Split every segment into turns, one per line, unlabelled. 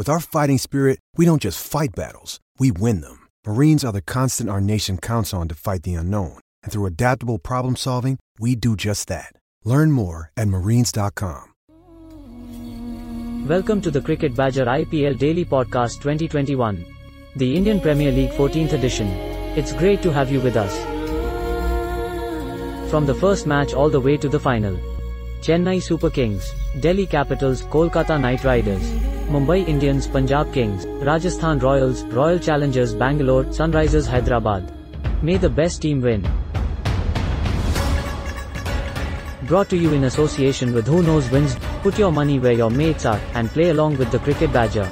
With our fighting spirit, we don't just fight battles, we win them. Marines are the constant our nation counts on to fight the unknown. And through adaptable problem solving, we do just that. Learn more at marines.com.
Welcome to the Cricket Badger IPL Daily Podcast 2021, the Indian Premier League 14th edition. It's great to have you with us. From the first match all the way to the final. Chennai Super Kings, Delhi Capitals, Kolkata Knight Riders, Mumbai Indians, Punjab Kings, Rajasthan Royals, Royal Challengers Bangalore, Sunrisers Hyderabad. May the best team win. Brought to you in association with Who Knows Wins, put your money where your mates are, and play along with the Cricket Badger.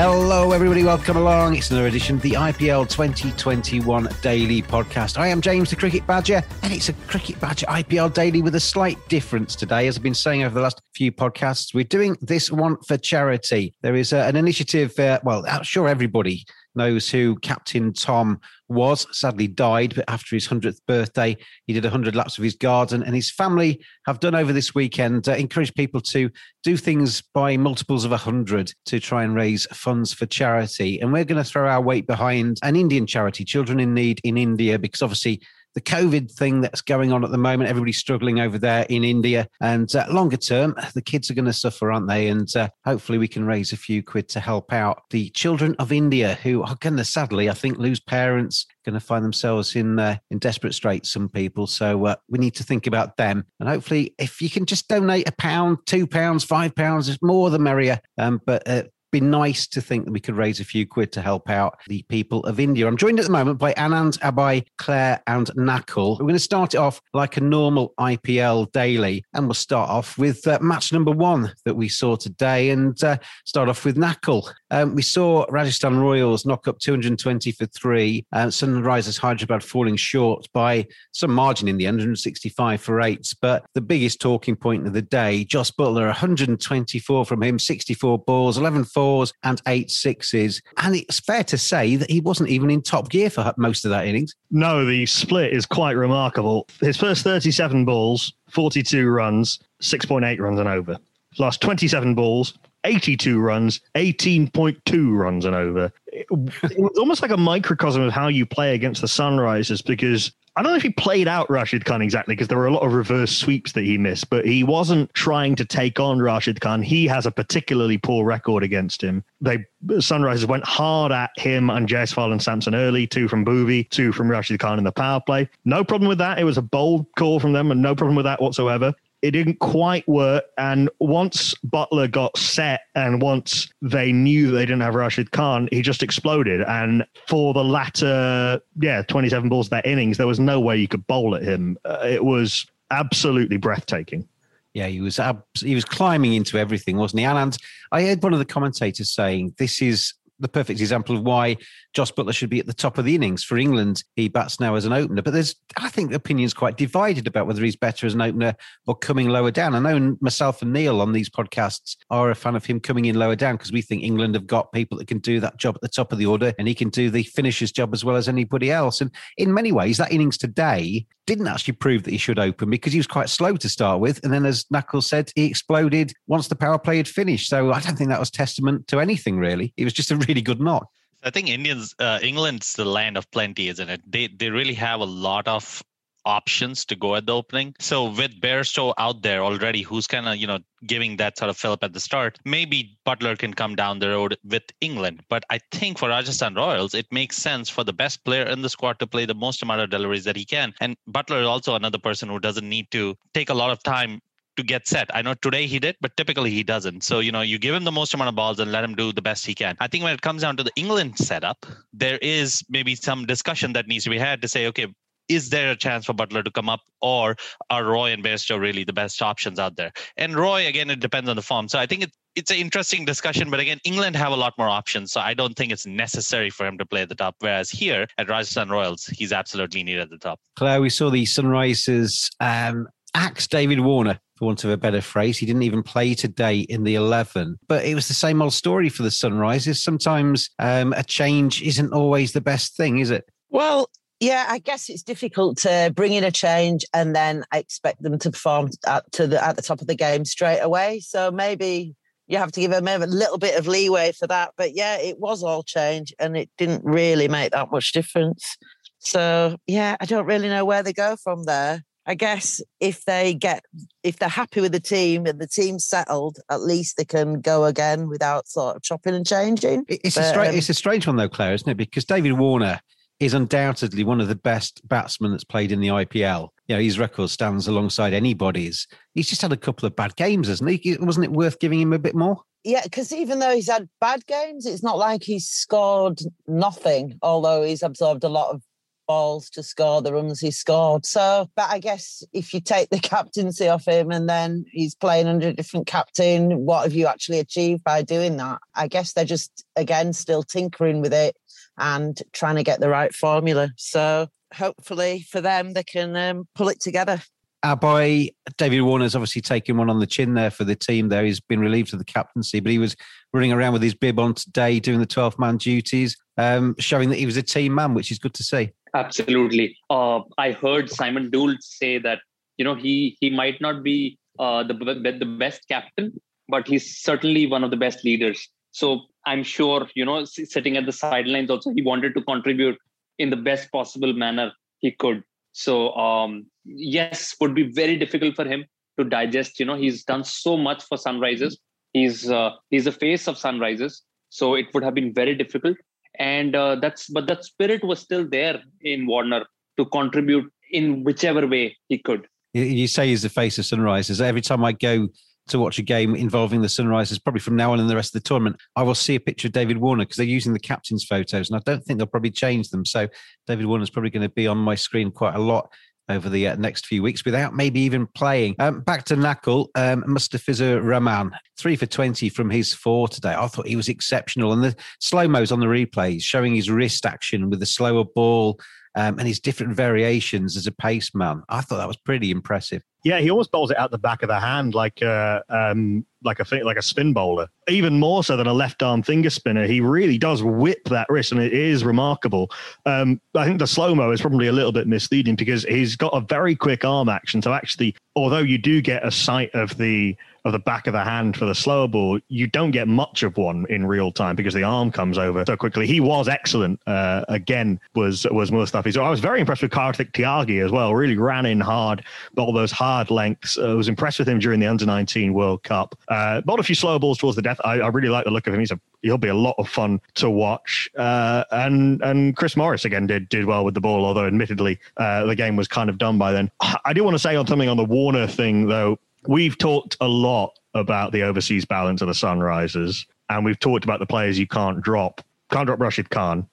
Hello, everybody. Welcome along. It's another edition of the IPL 2021 Daily Podcast. I am James, the Cricket Badger, and it's a Cricket Badger IPL Daily with a slight difference today. As I've been saying over the last few podcasts, we're doing this one for charity. There is uh, an initiative, uh, well, I'm sure everybody knows who Captain Tom was, sadly died, but after his 100th birthday, he did 100 laps of his garden. And his family have done over this weekend uh, encourage people to do things by multiples of 100 to try and raise funds for charity. And we're going to throw our weight behind an Indian charity, Children in Need in India, because obviously the COVID thing that's going on at the moment. Everybody's struggling over there in India. And uh, longer term, the kids are going to suffer, aren't they? And uh, hopefully we can raise a few quid to help out the children of India who are going to sadly, I think, lose parents, going to find themselves in uh, in desperate straits, some people. So uh, we need to think about them. And hopefully, if you can just donate a pound, two pounds, five pounds, it's more the merrier. Um, but uh, be nice to think that we could raise a few quid to help out the people of India. I'm joined at the moment by Anand, Abai, Claire, and Nakul. We're going to start it off like a normal IPL daily, and we'll start off with uh, match number one that we saw today, and uh, start off with Nakul. Um, we saw Rajasthan Royals knock up 220 for three. Uh, Sunrisers Hyderabad falling short by some margin in the 165 for eight. But the biggest talking point of the day, Jos Buttler, 124 from him, 64 balls, 11 fours and eight sixes. And it's fair to say that he wasn't even in top gear for most of that innings.
No, the split is quite remarkable. His first 37 balls, 42 runs, 6.8 runs and over. Last 27 balls, 82 runs, 18.2 runs and over. It, it was almost like a microcosm of how you play against the Sunrisers because I don't know if he played out Rashid Khan exactly because there were a lot of reverse sweeps that he missed, but he wasn't trying to take on Rashid Khan. He has a particularly poor record against him. They Sunrisers went hard at him and Jaiswal and Samson early, two from Bhuvi, two from Rashid Khan in the power play. No problem with that. It was a bold call from them and no problem with that whatsoever it didn't quite work. And once Buttler got set and once they knew they didn't have Rashid Khan, he just exploded. And for the latter, yeah, 27 balls that innings, there was no way you could bowl at him. Uh, it was absolutely breathtaking.
Yeah, he was ab- he was climbing into everything, wasn't he? And I heard one of the commentators saying this is the perfect example of why Jos Buttler should be at the top of the innings. For England, he bats now as an opener, but there's, I think, the opinion's quite divided about whether he's better as an opener or coming lower down. I know myself and Neil on these podcasts are a fan of him coming in lower down because we think England have got people that can do that job at the top of the order and he can do the finisher's job as well as anybody else. And in many ways, that innings today didn't actually prove that he should open because he was quite slow to start with. And then, as Knuckles said, he exploded once the power play had finished. So I don't think that was testament to anything, really. It was just a really good knock.
I think Indians, uh, England's the land of plenty, isn't it? They they really have a lot of options to go at the opening. So with Bairstow out there already, who's kind of you know giving that sort of fillip at the start, maybe Buttler can come down the road with England. But I think for Rajasthan Royals, it makes sense for the best player in the squad to play the most amount of deliveries that he can. And Buttler is also another person who doesn't need to take a lot of time to get set. I know today he did, but typically he doesn't. So, you know, you give him the most amount of balls and let him do the best he can. I think when it comes down to the England setup, there is maybe some discussion that needs to be had to say, okay, is there a chance for Buttler to come up, or are Roy and Bairstow really the best options out there? And Roy, again, it depends on the form. So I think it, it's an interesting discussion. But again, England have a lot more options, so I don't think it's necessary for him to play at the top. Whereas here at Rajasthan Royals, he's absolutely needed at the top.
Claire, we saw the Sunrisers um, axe David Warner for want of a better phrase. He didn't even play today in the 11. But it was the same old story for the Sunrisers. Sometimes um, a change isn't always the best thing, is it?
Well, yeah, I guess it's difficult to bring in a change and then expect them to perform at, to the, at the top of the game straight away. So maybe you have to give them a little bit of leeway for that. But yeah, it was all change and it didn't really make that much difference. So yeah, I don't really know where they go from there. I guess if they get if they're happy with the team and the team's settled, at least they can go again without sort of chopping and changing.
It's but, a strange, um, it's a strange one though, Claire, isn't it? Because David Warner is undoubtedly one of the best batsmen that's played in the IPL. You know, his record stands alongside anybody's. He's just had a couple of bad games, hasn't he? Wasn't it worth giving him a bit more?
Yeah, because even though he's had bad games, it's not like he's scored nothing, although he's absorbed a lot of balls to score the runs he scored. So, but I guess if you take the captaincy off him and then he's playing under a different captain, what have you actually achieved by doing that? I guess they're just, again, still tinkering with it and trying to get the right formula. So, hopefully for them, they can um, pull it together
our boy David Warner's obviously taken one on the chin there for the team. There, he's been relieved of the captaincy, but he was running around with his bib on today, doing the 12 man duties, um, showing that he was a team man, which is good to see.
Absolutely. Uh, I heard Simon Doull say that you know he he might not be uh, the the best captain, but he's certainly one of the best leaders. So I'm sure you know sitting at the sidelines also he wanted to contribute in the best possible manner he could. So um, yes, would be very difficult for him to digest. You know, he's done so much for Sunrisers. He's uh, he's the face of Sunrisers, so it would have been very difficult. And uh, that's but that spirit was still there in Warner to contribute in whichever way he could.
You say he's the face of Sunrisers. Every time I go to watch a game involving the Sunrisers, probably from now on in the rest of the tournament, I will see a picture of David Warner because they're using the captain's photos, and I don't think they'll probably change them. So David Warner's probably going to be on my screen quite a lot over the uh, next few weeks without maybe even playing. Um, back to Knuckle, um, Mustafizur Rahman, three for 20 from his four today. I thought he was exceptional. And the slow mos on the replays showing his wrist action with the slower ball um, and his different variations as a pace man. I thought that was pretty impressive.
Yeah, he almost bowls it out the back of the hand like uh, um, like a like a spin bowler. Even more so than a left arm finger spinner, he really does whip that wrist, and it is remarkable. Um, I think the slow mo is probably a little bit misleading because he's got a very quick arm action. So actually, although you do get a sight of the of the back of the hand for the slower ball, you don't get much of one in real time because the arm comes over so quickly. He was excellent. Uh, again, was was Mustafi. So I was very impressed with Kartik Tyagi as well. Really ran in hard, all those hard lengths. I was impressed with him during the Under 19 World Cup. Uh, bowled a few slow balls towards the death. I, I really like the look of him. He's a he'll be a lot of fun to watch. Uh, and and Chris Morris again did did well with the ball, although admittedly uh, the game was kind of done by then. I do want to say on something on the Warner thing though. We've talked a lot about the overseas balance of the Sunrisers, and we've talked about the players you can't drop. Can't drop Rashid Khan.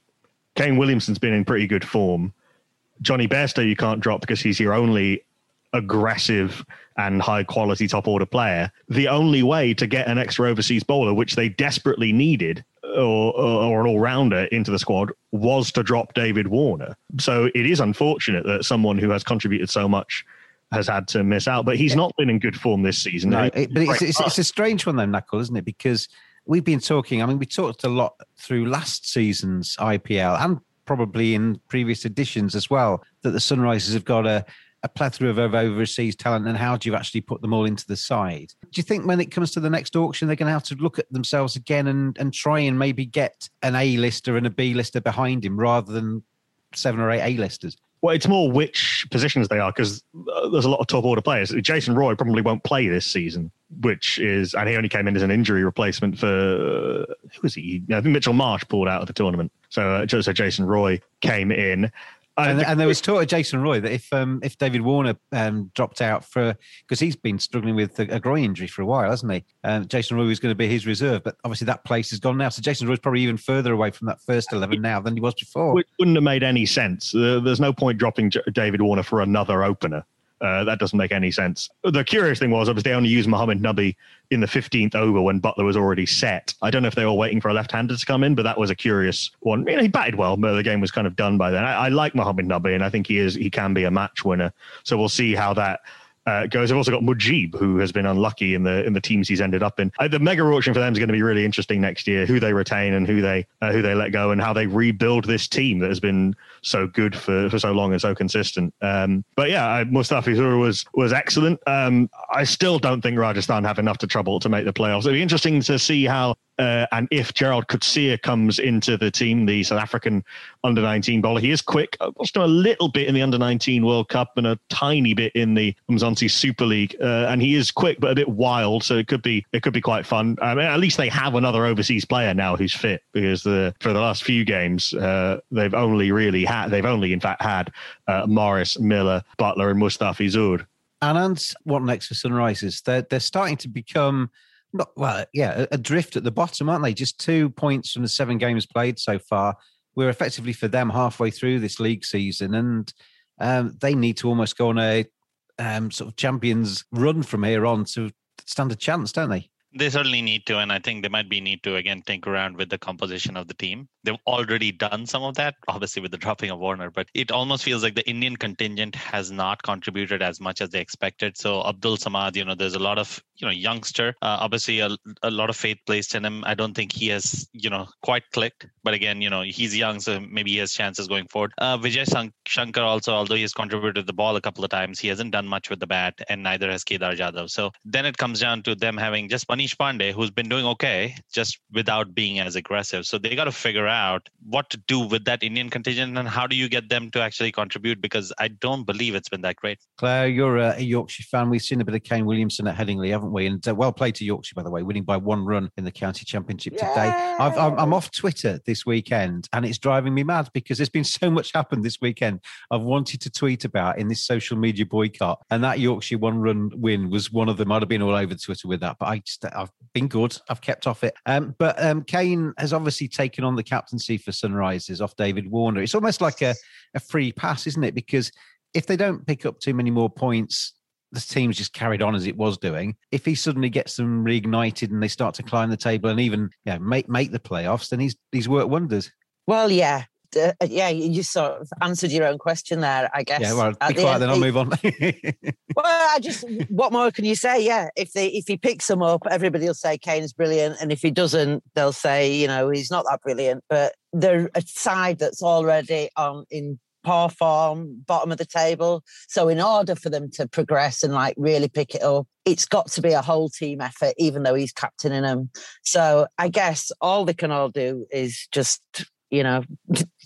Kane Williamson's been in pretty good form. Jonny Bairstow you can't drop because he's your only aggressive and high quality top order player, the only way to get an extra overseas bowler, which they desperately needed, or, or an all rounder into the squad was to drop David Warner. So it is unfortunate that someone who has contributed so much has had to miss out, but he's not been in good form this season.
No, it, but it's, it's, it's, a strange one though, Knuckle, isn't it? Because we've been talking, I mean, we talked a lot through last season's IPL and probably in previous editions as well, that the Sunrisers have got a, a plethora of overseas talent and how do you actually put them all into the side? Do you think when it comes to the next auction, they're going to have to look at themselves again and, and try and maybe get an A lister and a B lister behind him rather than seven or eight A listers?
Well, it's more which positions they are because uh, there's a lot of top order players. Jason Roy probably won't play this season, which is, and he only came in as an injury replacement for who was he? I think Mitchell Marsh pulled out of the tournament, so uh, so Jason Roy came in.
And, and, there was talk of Jason Roy that if um, if David Warner um, dropped out for because he's been struggling with a, a, groin injury for a while, hasn't he? Um, Jason Roy was going to be his reserve, but obviously that place is gone now. So Jason Roy's probably even further away from that first eleven now than he was before.
It wouldn't have made any sense. Uh, there's no point dropping J- David Warner for another opener. Uh, that doesn't make any sense. The curious thing was, obviously, they only used Mohamed Nabi in the 15th over when Buttler was already set. I don't know if they were waiting for a left-hander to come in, but that was a curious one. You know, he batted well, but the game was kind of done by then. I, I like Mohamed Nabi, and I think he is he can be a match winner. So we'll see how that uh, goes. I've also got Mujib, who has been unlucky in the in the teams he's ended up in. Uh, the mega auction for them is going to be really interesting next year. Who they retain and who they uh, who they let go, and how they rebuild this team that has been so good for, for so long and so consistent. Um, but yeah, Mustafizur was was excellent. Um, I still don't think Rajasthan have enough to trouble to make the playoffs. It'll be interesting to see how uh, and if Gerald Coetzee comes into the team, the South African under 19 bowler, he is quick. I watched him a little bit in the under 19 World Cup and a tiny bit in the Mzansi Super League. Uh, and he is quick, but a bit wild. So it could be it could be quite fun. I mean, at least they have another overseas player now who's fit because the, for the last few games, uh, they've only really had, they've only in fact had uh, Morris, Miller, Buttler, and Mustafizur.
And what next for Sunrisers? They're, they're starting to become not well, yeah, adrift at the bottom, aren't they? Just two points from the seven games played so far. We're effectively for them halfway through this league season, and um, they need to almost go on a um, sort of champions run from here on to stand a chance, don't they?
They certainly need to, and I think they might be need to again think around with the composition of the team. They've already done some of that, obviously with the dropping of Warner, but it almost feels like the Indian contingent has not contributed as much as they expected. So Abdul Samad, you know, there's a lot of you know youngster, uh, obviously a, a lot of faith placed in him. I don't think he has you know quite clicked, but again, you know, he's young, so maybe he has chances going forward. Uh, Vijay Shankar also, although he has contributed the ball a couple of times, he hasn't done much with the bat, and neither has Kedar Jadhav. So then it comes down to them having just Manish Pandey, who's been doing okay, just without being as aggressive. So they got to figure out what to do with that Indian contingent and how do you get them to actually contribute because I don't believe it's been that great.
Claire, you're a Yorkshire fan. We've seen a bit of Kane Williamson at Headingley, we? And uh, well played to Yorkshire, by the way, winning by one run in the county championship Yay! today. i am off Twitter this weekend and it's driving me mad because there's been so much happened this weekend I've wanted to tweet about in this social media boycott. And that Yorkshire one run win was one of them. I'd have been all over Twitter with that, but I just, I've been good. I've kept off it. Um, but um, Kane has obviously taken on the captaincy for Sunrises off David Warner. It's almost like a, a free pass, isn't it? Because if they don't pick up too many more points, the team's just carried on as it was doing. If he suddenly gets them reignited and they start to climb the table and even yeah, make make the playoffs, then he's he's worked wonders.
Well, yeah, uh, yeah, you sort of answered your own question there, I guess.
Yeah, well, be quiet, end, then I'll move on.
well, I just, what more can you say? Yeah, if they if he picks them up, everybody will say Kane's brilliant, and if he doesn't, they'll say you know he's not that brilliant. But they're a side that's already on in poor form, bottom of the table. So in order for them to progress and like really pick it up, it's got to be a whole team effort, even though he's captaining them. So I guess all they can all do is just you know,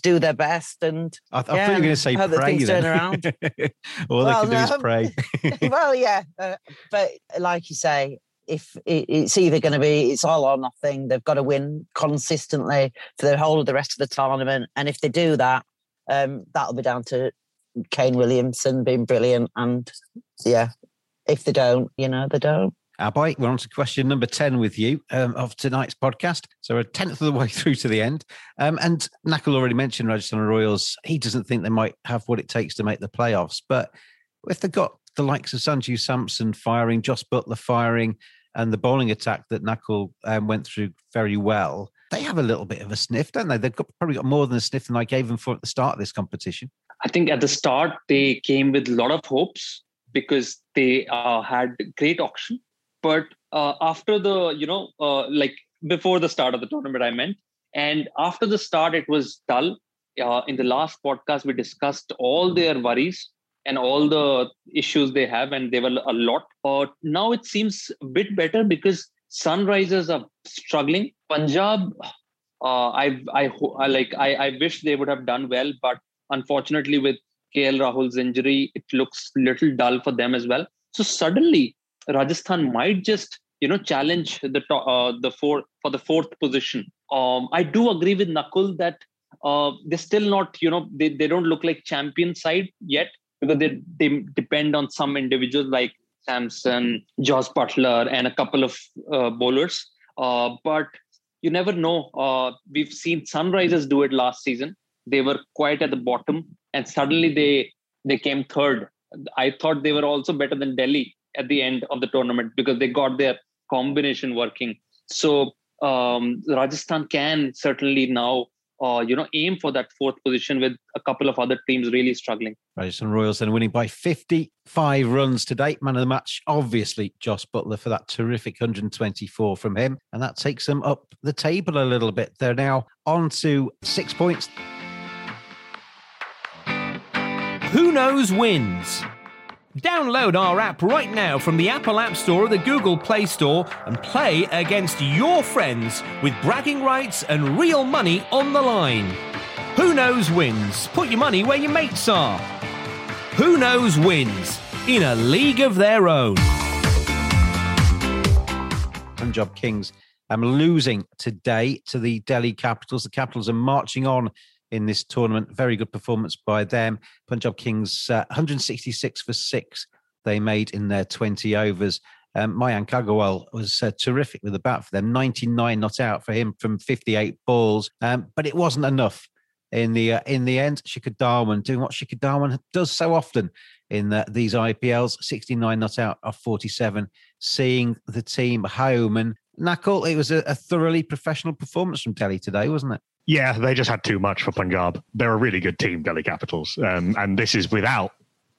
do their best. And
I, th- yeah, I thought you were going to say pray. Then. Turn around. All well, they can do is
pray. well, yeah, uh, but like you say, if it, it's either going to be it's all or nothing, they've got to win consistently for the whole of the rest of the tournament. And if they do that, um, that'll be down to Kane Williamson being brilliant. And yeah, if they don't, you know, they don't.
Aboy, we're on to question number 10 with you um, of tonight's podcast. So we're a tenth of the way through to the end. Um, and Knuckle already mentioned Rajasthan Royals. He doesn't think they might have what it takes to make the playoffs. But if they've got the likes of Sanju Samson firing, Jos Buttler firing, and the bowling attack that Knuckle um, went through very well, they have a little bit of a sniff, don't they? They've got, probably got more than a sniff than I gave them for at the start of this competition.
I think at the start they came with a lot of hopes because they uh, had great auction, but uh, after the you know uh, like before the start of the tournament, I meant, and after the start it was dull. Uh, in the last podcast, we discussed all their worries and all the issues they have, and they were a lot. But now it seems a bit better because Sunrisers are struggling. Punjab, uh, I, I, I like, I, I wish they would have done well, but unfortunately, with KL Rahul's injury, it looks little dull for them as well. So suddenly, Rajasthan might just, you know, challenge the uh, the four for the fourth position. Um, I do agree with Nakul that uh, they're still not, you know, they, they don't look like champion side yet because they, they depend on some individuals like Samson, Jos Buttler, and a couple of uh, bowlers. Uh, but you never know. Uh, we've seen Sunrisers do it last season. They were quite at the bottom, and suddenly they they came third. I thought they were also better than Delhi at the end of the tournament because they got their combination working. So um, Rajasthan can certainly now uh, you know, aim for that fourth position with a couple of other teams really struggling.
Rajasthan Royals then winning by 55 runs to date. Man of the match, obviously, Jos Buttler for that terrific 124 from him. And that takes them up the table a little bit. They're now on to six points.
Who knows wins? Download our app right now from the Apple App Store or the Google Play Store and play against your friends with bragging rights and real money on the line. Who knows wins? Put your money where your mates are. Who knows wins? In a league of their own.
Punjab Kings I'm losing today to the Delhi Capitals. The Capitals are marching on in this tournament. Very good performance by them. Punjab Kings, uh, 166 for six they made in their 20 overs. Um, Mayank Agarwal was uh, terrific with the bat for them. 99 not out for him from 58 balls, um, but it wasn't enough in the uh, in the end. Shikhar Dhawan doing what Shikhar Dhawan does so often in the, these IPLs. 69 not out of 47, seeing the team home. And Nakul, it was a, a thoroughly professional performance from Delhi today, wasn't it?
Yeah, they just had too much for Punjab. They're a really good team, Delhi Capitals, um, and this is without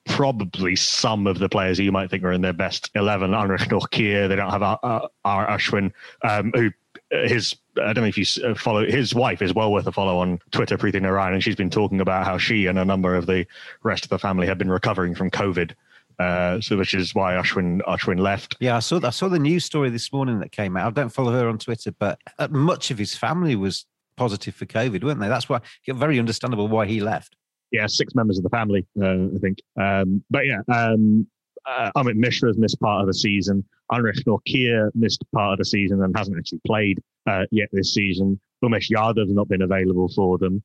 probably some of the players you might think are in their best eleven. Anrich Nortje, they don't have uh, uh, R. Ashwin, um, who uh, his I don't know if you uh, follow his wife is well worth a follow on Twitter, Preeti Narayan, and she's been talking about how she and a number of the rest of the family have been recovering from COVID. Uh, so which is why Ashwin Ashwin left.
Yeah, I saw I saw the news story this morning that came out. I don't follow her on Twitter, but much of his family was positive for COVID, weren't they? That's why very understandable why he left.
Yeah, six members of the family, uh, I think. Um, but yeah, um, uh, Amit Mishra has missed part of the season. Anrich Nortje missed part of the season and hasn't actually played uh, yet this season. Umesh Yadav has not been available for them,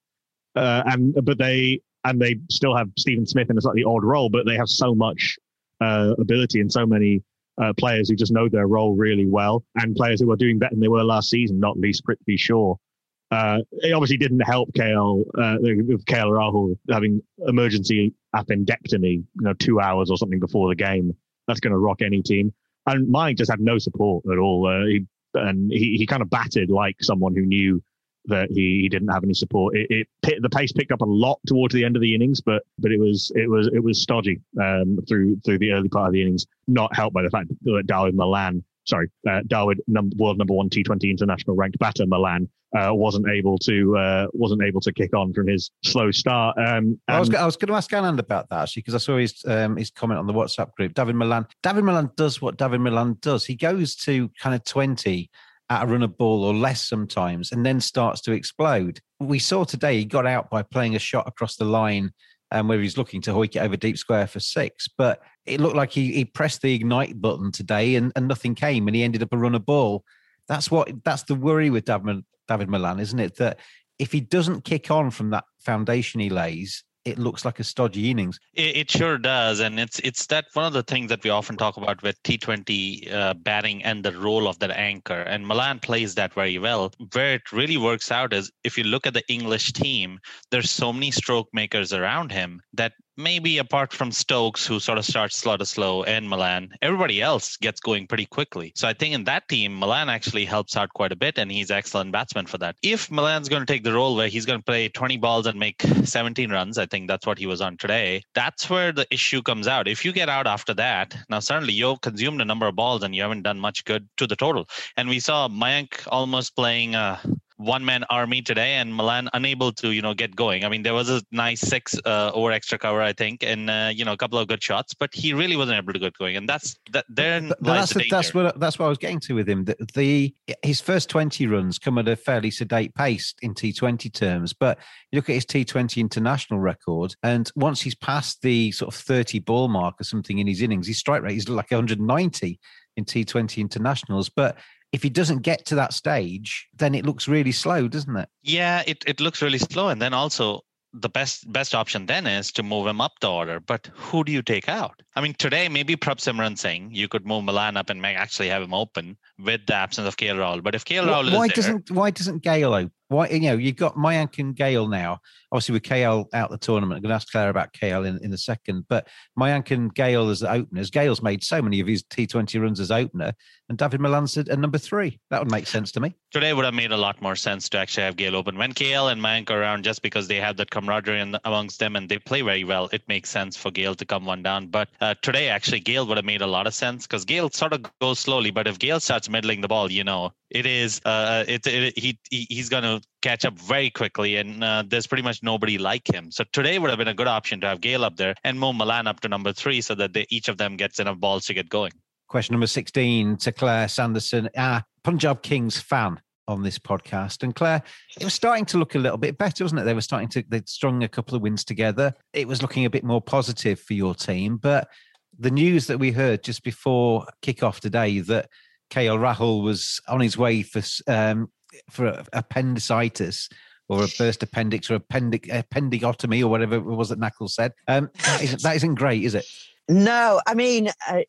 uh, and but they and they still have Stephen Smith in a slightly odd role, but they have so much uh, ability and so many uh, players who just know their role really well, and players who are doing better than they were last season, not least Prithvi Shaw. Uh, it obviously didn't help KL uh, KL Rahul having emergency appendectomy, you know, two hours or something before the game. That's going to rock any team. And Mike just had no support at all. Uh, he, and he, he kind of batted like someone who knew that he, he didn't have any support. It, it the pace picked up a lot towards the end of the innings, but but it was it was it was stodgy um, through through the early part of the innings. Not helped by the fact that Dawid Malan sorry, uh, Dawid, num- world number one T20 international ranked batter Malan uh, wasn't able to uh, wasn't able to kick on from his slow start. Um,
I was, I was going to ask Anand about that actually because I saw his um, his comment on the WhatsApp group. David Malan, David Malan does what David Malan does. He goes to kind of twenty at a run of ball or less sometimes, and then starts to explode. We saw today he got out by playing a shot across the line um, where he's looking to hoik it over deep square for six. But it looked like he, he pressed the ignite button today and, and nothing came and he ended up a run a ball. That's what that's the worry with David, Dawid Malan, isn't it? That if he doesn't kick on from that foundation he lays, it looks like a stodgy innings.
It, it, sure does, and it's it's that one of the things that we often talk about with T20 uh, batting and the role of that anchor. And Malan plays that very well. Where it really works out is if you look at the English team, there's so many stroke makers around him that maybe apart from Stokes, who sort of starts slow to slow, and Malan, everybody else gets going pretty quickly. So I think in that team, Malan actually helps out quite a bit, and he's excellent batsman for that. If Malan's going to take the role where he's going to play 20 balls and make 17 runs, I think that's what he was on today. That's where the issue comes out. If you get out after that, now suddenly you've consumed a number of balls and you haven't done much good to the total. And we saw Mayank almost playing. Uh, one man army today and Malan unable to you know get going. I mean there was a nice six uh, over extra cover I think and uh, you know a couple of good shots, but he really wasn't able to get going. And that's that there
that's
the
that's what that's what I was getting to with him. The, the his first twenty runs come at a fairly sedate pace in T Twenty terms, but you look at his T Twenty international record, and once he's passed the sort of thirty ball mark or something in his innings, his strike rate is like one hundred ninety in T Twenty internationals. But if he doesn't get to that stage, then it looks really slow, doesn't it?
Yeah, it, it looks really slow. And then also the best best option then is to move him up the order. But who do you take out? I mean, today maybe Prabhsimran Singh, you could move Malan up and make, actually have him open with the absence of Rahul. But if Rahul
why
is there,
doesn't why doesn't Gayle open? Why you know you've got Mayank and Gayle now. Obviously with KL out the tournament, I'm going to ask Claire about KL in, in a second. But Mayank and Gayle as the openers. Gayle's made so many of his T20 runs as opener, and David Malan's at at number three. That would make sense to me.
today would have made a lot more sense to actually have Gayle open. When KL and Mayank are around, just because they have that camaraderie in, amongst them and they play very well, it makes sense for Gayle to come one down. But uh, today, actually, Gayle would have made a lot of sense because Gayle sort of goes slowly. But if Gayle starts middling the ball, you know, it is uh, it, it he, he he's going to catch up very quickly, and uh, there's pretty much nobody like him. So today would have been a good option to have Gayle up there and move Malan up to number three, so that they, each of them gets enough balls to get going.
Question number 16 to Claire Sanderson, Punjab Kings fan on this podcast. And Claire, it was starting to look a little bit better, wasn't it? They were starting to, they'd strung a couple of wins together. It was looking a bit more positive for your team. But the news that we heard just before kickoff today that KL Rahul was on his way for um, for appendicitis or a burst appendix or appendic, appendicotomy or whatever it was that Knuckles said. Um, that, isn't, that isn't great, is it?
No, I mean, uh,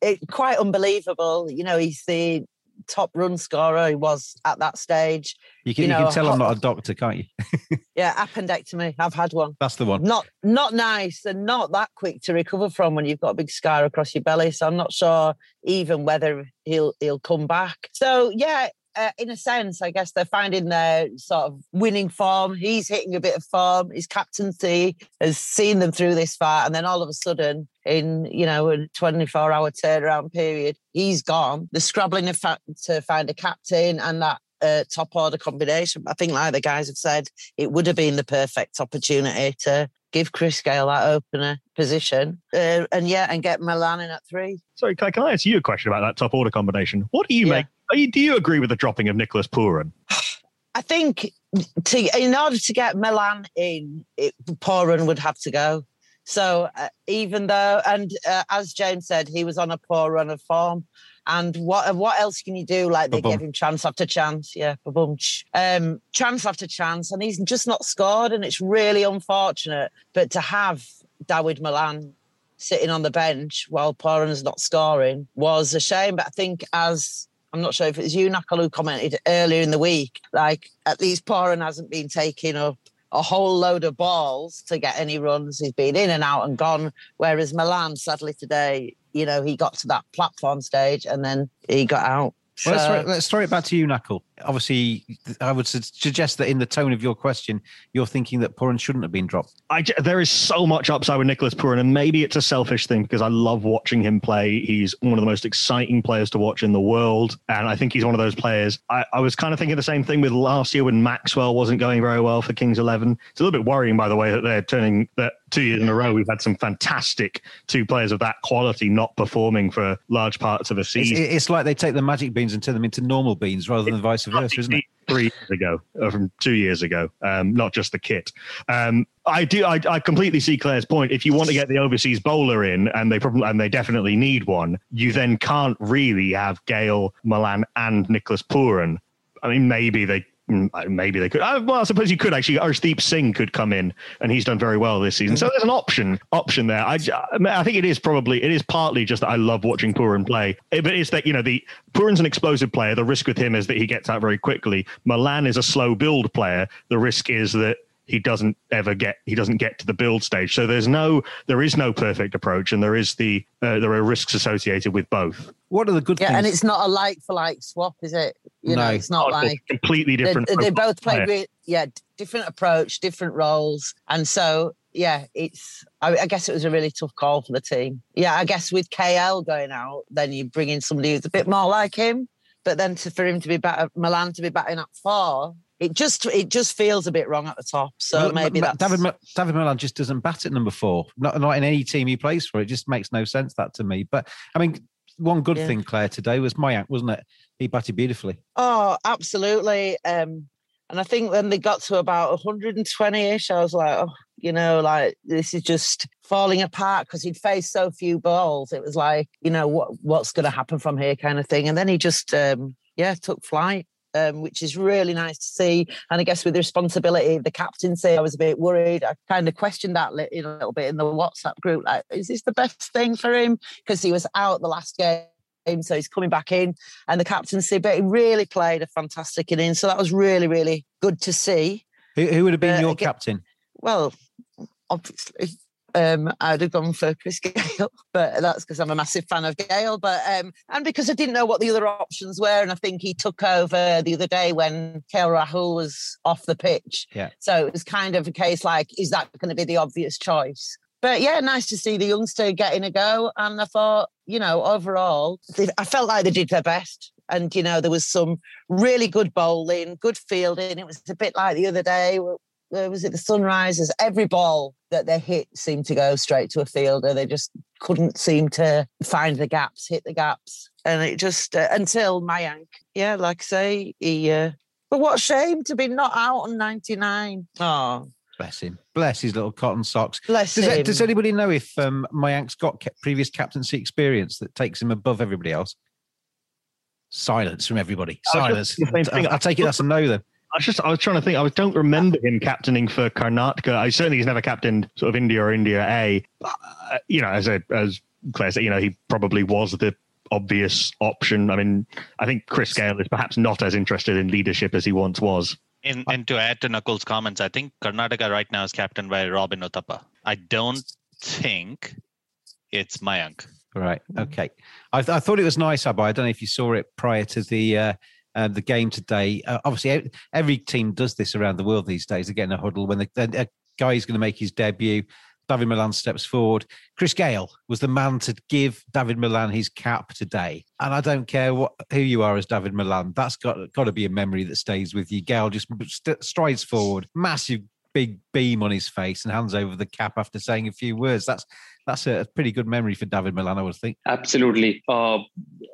it quite unbelievable. You know, he's the top run scorer. He was at that stage.
You can,
You
you
know,
can tell I'm not a doctor, can't you?
Yeah, appendectomy. I've had one.
That's the one.
Not not nice and not that quick to recover from when you've got a big scar across your belly. So I'm not sure even whether he'll he'll come back. So yeah. Uh, in a sense, I guess they're finding their sort of winning form. He's hitting a bit of form. His captaincy has seen them through this far, and then all of a sudden, in you know a 24 hour turnaround period, he's gone. They're scrabbling to, fa- to find a captain, and that uh, top order combination. I think, like the guys have said, it would have been the perfect opportunity to give Chris Gayle that opener position, uh, and yeah, and get Malan in at three.
Sorry, can I, can I ask you a question about that top order combination? What do you
Yeah.
make? Are you, do you agree with the dropping of Nicholas Pooran?
I think to in order to get Malan in, it, Pooran would have to go. So uh, even though, and uh, as James said, he was on a poor run of form. And what what else can you do? Like they
Ba-bum.
gave him chance after chance, yeah, um, chance after chance, and he's just not scored, and it's really unfortunate. But to have Dawid Malan sitting on the bench while Pooran's not scoring was a shame. But I think as I'm not sure if it was you, who commented earlier in the week, like at least Pooran hasn't been taking up a whole load of balls to get any runs. He's been in and out and gone. Whereas Malan, sadly today, you know, he got to that platform stage and then he got out.
Well, let's, throw, let's throw it back to you, Knuckle. Obviously, I would suggest that in the tone of your question, you're thinking that Pooran shouldn't have been dropped.
I, there is so much upside with Nicholas Pooran, and maybe it's a selfish thing because I love watching him play. He's one of the most exciting players to watch in the world, and I think he's one of those players. I, I was kind of thinking the same thing with last year when Maxwell wasn't going very well for Kings Eleven. It's a little bit worrying, by the way, that they're turning that two years in a row. We've had some fantastic two players of that quality not performing for large parts of a season.
it's like they take the magic beans and turn them into normal beans rather than vice versa, isn't it?
three years ago, or from two years ago, um, not just the kit. Um, I do. I, I completely see Claire's point. If you want to get the overseas bowler in, and they probably and they definitely need one, you then can't really have Gayle, Malan, and Nicholas Pooran. I mean, maybe they. Mm, Maybe they could. Uh, well, I suppose you could actually. Arshdeep Singh could come in, and he's done very well this season. So there's an option option there. I, I think it is probably it is partly just that I love watching Pooran play, Eh, but it's that you know the Pooran's an explosive player. The risk with him is that he gets out very quickly. Malan is a slow build player. The risk is that he doesn't ever get he doesn't get to the build stage. So there's no there is no perfect approach, and there is the uh, there are risks associated with both.
What are the good
Yeah,
things?
and it's not a like for like swap, is it? You know,
No.
it's not
Oh, it's a
like
completely different.
they both play
player.
re- yeah different approach different roles and so yeah it's I, I guess it was a really tough call for the team yeah i guess with kl going out then you bring in somebody who's a bit more like him but then to, for him to be batter malan to be batting at four it just it just feels a bit wrong at the top so
Well,
maybe
Ma-
that's
David Ma- David Malan just doesn't bat at number four. Not not in any team he plays for. It just makes no sense that to me. But I mean, one good
Yeah.
thing Claire today was Mayank, wasn't it? He batted beautifully.
Oh, absolutely. Um, and I think when they got to about 120-ish, I was like, oh, you know, like this is just falling apart because he'd faced so few balls. It was like, you know, what what's going to happen from here, kind of thing. And then he just, um, yeah, took flight. Um, which is really nice to see. And I guess with the responsibility of the captaincy, I was a bit worried. I kind of questioned that li- a little bit in the WhatsApp group. Like, is this the best thing for him? Because he was out the last game so he's coming back in and the captaincy, but he really played a fantastic innings. So that was really, really good to see.
Who, who would have been
But
your
again-
captain?
Well, obviously, um, I'd have gone for Chris Gayle, but that's because I'm a massive fan of Gayle. But um, and because I didn't know what the other options were, and I think he took over the other day when KL Rahul was off the pitch.
Yeah.
So it was kind of a case like, is that going to be the obvious choice? But yeah, nice to see the youngster getting a go. And I thought, you know, overall, I felt like they did their best. And, you know, there was some really good bowling, good fielding. It was a bit like the other day. Was it the Sunrisers? Every ball that they hit seemed to go straight to a fielder. They just couldn't seem to find the gaps, hit the gaps. And it just, uh, until Mayank, yeah, like I say, he, uh, but what a shame to be not out on 99. Oh,
Bless him. Bless his little cotton socks.
bless
Does,
him.
it, does anybody know if um, Mayank's got ca- previous captaincy experience that takes him above everybody else? Silence from everybody. Silence.
just the same thing.
I, I take it that's a no then.
I was just I was trying to think. I don't remember him captaining for Karnataka. I certainly he's never captained sort of India or India A. Uh, you know, as a as Claire said, you know, he probably was the obvious option. I mean, I think Chris Gayle is perhaps not as interested in leadership as he once was.
And, and to add to Nakul's comments, I think Karnataka right now is captained by Robin Uthappa. I don't think it's Mayank.
Right. Okay. I, th- I thought it was nice, Abba. I don't know if you saw it prior to the uh, uh, the game today. Uh, obviously, every team does this around the world these days. They get in a huddle when the, a guy is going to make his debut. David Malan steps forward. Chris Gayle was the man to give David Malan his cap today. And I don't care what who you are as David Malan. That's got got to be a memory that stays with you. Gayle just st- strides forward, massive big beam on his face, and hands over the cap after saying a few words. That's that's a pretty good memory for David Malan, I would think.
Absolutely. Uh,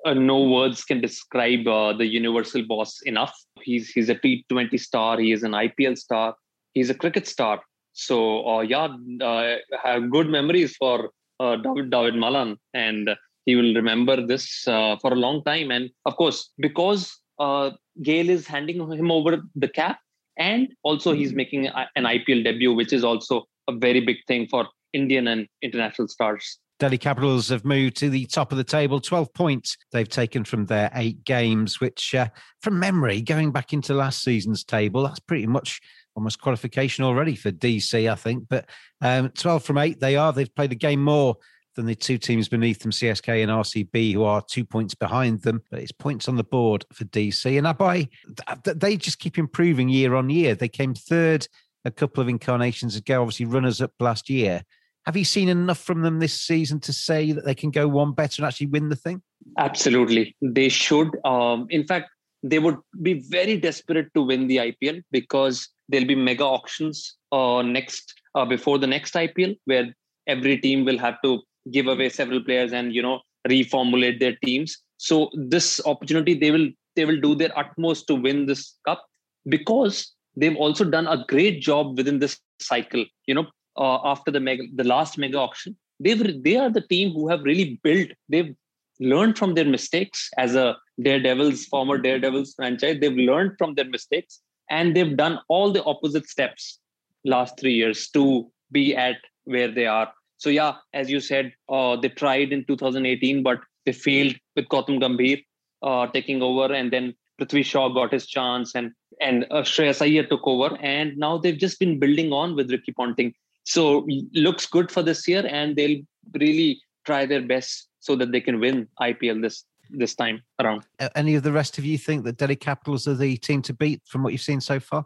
uh, no words can describe uh, the universal boss enough. He's he's a T20 star. He is an IPL star. He's a cricket star. So uh, yeah, uh, have good memories for uh, David David Malan, and he will remember this uh, for a long time. And of course, because uh, Gayle is handing him over the cap, and also he's making an IPL debut, which is also a very big thing for Indian and international stars.
Delhi Capitals have moved to the top of the table, 12 points they've taken from their eight games, which, uh, from memory, going back into last season's table, that's pretty much almost qualification already for DC, I think. But um, 12 from eight, they are. They've played a game more than the two teams beneath them, CSK and RCB, who are two points behind them. But it's points on the board for DC. And th- th- they just keep improving year on year. They came third a couple of incarnations ago, obviously runners up last year. Have you seen enough from them this season to say that they can go one better and actually win the thing?
Absolutely. They should. Um, in fact, they would be very desperate to win the IPL because there'll be mega auctions uh, next uh, before the next IPL where every team will have to give away several players and you know reformulate their teams. So this opportunity they will they will do their utmost to win this cup because they've also done a great job within this cycle. You know, uh, after the mega, the last mega auction, they've they are the team who have really built. They've learned from their mistakes as a Daredevils former Daredevils franchise. They've learned from their mistakes and they've done all the opposite steps last three years to be at where they are. So yeah, as you said, uh, they tried in 2018, but they failed with Gautam Gambhir uh, taking over, and then Prithvi Shaw got his chance, and and uh, Shreyas Iyer took over, and now they've just been building on with Ricky Ponting. So looks good for this year, and they'll really try their best so that they can win IPL this this time around.
Any of the rest of you think that Delhi Capitals are the team to beat from what you've seen so far?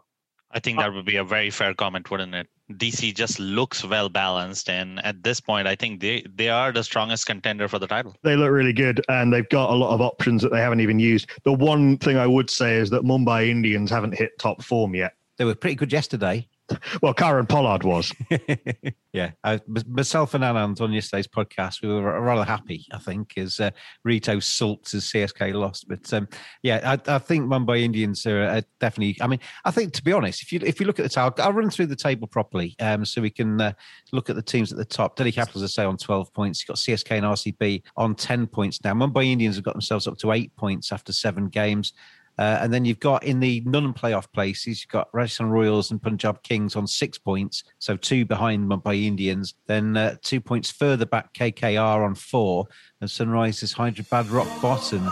I think that would be a very fair comment, wouldn't it? DC just looks well balanced, and at this point, I think they they are the strongest contender for the title.
They look really good, and they've got a lot of options that they haven't even used. The one thing I would say is that Mumbai Indians haven't hit top form yet.
They were pretty good yesterday.
Well, Kieron Pollard was.
yeah, I, myself and Anand on yesterday's podcast, we were rather happy. I think as uh, Rito Sults as CSK lost, but um, yeah, I, I, think Mumbai Indians are definitely. I mean, I think to be honest, if you if you look at the table, I'll run through the table properly, um, so we can uh, look at the teams at the top. Delhi Capitals, I say, on twelve points. You've got CSK and RCB on ten points now. Mumbai Indians have got themselves up to eight points after seven games. Uh, and then you've got in the non-playoff places, you've got Rajasthan Royals and Punjab Kings on six points, so two behind Mumbai Indians. Then uh, two points further back, KKR on four, and Sunrisers Hyderabad rock bottom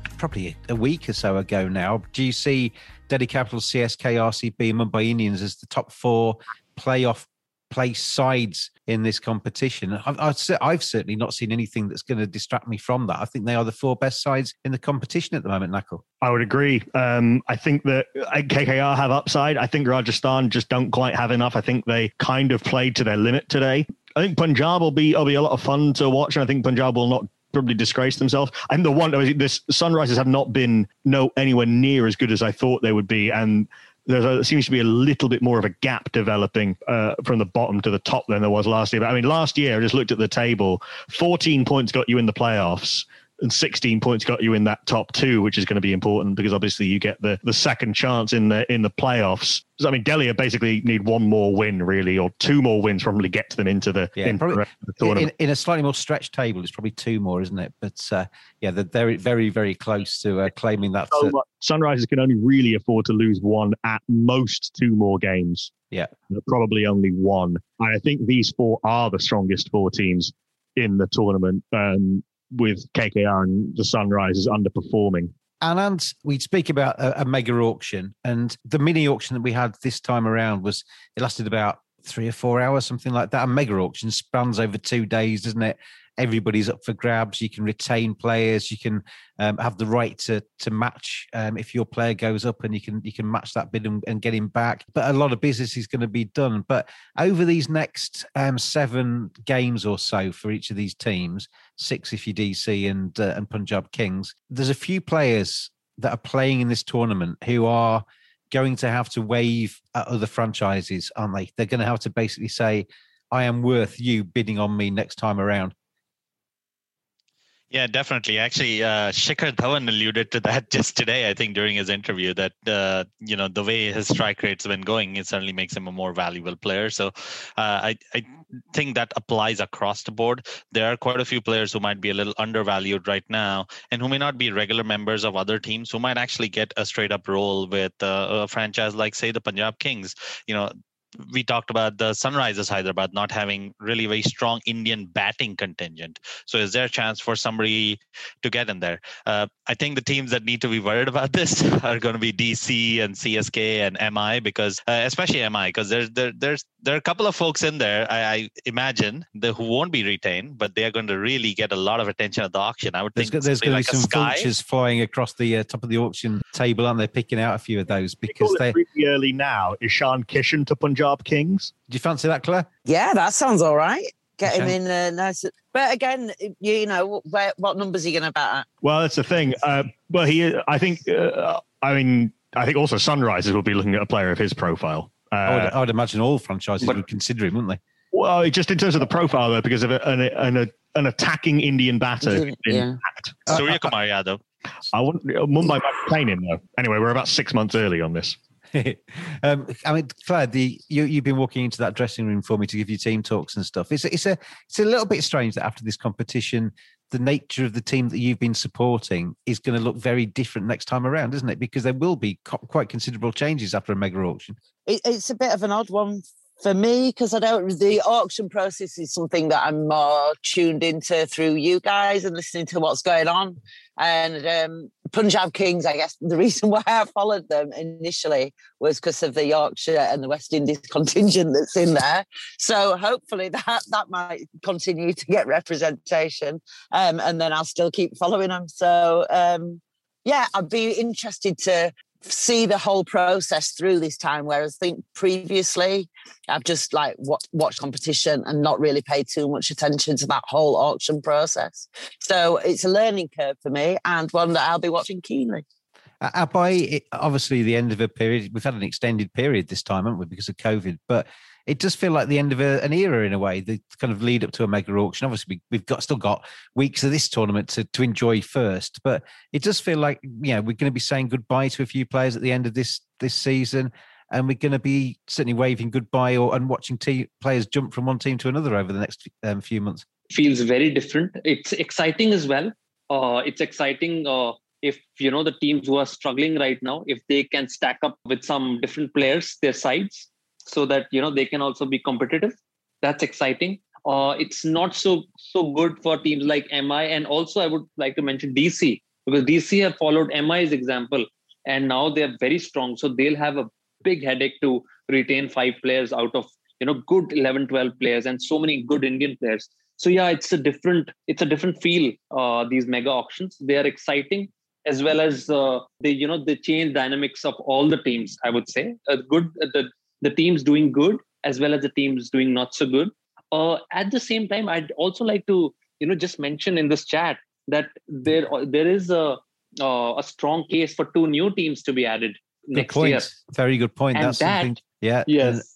probably a week or so ago now. Do you see Delhi Capitals, CSK, RCB, Mumbai Indians as the top four playoff place sides in this competition? I've, I've, certainly not seen anything that's going to distract me from that. I think they are the four best sides in the competition at the moment, Nakul.
I would agree. Um, I think that uh, KKR have upside. I think Rajasthan just don't quite have enough. I think they kind of played to their limit today. I think Punjab will be will be a lot of fun to watch, and I think Punjab will not probably disgraced themselves. And the one, this Sunrisers have not been no anywhere near as good as I thought they would be, and there seems to be a little bit more of a gap developing uh, from the bottom to the top than there was last year. But I mean, last year I just looked at the table. Fourteen points got you in the playoffs and 16 points got you in that top two, which is going to be important because obviously you get the the second chance in the in the playoffs. So, I mean, Delhi basically need one more win, really, or two more wins probably get them into the,
yeah, probably, the tournament. In, in, a slightly more stretched table, it's probably two more, isn't it? But uh, yeah, they're very, very, very close to uh, claiming that.
So uh, Sunrisers can only really afford to lose one, at most two more games.
Yeah,
probably only one. I think these four are the strongest four teams in the tournament. Um, with KKR and the Sunrisers underperforming.
And we'd speak about a, a, mega auction, and the mini auction that we had this time around was it lasted about three or four hours, something like that. A mega auction spans over two days, doesn't it? Everybody's up for grabs. You can retain players. You can um, have the right to to match um, if your player goes up, and you can you can match that bid and, and get him back. But a lot of business is going to be done. But over these next um, seven games or so for each of these teams, six if you DC and uh, and Punjab Kings, there's a few players that are playing in this tournament who are going to have to wave at other franchises, aren't they? They're going to have to basically say, I am worth you bidding on me next time around.
Yeah, definitely. Actually, uh, Shikhar Dhawan alluded to that just today. I think during his interview that uh, you know the way his strike rate's been going, it certainly makes him a more valuable player. So uh, I I think that applies across the board. There are quite a few players who might be a little undervalued right now, and who may not be regular members of other teams, who might actually get a straight up role with uh, a franchise like say the Punjab Kings. You know, we talked about the Sunrisers Hyderabad not having really very strong Indian batting contingent. So is there a chance for somebody to get in there? Uh, I think the teams that need to be worried about this are going to be DC and CSK and MI because uh, especially MI because there's there, there's there are a couple of folks in there I, I imagine the, who won't be retained, but they are going to really get a lot of attention at the auction. I would
there's,
think
there's going
like
to be some vultures flying across the uh, top of the auction table, aren't they? Picking out a few of those because
they really early now. Ishan Kishan to Punjab Punjab Kings.
Do you fancy that, Claire?
Yeah, that sounds all right. Get okay. him in uh, nice. But again, you know, where, what numbers are you going to bat at?
Well, that's the thing. Uh, well, he, I think, uh, I mean, I think also Sunrisers will be looking at a player of his profile.
Uh, I, would, I, would, imagine all franchises but, would consider him, wouldn't they?
Well, just in terms of the profile, though, because of an, an, an attacking Indian batter.
Yeah. Surya Kumar Yadav.
I wouldn't. Mumbai might be playing him though. Anyway, we're about six months early on this.
um, I mean, Claire, the you, you've been walking into that dressing room for me to give you team talks and stuff. It's a, it's a it's a little bit strange that after this competition, the nature of the team that you've been supporting is going to look very different next time around, isn't it? Because there will be co- quite considerable changes after a mega auction.
It, it's a bit of an odd one for me because I don't. The auction process is something that I'm more tuned into through you guys and listening to what's going on. And um, Punjab Kings, I guess the reason why I followed them initially was because of the Yorkshire and the West Indies contingent that's in there. So hopefully that that might continue to get representation, um, and then I'll still keep following them. So um, yeah, I'd be interested to see the whole process through this time. Whereas I think previously I've just like watched competition and not really paid too much attention to that whole auction process. So it's a learning curve for me and one that I'll be watching keenly.
Uh, by obviously the end of a period, we've had an extended period this time, haven't we, because of COVID? But it does feel like the end of a, an era in a way. The kind of lead up to a mega auction. Obviously, we, have got still got weeks of this tournament to, to enjoy first, but it does feel like you know we're going to be saying goodbye to a few players at the end of this this season, and we're going to be certainly waving goodbye or and watching players jump from one team to another over the next um, few months.
Feels very different. It's exciting as well. Uh, it's exciting. Uh, if you know the teams who are struggling right now, if they can stack up with some different players, their sides, so that you know they can also be competitive. That's exciting. Uh, it's not so so good for teams like mi and also i would like to mention dc because dc have followed mi's example and now they're very strong. So they'll have a big headache to retain five players out of you know good 11 12 players and so many good indian players. So yeah it's a different it's a different feel uh, these mega auctions. They are exciting as well as uh, they you know they change dynamics of all the teams i would say. A good the the teams doing good as well as the teams doing not so good. Uh, at the same time, I'd also like to you know just mention in this chat that there there is a uh, a strong case for two new teams to be added
good
next
point.
year.
Very good point.
And
that's
that,
something. Yeah.
Yes.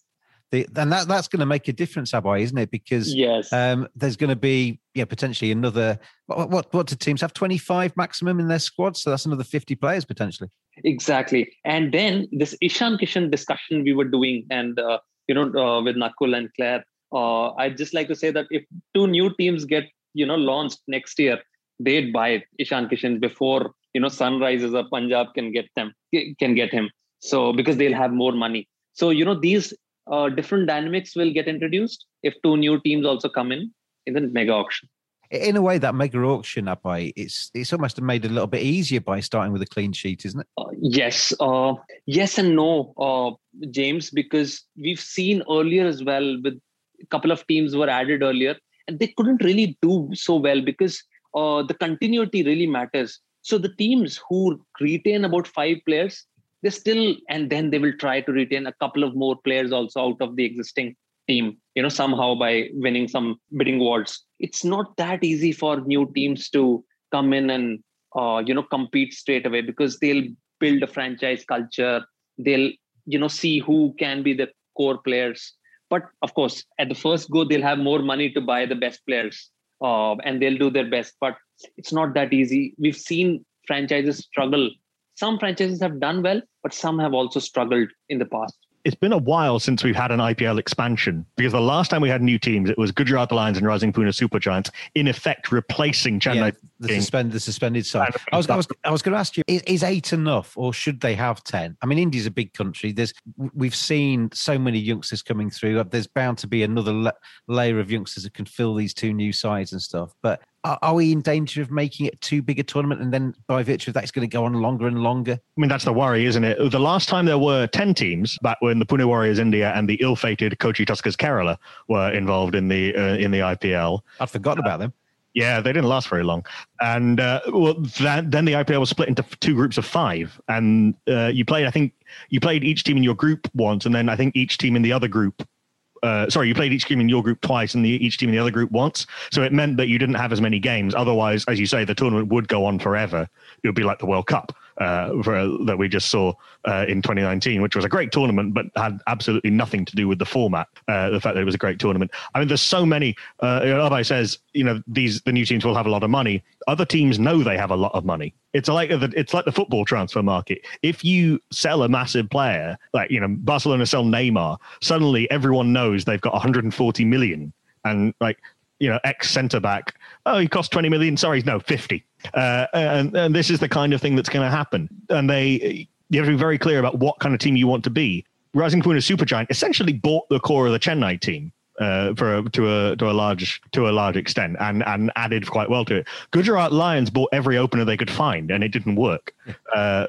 And, the, and that that's going to make a difference, Abhay, isn't it? Because
yes,
um, there's going to be yeah potentially another. What, what what do teams have? Twenty five maximum in their squad, so that's another fifty players potentially.
Exactly. And then this Ishan Kishan discussion we were doing, and uh, you know, uh, with Nakul and Claire, uh, I'd just like to say that if two new teams get you know launched next year, they'd buy Ishan Kishan before you know Sunrisers or Punjab can get them can get him. So because they'll have more money. So you know these uh, different dynamics will get introduced if two new teams also come in in the mega auction
in a way, that mega auction up by it's it's almost made it a little bit easier by starting with a clean sheet, isn't it?
Uh, yes, uh, yes and no, uh, James, because we've seen earlier as well with a couple of teams were added earlier, and they couldn't really do so well because uh, the continuity really matters. So the teams who retain about five players, they still and then they will try to retain a couple of more players also out of the existing team you know somehow by winning some bidding wars it's not that easy for new teams to come in and uh, you know compete straight away because they'll build a franchise culture. They'll you know see who can be the core players. But of course at the first go they'll have more money to buy the best players uh, and they'll do their best. But it's not that easy. We've seen franchises struggle some franchises have done well but some have also struggled in the past
it's been a while since we've had an IPL expansion because the last time we had new teams, it was Gujarat Lions and Rising Pune Supergiants, in effect replacing Chennai. Yeah,
the, suspend, the suspended side. I was, I was, I was going to ask you: is, is, eight enough, or should they have ten? I mean, India's a big country. There's we've seen so many youngsters coming through. There's bound to be another la- layer of youngsters that can fill these two new sides and stuff. But are, are, we in danger of making it too big a tournament and then by virtue of that it's going to go on longer and longer
i mean that's the worry isn't it the last time there were 10 teams back when the pune warriors india and the ill-fated kochi tuskers kerala were involved in the uh, in the ipl
i'd forgotten about them
yeah, they didn't last very long, and uh, well, that, then the IPL was split into two groups of five, and uh, you played. I think you played each team in your group once, and then I think each team in the other group uh, sorry, you played each team in your group twice and the, each team in the other group once. So it meant that you didn't have as many games. Otherwise, as you say, the tournament would go on forever. It would be like the World Cup. Uh, for, that we just saw uh, in 2019, which was a great tournament, but had absolutely nothing to do with the format. Uh, the fact that it was a great tournament. I mean, there's so many. Uh, Abhay says, you know, these the new teams will have a lot of money. Other teams know they have a lot of money. It's like the it's like the football transfer market. If you sell a massive player, like you know, Barcelona sell Neymar, suddenly everyone knows they've got 140 million, and like you know, ex centre back. Oh, he cost 20 million. Sorry, no, 50. Uh, and, and this is the kind of thing that's going to happen. And they, you have to be very clear about what kind of team you want to be. Rising Pune Supergiant essentially bought the core of the Chennai team. Uh, for a, to a to a large to a large extent and and added quite well to it. Gujarat Lions bought every opener they could find and it didn't work. Uh,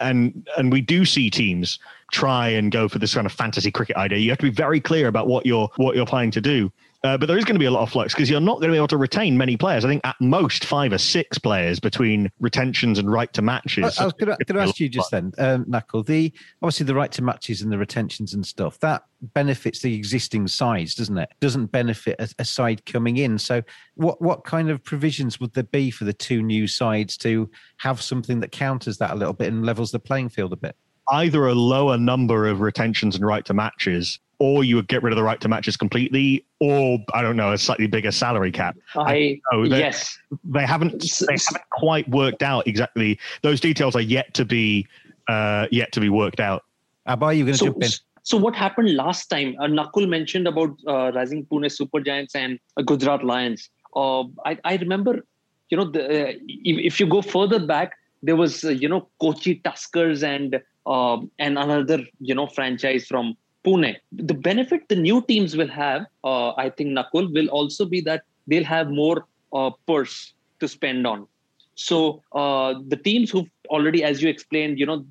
and and we do see teams try and go for this kind of fantasy cricket idea. You have to be very clear about what you're what you're planning to do. Uh, but there is going to be a lot of flux because you're not going to be able to retain many players. I think at most five or six players between retentions and right to matches.
I, I was going to ask you just then, um, Nakul. The obviously the right to matches and the retentions and stuff that benefits the existing sides, doesn't it? Doesn't benefit a, a side coming in. So, what what kind of provisions would there be for the two new sides to have something that counters that a little bit and levels the playing field a bit?
Either a lower number of retentions and right to matches or you would get rid of the right to matches completely, or I don't know, a slightly bigger salary cap.
I,
I they,
yes,
they haven't they haven't quite worked out exactly. Those details are yet to be uh, yet to be worked out.
Abhay, you going to
so,
jump in?
So what happened last time? Uh, Nakul mentioned about uh, Rising Pune Super Giants and uh, Gujarat Lions. Uh, I, I remember, you know, the, uh, if, if, you go further back, there was uh, you know Kochi Tuskers and uh, and another you know franchise from Pune. The benefit the new teams will have, uh, I think, Nakul, will also be that they'll have more uh, purse to spend on. So uh, the teams who already, as you explained, you know,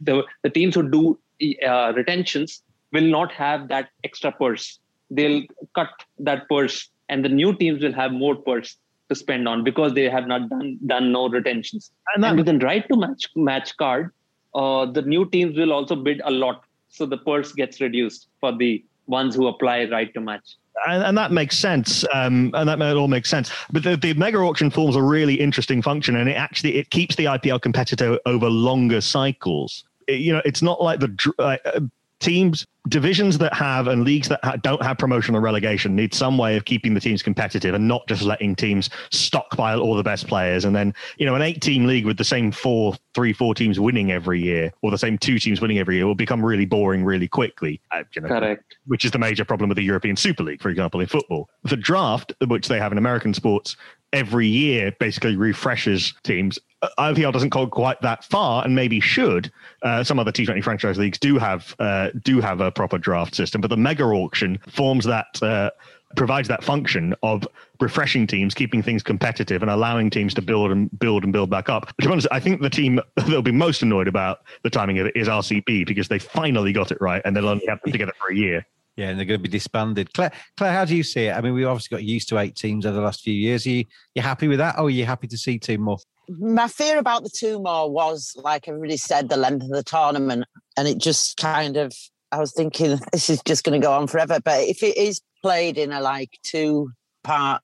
the the teams who do uh, retentions will not have that extra purse. They'll cut that purse, and the new teams will have more purse to spend on because they have not done done no retentions. And, and with a right to match match card, uh, the new teams will also bid a lot so the purse gets reduced for the ones who apply right to match.
And, and, that makes sense. Um, and that all makes sense. But the, the, mega auction forms a really interesting function, and it actually it keeps the IPL competitor over longer cycles. It, you know, it's not like the uh, teams divisions that have and leagues that ha- don't have promotion or relegation need some way of keeping the teams competitive and not just letting teams stockpile all the best players and then you know an eight team league with the same four three four teams winning every year or the same two teams winning every year will become really boring really quickly uh, you know,
Correct.
which is the major problem with the European Super League for example in football the draft which they have in American sports every year basically refreshes teams IPL doesn't go quite that far, and maybe should. Uh, some other T20 franchise leagues do have uh, do have a proper draft system, but the mega auction forms that uh, provides that function of refreshing teams, keeping things competitive, and allowing teams to build and build and build back up. To be honest, I think the team that'll be most annoyed about the timing of it is RCB because they finally got it right, and they'll only have them together for a year.
Yeah, and they're going to be disbanded. Claire, Claire, how do you see it? I mean, we've obviously got used to eight teams over the last few years. Are you, you happy with that, or are you happy to see two more?
My fear about the two more was, like everybody said, the length of the tournament. And it just kind of, I was thinking, this is just going to go on forever. But if it is played in a like two part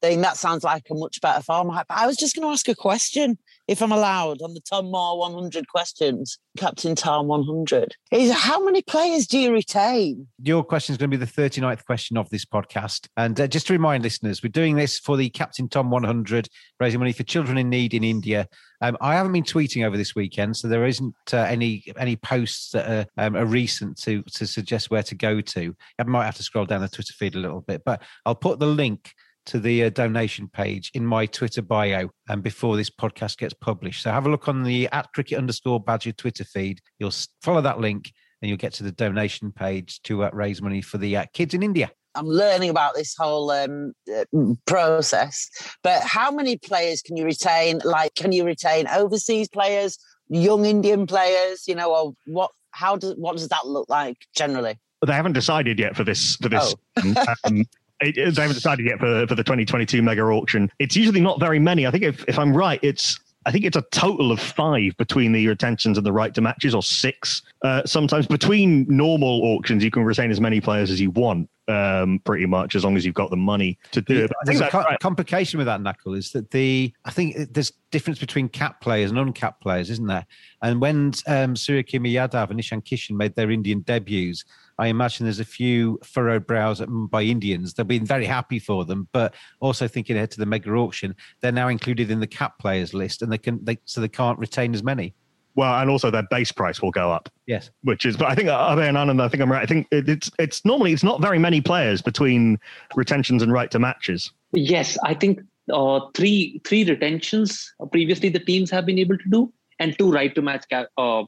thing, that sounds like a much better format. But I was just going to ask a question if I'm allowed, on the Tom Moore 100 questions, Captain Tom 100, is how many players do you retain?
Your question is going to be the 39th question of this podcast. And uh, just to remind listeners, we're doing this for the Captain Tom 100, raising money for children in need in India. Um, I haven't been tweeting over this weekend, so there isn't uh, any any posts that are, um, are recent to to suggest where to go to. I might have to scroll down the Twitter feed a little bit, but I'll put the link to the uh, donation page in my Twitter bio and before this podcast gets published. So have a look on the at cricket underscore badger Twitter feed. You'll follow that link and you'll get to the donation page to uh, raise money for the uh, kids in India.
I'm learning about this whole um, uh, process, but how many players can you retain? Like, can you retain overseas players, young Indian players? You know, or what? How does what does that look like generally?
They haven't decided yet for this for this. Oh. um, it, they haven't decided yet for, for the 2022 mega auction. It's usually not very many. I think if, if I'm right, it's I think it's a total of five between the retentions and the right to matches, or six. Uh, sometimes between normal auctions, you can retain as many players as you want. um, pretty much as long as you've got the money to do it. But I think
a co-
right.
complication with that Nakul is that the I think there's difference between cap players and uncapped players, isn't there? And when um, Suryakumar Yadav and Ishan Kishan made their Indian debuts, I imagine there's a few furrowed brows by Indians. They've been very happy for them, but also thinking ahead to the mega auction, they're now included in the cap players list, and they can they so they can't retain as many.
Well, and also their base price will go up.
Yes.
which is, but I think uh, Abe and Anand, I think I'm right. I think it, it's it's normally it's not very many players between retentions and right to matches.
Yes, I think uh, three three retentions uh, previously the teams have been able to do, and two right to match ca- uh,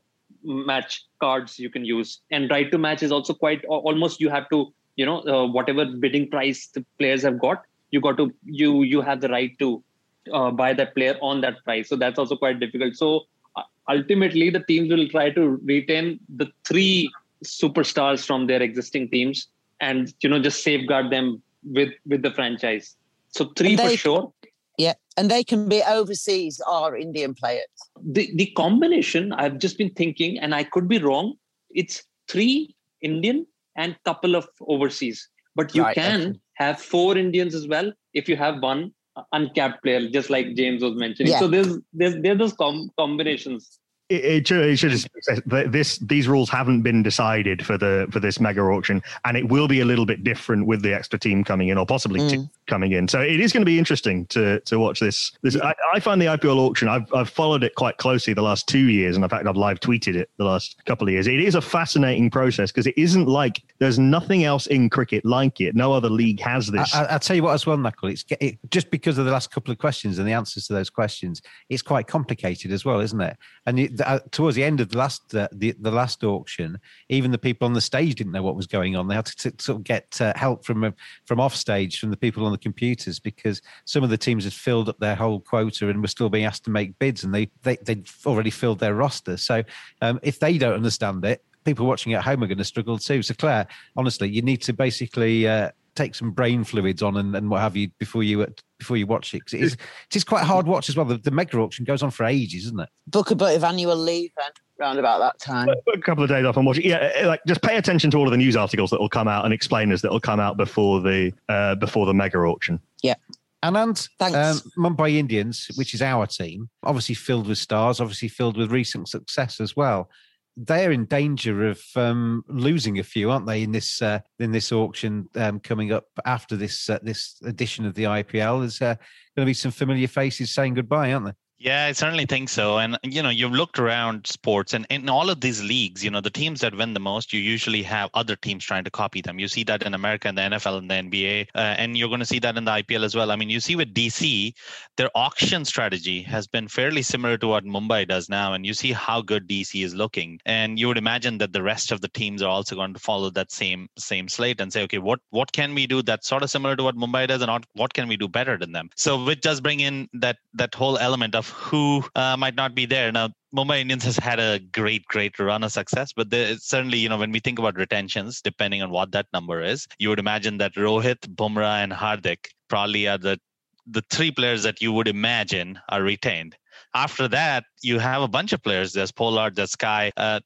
match cards you can use. And right to match is also quite almost you have to you know uh, whatever bidding price the players have got, you got to you you have the right to uh, buy that player on that price. So that's also quite difficult. So uh, ultimately, the teams will try to retain the three superstars from their existing teams and you know just safeguard them with with the franchise. So three for sure.
Yeah, and they can be overseas or Indian players.
The the combination I've just been thinking, and I could be wrong. It's three Indian and couple of overseas, but you
Right,
can
okay.
have four Indians as well if you have one uncapped player, just like James was mentioning.
Yeah.
So there's there's there's those com- combinations.
It, it should, it should just this these rules haven't been decided for the for this mega auction, and it will be a little bit different with the extra team coming in, or possibly mm. two coming in. So it is going to be interesting to to watch this. This I, I find the IPL auction. I've I've followed it quite closely the last two years, and in fact I've live tweeted it the last couple of years. It is a fascinating process because it isn't like there's nothing else in cricket like it. No other league has this.
I, I, I'll tell you what as well, Nakul. It's it, just because of the last couple of questions and the answers to those questions. It's quite complicated as well, isn't it? And it, uh, towards the end of the last uh, the the last auction, even the people on the stage didn't know what was going on. They had to, to sort of get uh, help from uh, from off stage from the people on the computers because some of the teams had filled up their whole quota and were still being asked to make bids, and they they they'd already filled their roster. So um, if they don't understand it, people watching at home are going to struggle too. So Claire, honestly, you need to basically uh, take some brain fluids on and, and what have you before you uh, before you watch it 'Cause it is it is quite a hard watch as well. The, the mega auction goes on for ages, isn't it?
Book a bit of annual leave then, round about that time.
a couple of days off and watch it. Yeah, eh, like just pay attention to all of the news articles that will come out and explainers that will come out before the uh, before the mega auction.
Yeah.
Anand,
Thanks.
um, Mumbai Indians, which is our team, obviously filled with stars, obviously filled with recent success as well. They're in danger of um, losing a few, aren't they? In this uh, in this auction um, coming up after this uh, this edition of the IPL, there's uh, going to be some familiar faces saying goodbye, aren't there?
Yeah, I certainly think so. And you know, you've looked around sports, and in all of these leagues, you know, the teams that win the most, you usually have other teams trying to copy them. You see that in America, in the NFL, and the NBA, uh, and you're going to see that in the IPL as well. I mean, you see with DC, their auction strategy has been fairly similar to what Mumbai does now, and you see how good DC is looking. And you would imagine that the rest of the teams are also going to follow that same same slate and say, okay, what what can we do that's sort of similar to what Mumbai does, and what, can we do better than them? So, which does bring in that that whole element of who uh, might not be there now. Mumbai Indians has had a great, great run of success, but there, certainly, you know, when we think about retentions, depending on what that number is, you would imagine that Rohit, Bumrah, and Hardik probably are the the three players that you would imagine are retained. After that, you have a bunch of players. There's Pollard, there's Sky, uh,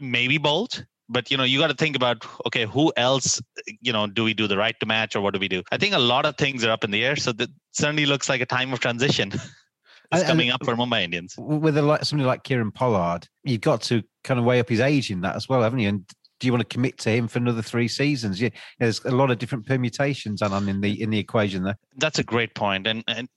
maybe Boult. But you know, you got to think about okay, who else? You know, do we do the right to match or what do we do? I think a lot of things are up in the air. So that certainly looks like a time of transition.
And-
is
and-
coming up for Mumbai Indians.
with a like somebody like Kieron Pollard, you've got to kind of weigh up his age in that as well, haven't you? And do you want to commit to him for another three seasons? Yeah, there's a lot of different permutations, Anand, in the in the equation there.
That's a great point, and and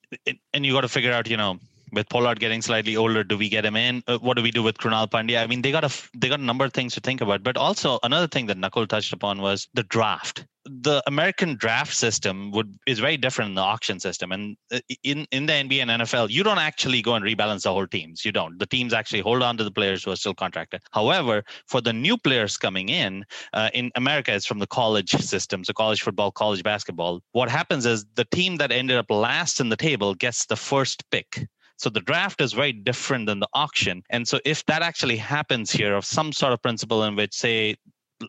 and you got to figure out, you know, with Pollard getting slightly older, do we get him in? Uh, what do we do with Krunal Pandya? I mean, they got a they got a number of things to think about, but also another thing that Nakul touched upon was the draft. The American draft system would is very different than the auction system, and uh, in in the NBA and NFL, you don't actually go and rebalance the whole teams. You don't. The teams actually hold on to the players who are still contracted. However, for the new players coming in, uh, in America, it's from the college system, so college football, college basketball. What happens is the team that ended up last in the table gets the first pick. So the draft is very different than the auction. And so if that actually happens here of some sort of principle in which, say,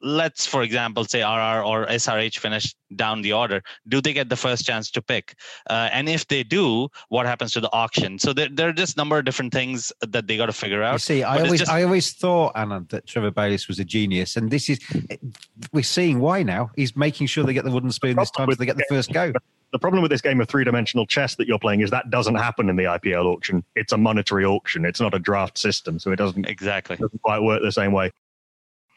let's for example say RR or SRH finish down the order, do they get the first chance to pick? Uh, and if they do, what happens to the auction? So there, there are just a number of different things that they got to figure out.
You see, I always, just... I always thought, Anna, that Trevor Bayliss was a genius, and this is we're seeing why now. He's making sure they get the wooden spoon this time, so they get the first go.
The problem with this game of three dimensional chess that you're playing is that doesn't happen in the IPL auction. It's a monetary auction. It's not a draft system, so it doesn't
exactly
doesn't quite work the same way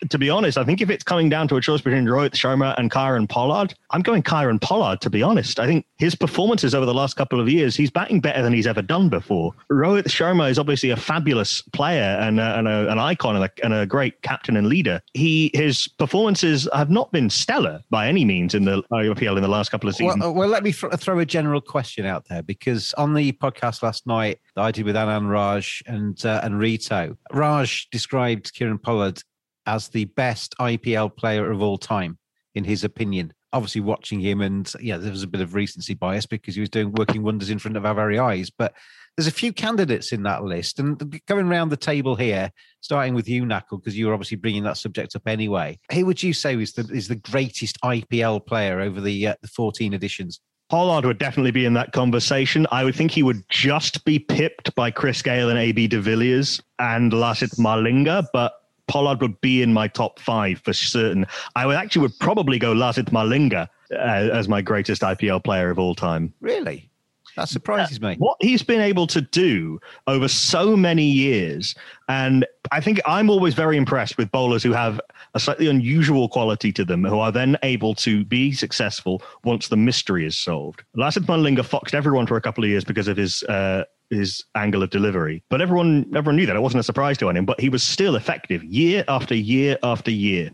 to be honest, I think if it's coming down to a choice between Rohit Sharma and Kieron Pollard, I'm going Kieron Pollard, to be honest. I think his performances over the last couple of years, he's batting better than he's ever done before. Rohit Sharma is obviously a fabulous player and, a, and a, an icon and a, and a, great captain and leader. He His performances have not been stellar by any means in the IPL in the last couple of seasons.
Well, well let me th- throw a general question out there because on the podcast last night that I did with Anand Raj and, uh, and Rito, Raj described Kieron Pollard as the best IPL player of all time, in his opinion. Obviously, watching him, and yeah, there was a bit of recency bias because he was doing working wonders in front of our very eyes. But there's a few candidates in that list, and going around the table here, starting with you, Nakul, because you were obviously bringing that subject up anyway. Who would you say is the is the greatest IPL player over the uh, the 14 editions?
Pollard would definitely be in that conversation. I would think he would just be pipped by Chris Gayle and AB de Villiers and Lasith Malinga, but Pollard would be in my top five for certain. I would actually would probably go Lasith Malinga uh, as my greatest IPL player of all time.
Really? That surprises me.
What he's been able to do over so many years. And I think I'm always very impressed with bowlers who have a slightly unusual quality to them, who are then able to be successful once the mystery is solved. Lasith Malinga foxed everyone for a couple of years because of his uh, his angle of delivery. But everyone everyone knew that. It wasn't a surprise to anyone, but he was still effective year after year after year.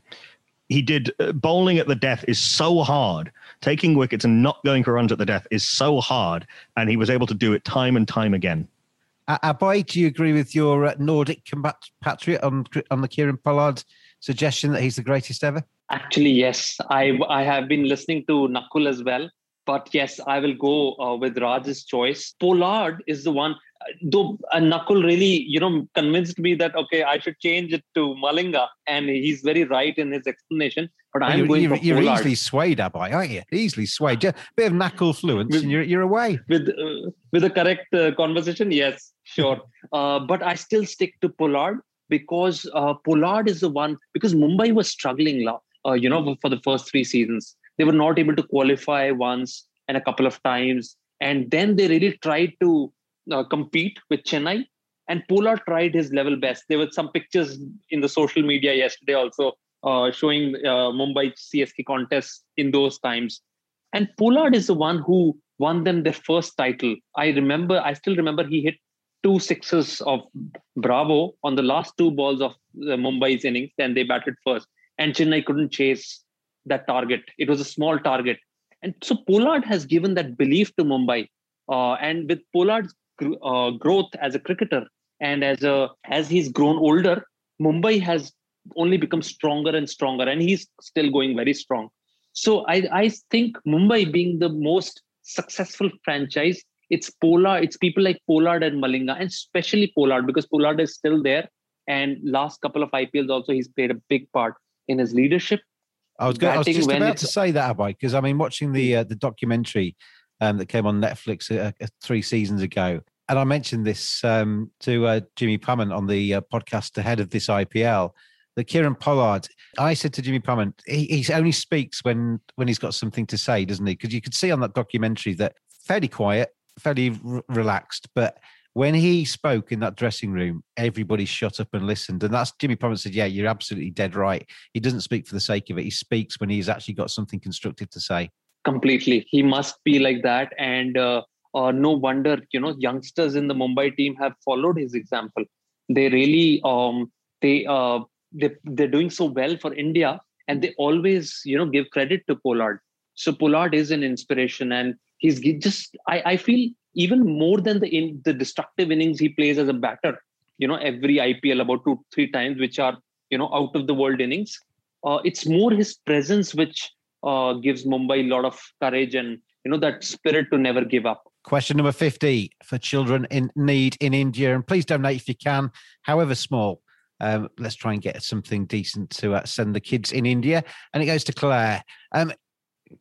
He did uh, bowling at the death is so hard. Taking wickets and not going for runs at the death is so hard, and he was able to do it time and time again.
Uh, Abhay, do you agree with your uh, Nordic compatriot on on the Kieron Pollard suggestion that he's the greatest ever?
Actually, yes. I I have been listening to Nakul as well, but yes, I will go uh, with Raj's choice. Pollard is the one. Though uh, Nakul really, you know, convinced me that okay, I should change it to Malinga, and he's very right in his explanation. But I'm
you're,
going
you're,
for
you're
Pollard.
easily swayed, Abhay, aren't you? Easily swayed. Just a bit of Nakul fluence, with, and you're you're away
with uh, with the correct uh, conversation. Yes, sure. Uh, but I still stick to Pollard because uh, Pollard is the one because Mumbai was struggling, uh, you know, for the first three seasons they were not able to qualify once and a couple of times. And then they really tried to uh, compete with Chennai. And Pollard tried his level best. There were some pictures in the social media yesterday also uh, showing uh, Mumbai CSK contests in those times. And Pollard is the one who won them their first title. I remember, I still remember he hit two sixes of Bravo on the last two balls of Mumbai's innings, and they batted first. And Chennai couldn't chase that target. It was a small target. And so Pollard has given that belief to Mumbai. Uh, and with Pollard's uh, growth as a cricketer and as a as he's grown older, Mumbai has only become stronger and stronger, and he's still going very strong. So I, I think Mumbai being the most successful franchise, it's Pollard, it's people like Pollard and Malinga, and especially Pollard because Pollard is still there. And last couple of IPLs also, he's played a big part in his leadership
I was, going, I was just about to say that, Abhay, because I mean, watching the uh, the documentary um, that came on Netflix uh, uh, three seasons ago, and I mentioned this um, to uh, Jimmy Pummant on the uh, podcast ahead of this IPL. The Kieron Pollard, I said to Jimmy Pummant, he, he only speaks when when he's got something to say, doesn't he? Because you could see on that documentary that fairly quiet, fairly r- relaxed, but when he spoke in that dressing room, everybody shut up and listened. And that's Jimmy Pummant said, Yeah, you're absolutely dead right. He doesn't speak for the sake of it. He speaks when he's actually got something constructive to say.
Completely. He must be like that. And uh, uh, no wonder, you know, youngsters in the Mumbai team have followed his example. They really, um, they, uh, they, they're doing so well for India and they always, you know, give credit to Pollard. So Pollard is an inspiration and he's just, I, I feel even more than the in the destructive innings he plays as a batter you know every ipl about two three times which are you know out of the world innings uh, it's more his presence which uh, gives mumbai a lot of courage and you know that spirit to never give up
question number 50 for children in need in india and please donate if you can however small Um, let's try and get something decent to uh, send the kids in India. And it goes to Claire. Um,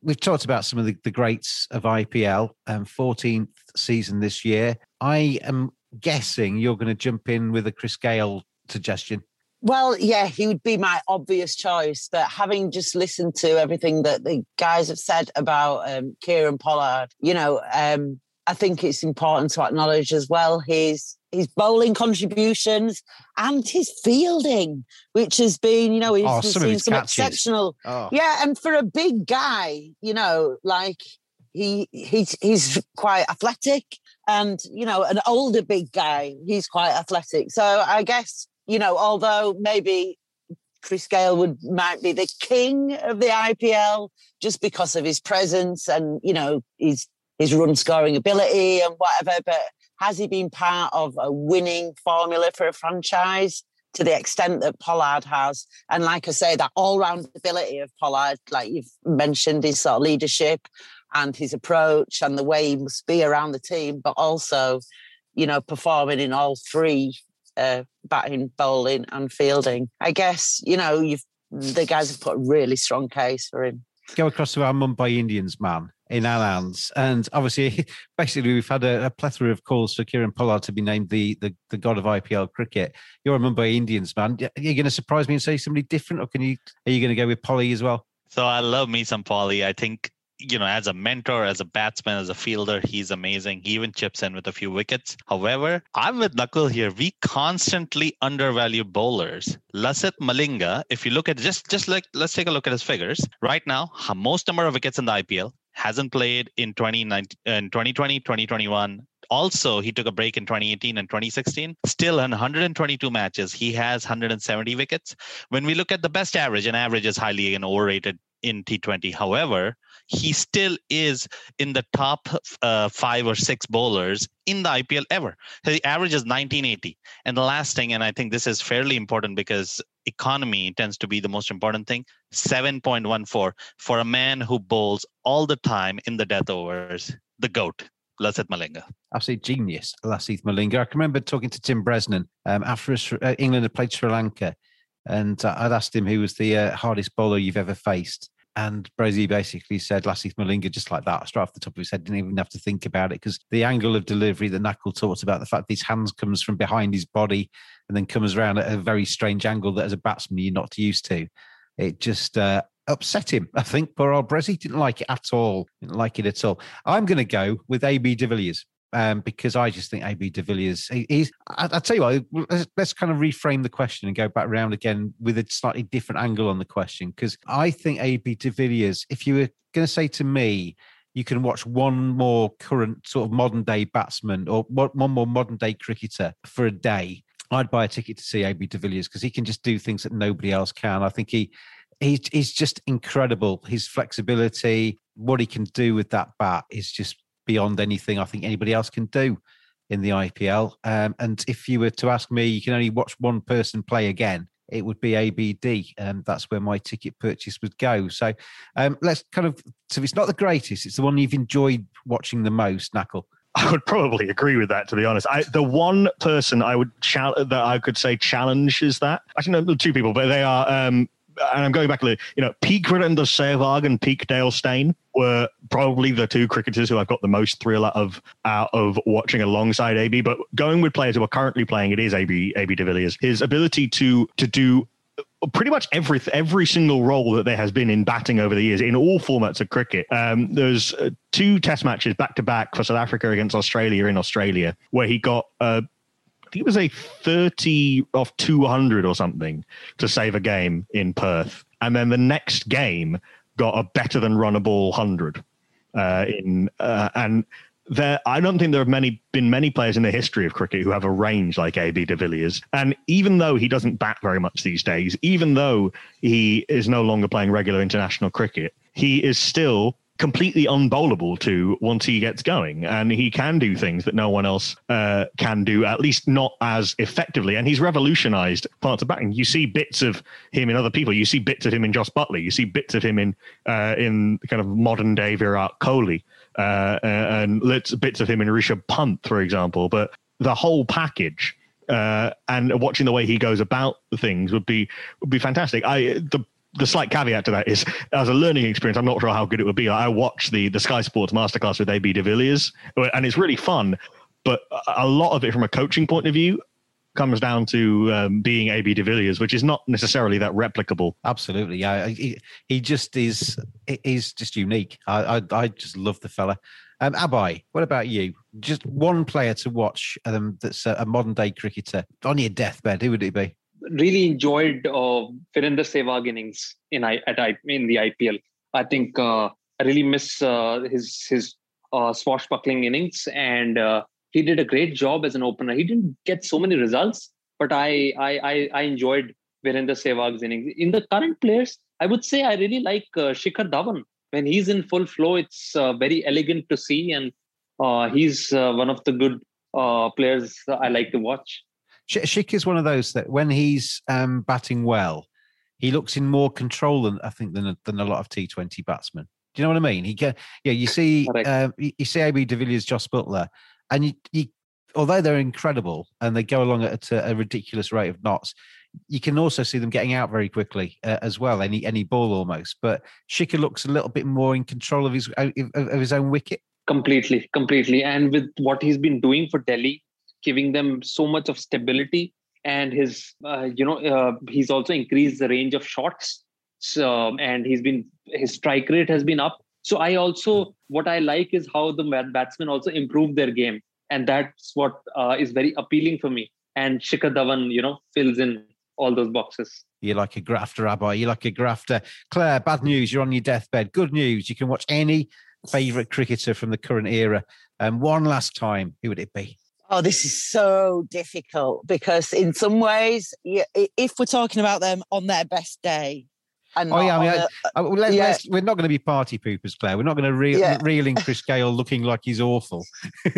we've talked about some of the, the greats of IPL, um, 14th season this year. I am guessing you're going to jump in with a Chris Gayle suggestion.
Well, yeah, he would be my obvious choice. But having just listened to everything that the guys have said about um, Kieron Pollard, you know, um, I think it's important to acknowledge as well his his bowling contributions and his fielding, which has been, you know, he's,
Oh, some
seen some
catches.
exceptional.
Oh.
Yeah, and for a big guy, you know, like he he's he's quite athletic, and you know, an older big guy, he's quite athletic. So I guess you know, although maybe Chris Gayle would might be the king of the IPL just because of his presence and you know his his run scoring ability and whatever. But has he been part of a winning formula for a franchise to the extent that Pollard has? And like I say, that all round ability of Pollard, like you've mentioned, his sort of leadership and his approach and the way he must be around the team, but also, you know, performing in all three uh, batting, bowling, and fielding. I guess you know you've the guys have put a really strong case for him.
Go across to our Mumbai Indians man in Anand's. And obviously, basically, we've had a, a plethora of calls for Kieron Pollard to be named the, the, the god of IPL cricket. You're a Mumbai Indians man. Are you going to surprise me and say somebody different, or can you? Are you going to go with Polly as well?
So I love me some Polly. I think you know, as a mentor, as a batsman, as a fielder, he's amazing. He even chips in with a few wickets. However, I'm with Nakul here. We constantly undervalue bowlers. Lasith Malinga, if you look at just just like let's take a look at his figures right now. Most number of wickets in the IPL hasn't played in 2019, in 2020, 2021. Also, he took a break in 2018 and 2016. Still, in 122 matches, he has 170 wickets. When we look at the best average, and average is highly and overrated in T20. However, he still is in the top uh, five or six bowlers in the IPL ever. The average is 1980. And the last thing, and I think this is fairly important because economy tends to be the most important thing 7.14 for a man who bowls all the time in the death overs, the GOAT. Lasith Malinga.
Absolute genius, Lasith Malinga. I can remember talking to Tim Bresnan um, after uh, England had played Sri Lanka, and uh, I'd asked him who was the uh, hardest bowler you've ever faced. And Brezzy basically said Lasith Malinga just like that, straight off the top of his head. Didn't even have to think about it because the angle of delivery that Nakul talked about, the fact that his hands comes from behind his body and then comes around at a very strange angle that as a batsman you're not used to. It just uh, upset him. I think poor old Brezzy didn't like it at all. Didn't like it at all. I'm going to go with AB de Villiers. Um, because I just think AB de Villiers, he, he's, I, I'll tell you what, let's, let's kind of reframe the question and go back around again with a slightly different angle on the question. Because I think AB de Villiers, if you were going to say to me, you can watch one more current sort of modern day batsman or one more modern day cricketer for a day, I'd buy a ticket to see AB de Villiers because he can just do things that nobody else can. I think he he, he's just incredible. His flexibility, what he can do with that bat is just beyond anything I think anybody else can do in the IPL. Um, and if you were to ask me, you can only watch one person play again. It would be ABD, and that's where my ticket purchase would go. So um, let's kind of. So it's not the greatest; it's the one you've enjoyed watching the most, Nakul.
I would probably agree with that, to be honest. I, the one person I would chal- that I could say challenges that. Actually, no, two people, but they are. Um, and I'm going back little. You know, peak Virender Sehwag and peak Dale Steyn were probably the two cricketers who I've got the most thrill out of out of watching alongside AB. But going with players who are currently playing, it is AB AB de Villiers. His ability to to do pretty much every every single role that there has been in batting over the years in all formats of cricket. Um, there's uh, two Test matches back to back for South Africa against Australia in Australia where he got. Uh, think it was a 30 off 200 or something to save a game in Perth. And then the next game got a better than runnable 100 uh, in uh, and there I don't think there have many been many players in the history of cricket who have a range like AB de Villiers. And even though he doesn't bat very much these days, even though he is no longer playing regular international cricket, he is still completely unbowlable to once he gets going. And he can do things that no one else uh, can do at least not as effectively. And he's revolutionized parts of batting. You see bits of him in other people. You see bits of him in Jos Buttler you see bits of him in uh, in kind of modern day Virat Kohli uh, and let's bits of him in Rishabh Pant for example. But the whole package uh, and watching the way he goes about things would be would be fantastic. I the the slight caveat to that is, as a learning experience, I'm not sure how good it would be. I watched the the Sky Sports masterclass with AB de Villiers, and it's really fun. But a lot of it, from a coaching point of view, comes down to um, being AB de Villiers, which is not necessarily that replicable.
Absolutely, yeah. He, he just is. He's just unique. I, I, I just love the fella. Um, Abhay, what about you? Just one player to watch um, that's a, a modern day cricketer on your deathbed. Who would it be?
Really enjoyed uh, Virender Sehwag innings in I at I, in the IPL. I think uh, I really miss uh, his his uh, swashbuckling innings, and uh, he did a great job as an opener. He didn't get so many results, but I I I, I enjoyed Virender Sehwag's innings. In the current players, I would say I really like uh, Shikhar Dhawan. When he's in full flow, it's very elegant to see, and he's one of the good players I like to watch.
Shik is one of those that when he's um, batting well, he looks in more control than I think than than a lot of T Twenty batsmen. Do you know what I mean? He get yeah. You see, um, you see AB de Villiers, Jos Buttler, and you, you although they're incredible and they go along at a, a, ridiculous rate of knots, you can also see them getting out very quickly uh, as well. Any any ball almost, but Shikhar looks a little bit more in control of his of, of his own wicket.
Completely, completely, and with what he's been doing for Delhi, giving them so much of stability, and his uh, you know uh, he's also increased the range of shots. So, and he's been his strike rate has been up so I also what I like is how the batsmen also improve their game, and that's what uh, is very appealing for me. And Shikhar Dhawan, you know, fills in all those boxes.
You're like a grafter, Rabbi. You're like a grafter. Claire, bad news. You're on your deathbed. Good news. You can watch any favourite cricketer from the current era. And um, one last time, who would it be?
Oh, this is so difficult because in some ways, if we're talking about them on their best day, and
oh yeah, I mean, I, let, yeah. we're not going to be party poopers, Claire. We're not going to reel, yeah. reel in Chris Gayle looking like he's awful.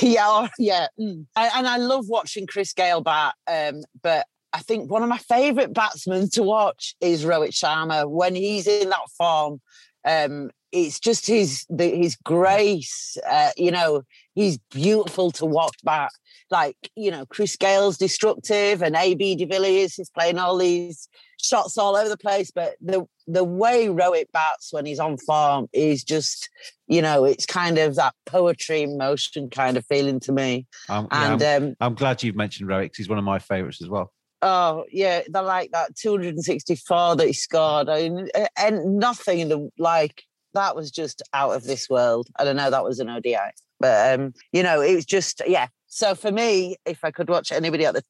yeah, oh, yeah, mm. I, and I love watching Chris Gayle bat. Um, but I think one of my favourite batsmen to watch is Rohit Sharma when he's in that form. Um, it's just his the, his grace. Uh, you know, he's beautiful to watch back. Like you know, Chris Gayle's destructive, and AB de Villiers is playing all these shots all over the place. But the the way Rohit bats when he's on form is just, you know, it's kind of that poetry in motion kind of feeling to me.
Um, and yeah, I'm, um, I'm, glad you've mentioned because he's one of my favourites as well.
Oh yeah, they're like that 264 that he scored. I mean, and nothing in the like that was just out of this world. I don't know, that was an ODI. But um, you know, it was just yeah. So for me, if I could watch anybody at the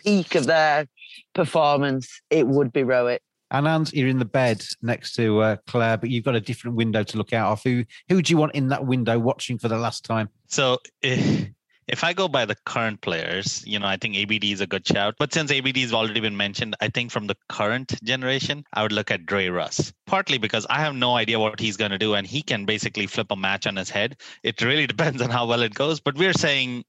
peak of their performance, it would be Rohit.
And you're in the bed next to uh, Claire, but you've got a different window to look out of. Who who do you want in that window watching for the last time?
So if, if I go by the current players, you know, I think ABD is a good shout. But since ABD has already been mentioned, I think from the current generation, I would look at Dre Russ. Partly because I have no idea what he's going to do, and he can basically flip a match on his head. It really depends on how well it goes. But we're saying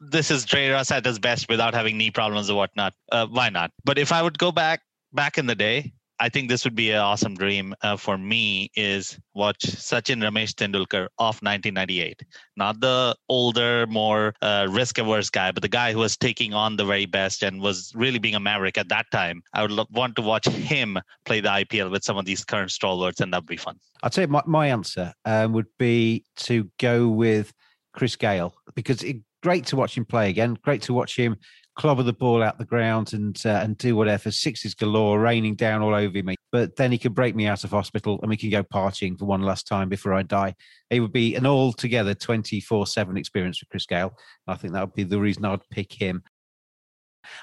this is Dre Russ at his best without having knee problems or whatnot. Uh, why not? But if I would go back back in the day, I think this would be an awesome dream uh, for me is watch Sachin Ramesh Tendulkar of 1998. Not the older, more uh, risk averse guy, but the guy who was taking on the very best and was really being a maverick at that time. I would lo- want to watch him play the IPL with some of these current stalwarts, and that would be fun.
I'd say my, my answer um, would be to go with Chris Gayle because it, great to watch him play again. Great to watch him clobber the ball out the ground and uh, and do whatever. Sixes galore, raining down all over me. But then he could break me out of hospital and we can go partying for one last time before I die. It would be an altogether 24 7 experience with Chris Gayle. I think that would be the reason I'd pick him.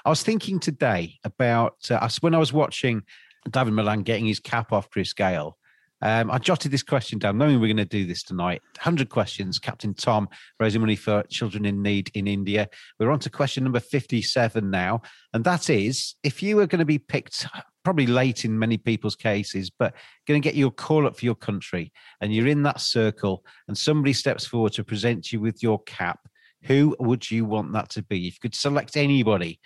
I was thinking today about uh, when I was watching David Malan getting his cap off Chris Gayle. Um, I jotted this question down, knowing we're going to do this tonight. 100 questions. Captain Tom raising money for children in need in India. We're on to question number 57 now. And that is if you were going to be picked, probably late in many people's cases, but going to get your call up for your country, and you're in that circle, and somebody steps forward to present you with your cap, who would you want that to be? If you could select anybody,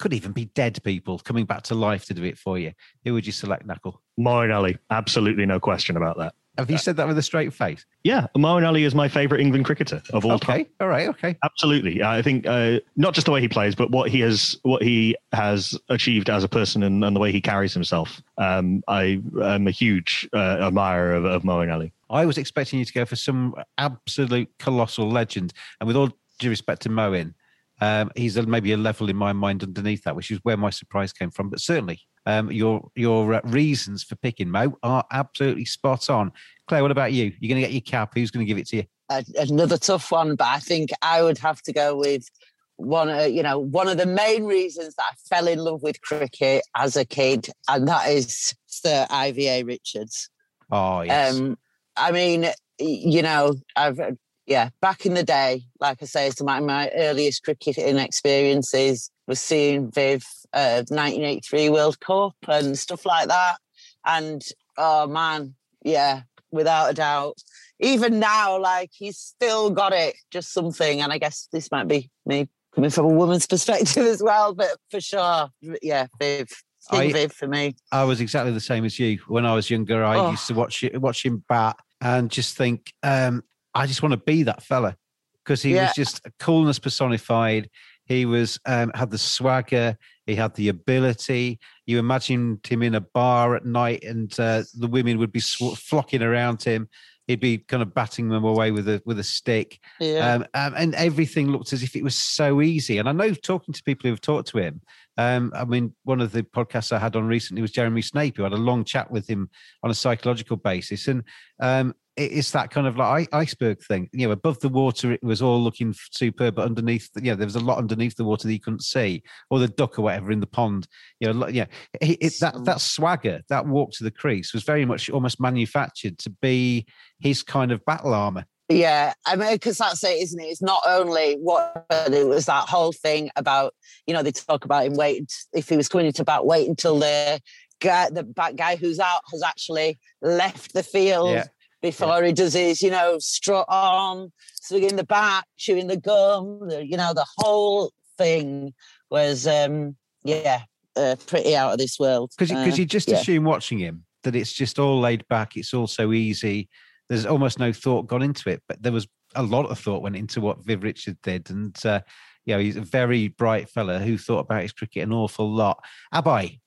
could even be dead people coming back to life to do it for you. Who would you select, Nakul?
Moeen Ali. Absolutely no question about that.
Have you said that with a straight face?
Yeah, Ali is my favourite England cricketer of all time.
Okay,
time.
all right, okay.
Absolutely, I think uh, not just the way he plays, but what he has what he has achieved as a person and, and the way he carries himself. Um, I am a huge uh, admirer of, of Ali.
I was expecting you to go for some absolute colossal legend, and with all due respect to Moeen, um, he's a, maybe a level in my mind underneath that, which is where my surprise came from. But certainly, um, your your uh, reasons for picking Mo are absolutely spot on. Claire, what about you? You're going to get your cap. Who's going to give it to you?
a, another tough one, but I think I would have to go with one. Uh, you know, one of the main reasons that I fell in love with cricket as a kid, and that is Sir IVA Richards.
Oh yes,
Um, I mean, you know, I've uh, yeah, back in the day, like I say, some of my earliest cricketing experiences was seeing Viv uh, 1983 World Cup and stuff like that. And oh man, yeah, without a doubt. Even now, like he's still got it, just something. And I guess this might be me coming from a woman's perspective as well, but for sure, yeah, Viv.
I-
Viv for me.
I was exactly the same as you. When I was younger, I
Oh.
used to watch watch him bat and just think, um, I just want to be that fella because he
Yeah.
was just coolness personified. He was um, had the swagger. He had the ability. You imagined him in a bar at night, and uh, the women would be sw- flocking around him. He'd be kind of batting them away with a with a stick,
Yeah.
um, um, and everything looked as if it was so easy. And I know talking to people who've talked to him, um, I mean, one of the podcasts I had on recently was Jeremy Snape, who had a long chat with him on a psychological basis, and um, it's that kind of like iceberg thing. You know, above the water it was all looking superb, but underneath, you know, there was a lot underneath the water that you couldn't see, or the duck or whatever in the pond. You know, yeah, it, it, that that swagger, that walk to the crease, was very much almost manufactured to be his kind of battle armor.
Yeah, I mean, because that's it, isn't it? It's not only what but it was that whole thing about, you know, they talk about him waiting if he was coming into bat, wait until the guy, the bat guy who's out has actually left the field
Yeah.
Before he does his, you know, strut on, swinging the bat, chewing the gum. The, you know, the whole thing was, um yeah, uh, pretty out of this world.
because because
Uh,
you just
yeah.
assume watching him that it's just all laid back it's all so easy there's almost no thought gone into it but there was a lot of thought went into what viv richard did and uh, you know he's a very bright fella who thought about his cricket an awful lot Abhay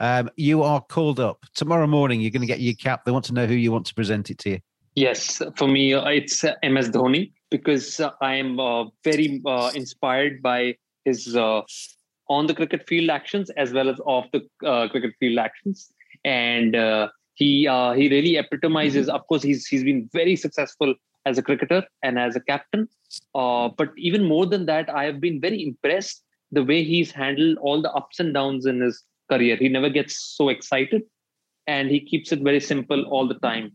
um, you are called up. Tomorrow morning you're going to get your cap. They want to know who you want to present it to you.
Yes, for me, uh, it's uh, MS Dhoni because uh, I am uh, very uh, inspired by his uh, on the cricket field actions as well as off the cricket field actions, and he he really epitomizes. Of course, he's he's been very successful as a cricketer and as a captain, but even more than that, I have been very impressed the way he's handled all the ups and downs in his career. He never gets so excited, and he keeps it very simple all the time.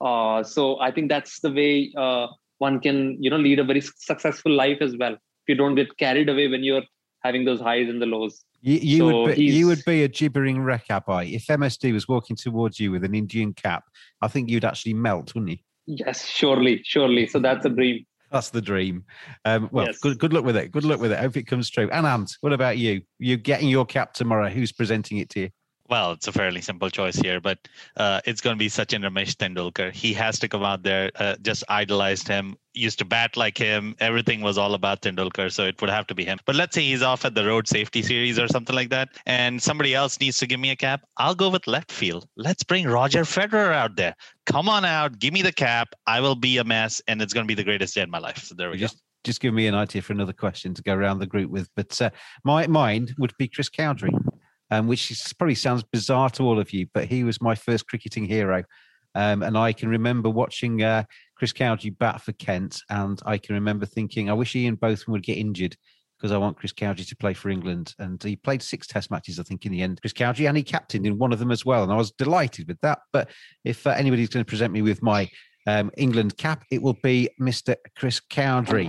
Uh, so I think that's the way uh, one can, you know, lead a very successful life as well. If you don't get carried away when you're having those highs and the lows.
you, you
So
would be you would be a gibbering wreck Abhay if msd was walking towards you with an indian cap i think you'd actually melt wouldn't you
Yes, surely, surely. So that's a dream.
That's the dream. Um, well,
Yes.
good good luck with it. Good luck with it. Hope it comes true. Anand, what about you? You're getting your cap tomorrow. Who's presenting it to you?
Well, it's a fairly simple choice here, but uh, it's going to be Sachin Ramesh Tendulkar. He has to come out there. Uh, just idolized him. Used to bat like him. Everything was all about Tendulkar, so it would have to be him. But let's say he's off at the Road Safety Series or something like that, and somebody else needs to give me a cap. I'll go with left field. Let's bring Roger Federer out there. Come on out, give me the cap. I will be a mess, and it's going to be the greatest day in my life. So there we go.
Just just give me an idea for another question to go around the group with. But uh, my mine would be Chris Cowdrey, um, which probably sounds bizarre to all of you, but he was my first cricketing hero. Um, and I can remember watching uh, Chris Cowdrey bat for Kent, and I can remember thinking, I wish Ian Botham would get injured because I want Chris Cowdrey to play for England. And he played six Test matches, I think, in the end. Chris Cowdrey, and he captained in one of them as well. And I was delighted with that. But if uh, anybody's going to present me with my um, England cap, it will be Mr. Chris Cowdrey.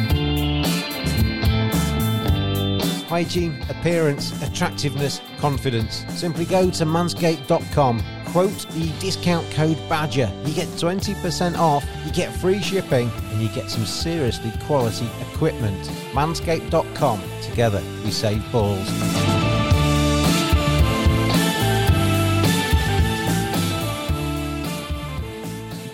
Hygiene, appearance, attractiveness, confidence. Simply go to manscaped.com. Quote the discount code BADGER. You get 20% off, you get free shipping, and you get some seriously quality equipment. Manscaped.com. Together, we save balls.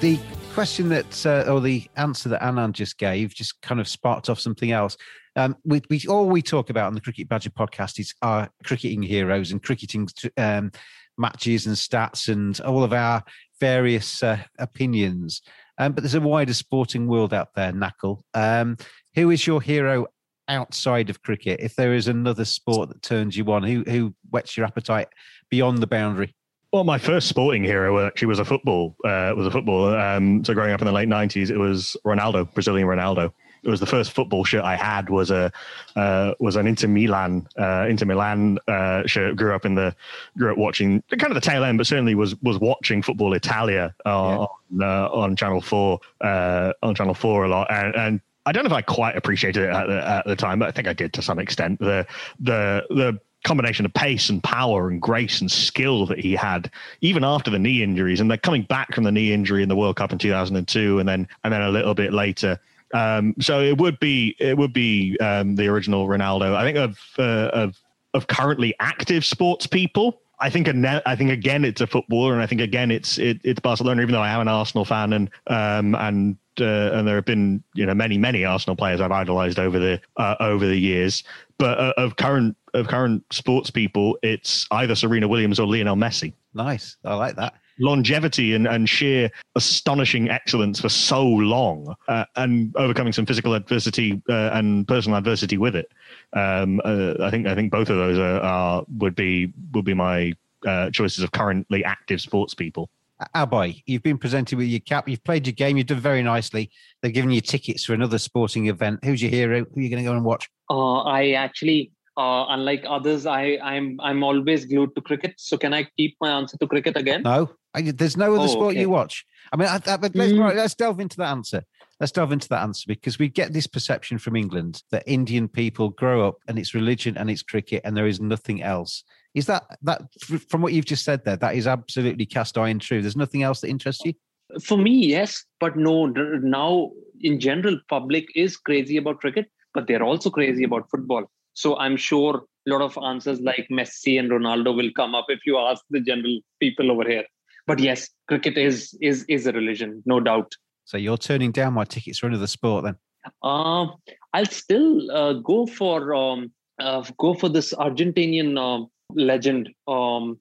the question that, uh, or the answer that Anand just gave, just kind of sparked off something else. Um, we, we all we talk about on the Cricket Badger podcast is our cricketing heroes and cricketing um, matches and stats and all of our various uh, opinions. Um, but there's a wider sporting world out there, Nakul. Um, who is your hero outside of cricket? If there is another sport that turns you on, who who whets your appetite beyond the boundary?
Well, my first sporting hero actually was a football. Uh, was a football. Um, so growing up in the late '90s, it was Ronaldo, Brazilian Ronaldo. It was the first football shirt I had. was a uh, was an Inter Milan uh, Inter Milan uh, shirt. Grew up in the grew up watching kind of the tail end, but certainly was was watching Football Italia uh, yeah. on, uh, on Channel Four uh, on Channel Four a lot, and, and I don't know if I quite appreciated it at the, at the time, but I think I did to some extent. The the the combination of pace and power and grace and skill that he had even after the knee injuries and they're coming back from the knee injury in the World Cup in 2002 and then and then a little bit later um, so it would be it would be um, the original Ronaldo I think of uh, of of currently active sports people I think I think again it's a footballer, and I think again it's it, it's Barcelona. Even though I am an Arsenal fan, and um, and uh, and there have been you know many many Arsenal players I've idolized over the uh, over the years, but uh, of current of current sports people, it's either Serena Williams or Lionel Messi.
Nice, I like that
longevity and, and sheer astonishing excellence for so long uh, and overcoming some physical adversity uh, and personal adversity with it. Um, uh, I think I think both of those are, are would be would be my uh, choices of currently active sports people.
Abhay, you've been presented with your cap. You've played your game. You've done very nicely. They've given you tickets for another sporting event. Who's your hero? Who are you going to go and watch?
Uh, I actually, uh, unlike others, I, I'm I'm always glued to cricket. So can I keep my answer to cricket again?
No, I, there's no other oh, sport okay. you watch. I mean, I, I, let's, mm. right, let's delve into that answer. Let's delve into that answer because we get this perception from England that Indian people grow up and it's religion and it's cricket and there is nothing else. Is that that from what you've just said there? That is absolutely cast iron true. There's nothing else that interests you.
For me, yes, but no. Now, in general, public is crazy about cricket, but they're also crazy about football. So I'm sure a lot of answers like Messi and Ronaldo will come up if you ask the general people over here. But yes, cricket is is is a religion, no doubt.
So you're turning down my tickets for another sport then?
Uh, I'll still uh, go for um, uh, go for this Argentinian uh, legend. Um,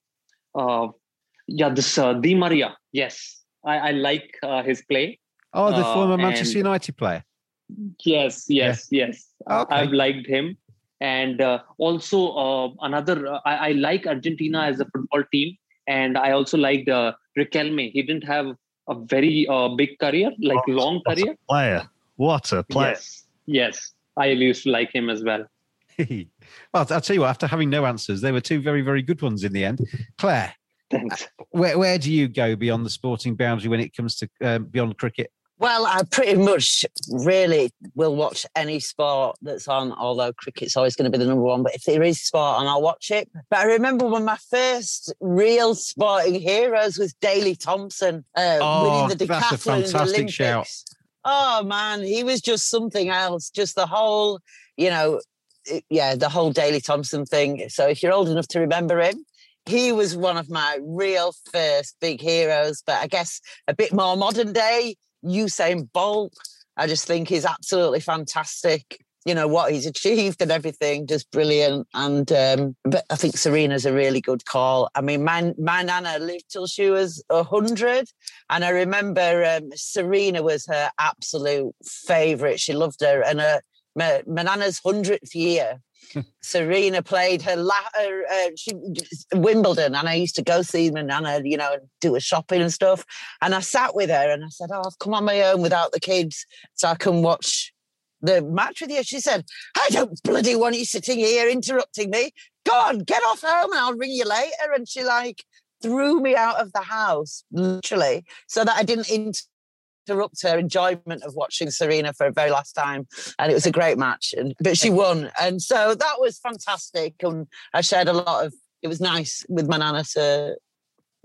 uh, yeah, this uh, Di Maria. Yes, I, I like uh, his play.
Oh, the former Manchester United player.
Yes, yes, yeah. yes. Okay. I've liked him, and also another. I, I like Argentina as a football team, and I also liked Riquelme. He didn't have a very uh, big career, like what, long career.
player. What a player.
Yes. yes. I used to like him as well.
well, I'll tell you what, after having no answers, they were two very, very good ones in the end. Claire,
Thanks.
Where, where do you go beyond the sporting boundary when it comes to um, beyond cricket?
Well, I pretty much really will watch any sport that's on, although cricket's always going to be the number one. But if there is sport on, I'll watch it. But I remember when my first real sporting heroes was Daley Thompson uh, oh, winning the decathlon in the Olympics. Shout. Oh man, he was just something else. Just the whole, you know, yeah, the whole Daley Thompson thing. So if you're old enough to remember him, he was one of my real first big heroes. But I guess a bit more modern day Usain Bolt, I just think is absolutely fantastic. You know what he's achieved and everything, just brilliant. And um, but I think Serena's a really good call. I mean, my my nana lived till she was hundred, and I remember um, Serena was her absolute favourite. She loved her, and her my, my nana's hundredth year Serena played her, la- her uh, she, Wimbledon, and I used to go see my nana, you know, do a shopping and stuff. And I sat with her, and I said, "Oh, I've come on my own without the kids, so I can watch the match with you." She said, "I don't bloody want you sitting here interrupting me. Go on, get off home, and I'll ring you later." And she like threw me out of the house, literally, so that I didn't interrupt her enjoyment of watching Serena for a very last time. And it was a great match, and but she won, and so that was fantastic. And I shared a lot of. It was nice with my nana to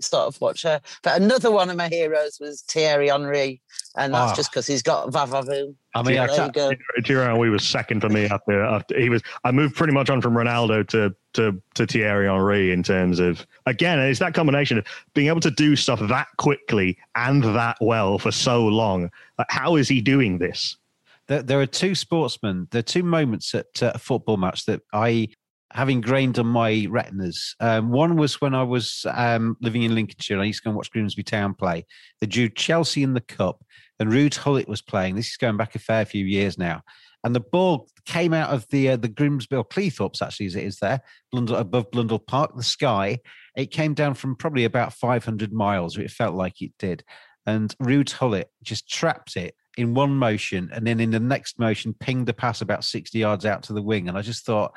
sort of watch her. But another one of my heroes was Thierry Henry, and that's
Ah.
just because he's got Vavavoom.
I mean, I
there you
can't. Thierry Henry was second for me after, after he was. I moved pretty much on from Ronaldo to to to Thierry Henry in terms of again, it's that combination of being able to do stuff that quickly and that well for so long. Like, how is he doing this?
There, there are two sportsmen. There are two moments at uh, a football match that I have ingrained on my retinas. Um, one was when I was um, living in Lincolnshire. I used to go and watch Grimsby Town play. They drew Chelsea in the cup, and Ruud Gullit was playing. This is going back a fair few years now. And the ball came out of the uh, the Grimsby or Cleethorpes, actually, as it is there, Blundell, above Blundell Park, the sky. It came down from probably about 500 miles, it felt like it did. And Ruud Gullit just trapped it in one motion and then in the next motion pinged the pass about 60 yards out to the wing. And I just thought,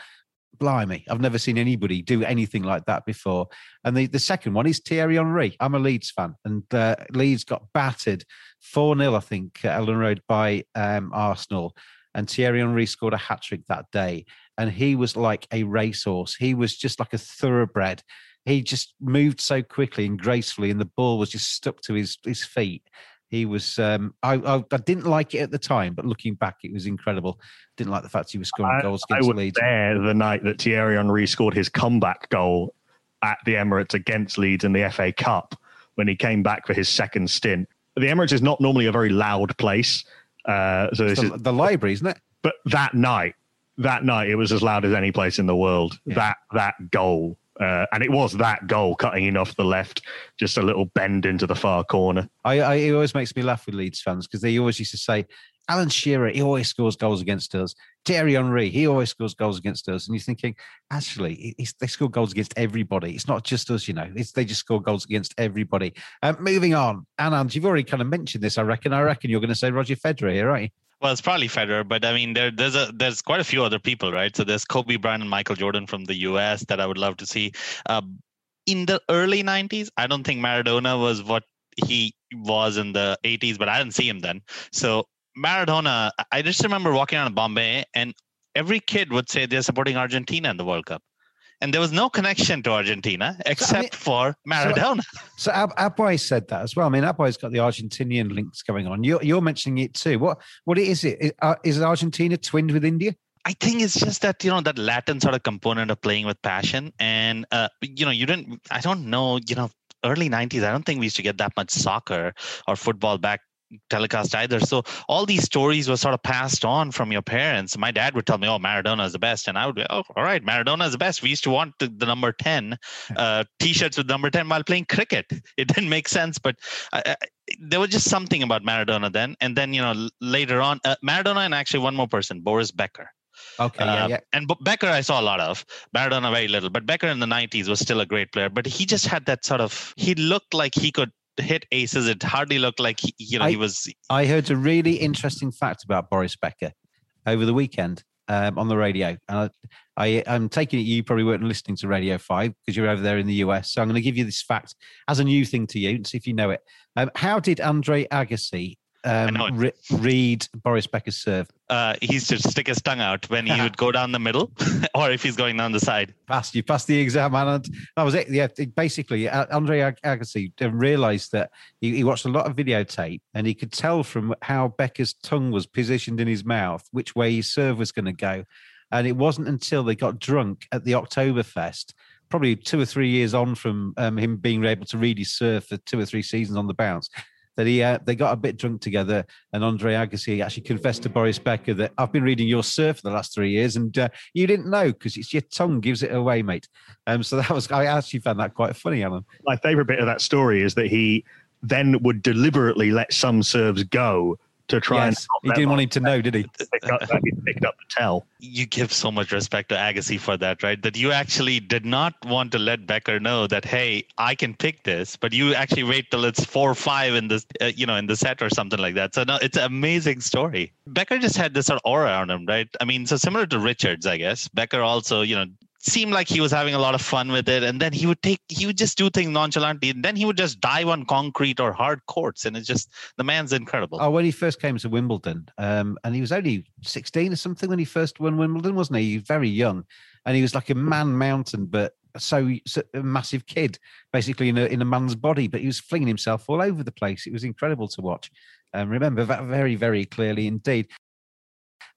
blimey, I've never seen anybody do anything like that before. And the, the second one is Thierry Henry. I'm a Leeds fan, and uh, Leeds got battered 4 0, I think, at Elland Road by um, Arsenal. And Thierry Henry scored a hat trick that day. And he was like a racehorse. He was just like a thoroughbred. He just moved so quickly and gracefully, and the ball was just stuck to his, his feet. He was. Um, I, I I didn't like it at the time, but looking back, it was incredible. Didn't like the fact he was scoring
I,
goals
I
against
was
Leeds.
there the night that Thierry Henry scored his comeback goal at the Emirates against Leeds in the FA Cup when he came back for his second stint. The Emirates is not normally a very loud place, uh, so
It's
this
the,
is
the library, isn't it?
but that night, that night, it was as loud as any place in the world. That that goal, uh, and it was that goal cutting in off the left, just a little bend into the far corner.
I, I it always makes me laugh with Leeds fans because they always used to say, Alan Shearer, he always scores goals against us. Thierry Henry, he always scores goals against us. And you're thinking, actually, they score goals against everybody. It's not just us, you know. It's, they just score goals against everybody. Um, moving on, Anand, you've already kind of mentioned this. I reckon. I reckon you're going to say Roger Federer here, aren't you?
Well, it's probably Federer, but I mean, there, there's a there's quite a few other people, right? So there's Kobe Bryant and Michael Jordan from the U.S. that I would love to see. Um, in the early '90s, I don't think Maradona was what he was in the '80s, but I didn't see him then. So Maradona, I just remember walking around Bombay, and every kid would say they're supporting Argentina in the World Cup, and there was no connection to Argentina except for Maradona.
So Ab- Abhay said that as well. I mean, Abhay's got the Argentinian links going on. You're, you're mentioning it too. What what is it? Is, uh, is Argentina twinned with India?
I think it's just that you know that Latin sort of component of playing with passion, and uh, you know you didn't. I don't know. You know, early '90s. I don't think we used to get that much soccer or football back telecast either. So all these stories were sort of passed on from your parents. My dad would tell me, "Oh, Maradona is the best," and I would be, "Oh, all right, Maradona is the best." We used to want the, the number ten uh, T-shirts with number ten while playing cricket. It didn't make sense, but I, I, there was just something about Maradona then. And then you know later on, uh, Maradona and actually one more person, Boris Becker.
Okay, yeah,
Um,
yeah.
And Becker, I saw a lot of. Maradona, very little. But Becker in the 90s was still a great player. But he just had that sort of, he looked like he could hit aces. It hardly looked like, he, you know,
I-
he was,
I heard a really interesting fact about Boris Becker over the weekend um, on the radio. And I, I, I'm taking it you probably weren't listening to Radio 5 because you're over there in the US. So I'm going to give you this fact as a new thing to you and see if you know it. Um, how did Andre Agassi um, re- read Boris Becker's serve?
Uh, he used to stick his tongue out when he would go down the middle or if he's going down the side.
Passed, you passed the exam, and that was it. Yeah, it- basically, uh, Andre Agassi realised that he, he watched a lot of videotape, and he could tell from how Becker's tongue was positioned in his mouth which way his serve was going to go. And it wasn't until they got drunk at the Oktoberfest, probably two or three years on from um, him being able to read his serve for two or three seasons on the bounce. That he uh, they got a bit drunk together, and Andre Agassi actually confessed to Boris Becker that I've been reading your serve for the last three years, and uh, you didn't know because it's your tongue gives it away, mate. Um, so that was I actually found that quite funny, Alan.
My favorite bit of that story is that he then would deliberately let some serves go to try
Yes, he didn't want him to know, did he?
and up, he picked up the tell.
You give so much respect to Agassi for that, right? That you actually did not want to let Becker know that, hey, I can pick this, but you actually wait till it's four or five in the, uh, you know, in the set or something like that. So no, it's an amazing story. Becker just had this sort of aura on him, right? I mean, so similar to Richards, I guess. Becker also, you know, seemed like he was having a lot of fun with it. And then he would take, he would just do things nonchalantly. And then he would just dive on concrete or hard courts. And it's just, the man's incredible.
Oh, when he first came to Wimbledon, um, and he was only 16 or something when he first won Wimbledon, wasn't he? He was very young. And he was like a man mountain, but so, so a massive kid, basically in a, in a man's body, but he was flinging himself all over the place. It was incredible to watch. Um, remember that very, very clearly indeed.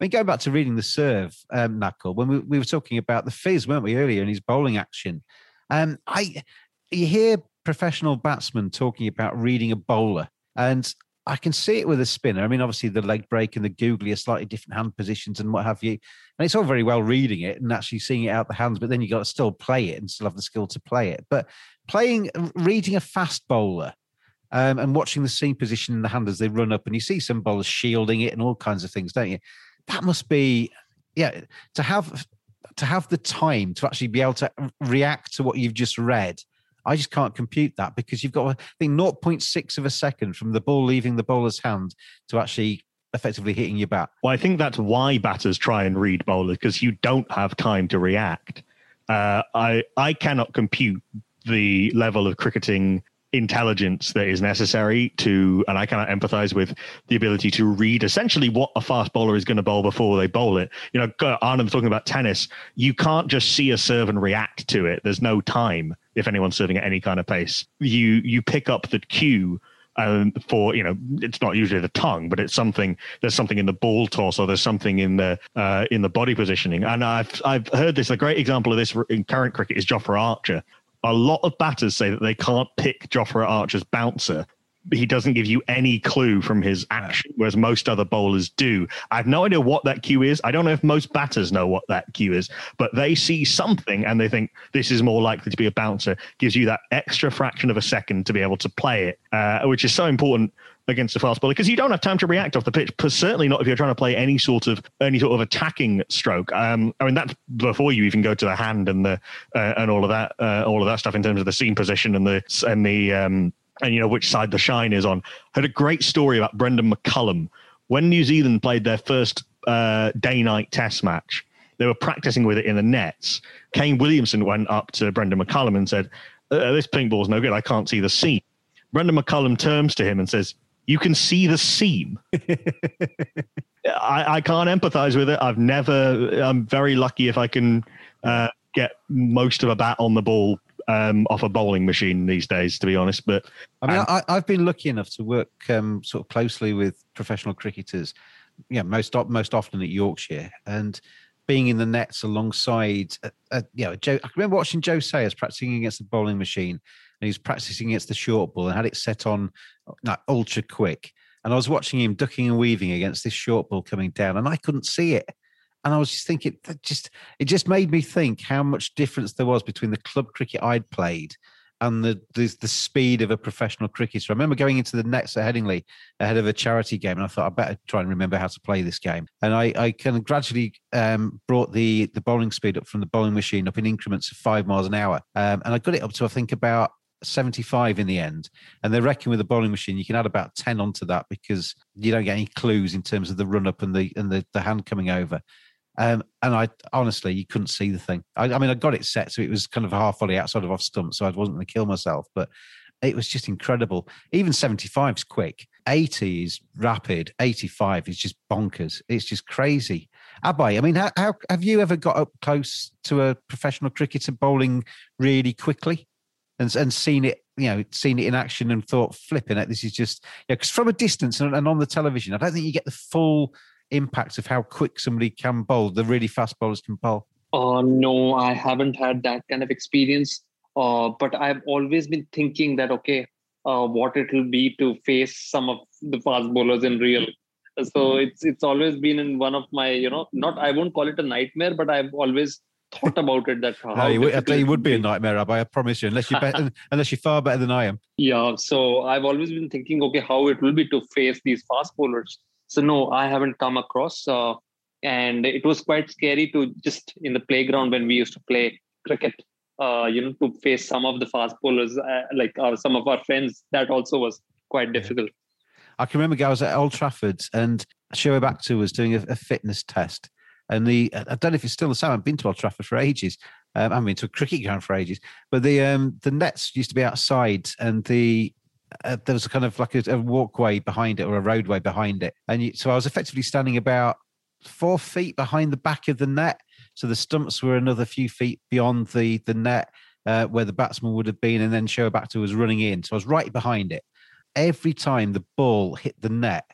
I mean, going back to reading the serve, um, Nakul, when we, we were talking about the fizz, weren't we, earlier in his bowling action? Um, I you hear professional batsmen talking about reading a bowler, and I can see it with a spinner. I mean, obviously the leg break and the googly are slightly different hand positions and what have you. And it's all very well reading it and actually seeing it out the hands, but then you got to still play it and still have the skill to play it. But playing, reading a fast bowler um, and watching the seam position in the hand as they run up, and you see some bowlers shielding it and all kinds of things, don't you? That must be yeah to have to have the time to actually be able to react to what you've just read i just can't compute that because you've got i think 0.6 of a second from the ball leaving the bowler's hand to actually effectively hitting your bat.
Well i think that's why batters try and read bowlers because you don't have time to react. Uh, i i cannot compute the level of cricketing intelligence that is necessary to, and I cannot empathize with the ability to read essentially what a fast bowler is going to bowl before they bowl it. You know, Anand talking about tennis. You can't just see a serve and react to it. There's no time if anyone's serving at any kind of pace. You you pick up the cue. Um, for you know, it's not usually the tongue, but it's something. There's something in the ball toss, or there's something in the uh, in the body positioning. And I've I've heard this. A great example of this in current cricket is Jofra Archer, a lot of batters say that they can't pick Jofra Archer's bouncer. He doesn't give you any clue from his action, whereas most other bowlers do. I have no idea what that cue is. I don't know if most batters know what that cue is, but they see something and they think this is more likely to be a bouncer. Gives you that extra fraction of a second to be able to play it, uh, which is so important against a fast bowler because you don't have time to react off the pitch. Certainly not if you're trying to play any sort of any sort of attacking stroke. Um, I mean that's before you even go to the hand and the uh, and all of that uh, all of that stuff in terms of the seam position and the and the um, and you know which side the shine is on. Heard a great story about Brendon McCullum when New Zealand played their first uh, day night Test match. They were practicing with it in the nets. Kane Williamson went up to Brendon McCullum and said, uh, "This pink ball's no good. I can't see the seam." Brendon McCullum turns to him and says, you can see the seam. I, I, can't empathize with it. I've never. I'm very lucky if I can uh, get most of a bat on the ball um, off a bowling machine these days, to be honest. But
I mean, I, have been lucky enough to work um, sort of closely with professional cricketers. Yeah, most most often at Yorkshire, and being in the nets alongside, uh, uh, you know, Joe. I remember watching Joe Sayers practicing against the bowling machine and he was practicing against the short ball and had it set on like ultra quick. And I was watching him ducking and weaving against this short ball coming down, and I couldn't see it. And I was just thinking, that just it just made me think how much difference there was between the club cricket I'd played and the, the, the speed of a professional cricketer. I remember going into the nets at Headingley ahead of a charity game, and I thought I better try and remember how to play this game. And I, I kind of gradually um, brought the the bowling speed up from the bowling machine up in increments of five miles an hour, um, and I got it up to I think about 75 in the end. And they reckon with the bowling machine, you can add about 10 onto that because you don't get any clues in terms of the run up and the and the, the hand coming over. Um, and I honestly, you couldn't see the thing. I, I, mean, I got it set so it was kind of half volley outside of off stump, so I wasn't going to kill myself. But it was just incredible. Even 75 is quick, 80 is rapid, 85 is just bonkers. It's just crazy. Abhay, I mean, how, how have you ever got up close to a professional cricketer bowling really quickly? And and seen it, you know, seen it in action and thought, flipping it, this is just, yeah, because from a distance and, and on the television, I don't think you get the full impact of how quick somebody can bowl. The really fast bowlers can bowl.
Uh, no, I haven't had that kind of experience. Uh, but I've always been thinking that okay, uh, what it will be to face some of the fast bowlers in real. So it's it's always been in one of my you know not I won't call it a nightmare, but I've always thought about it that how
no, would, I tell you would be a nightmare, Abhay. I promise you, unless you're better, unless you're far better than I am.
Yeah. So I've always been thinking, okay, how it will be to face these fast bowlers. So no, I haven't come across, uh, and it was quite scary to just in the playground when we used to play cricket. Uh, you know, to face some of the fast bowlers, uh, like some of our friends, that also was quite difficult.
I can remember I was at Old Trafford and Shoaib Akhtar was doing a, a fitness test and the I don't know if it's still the same. I've been to Old Trafford for ages, Um, I haven't been to a cricket ground for ages, but the um, the nets used to be outside, and the uh, there was a kind of like a, a, walkway behind it or a roadway behind it, and you, so I was effectively standing about four feet behind the back of the net. So the stumps were another few feet beyond the the net uh, where the batsman would have been, and then Shoaib was running in. So I was right behind it. Every time the ball hit the net,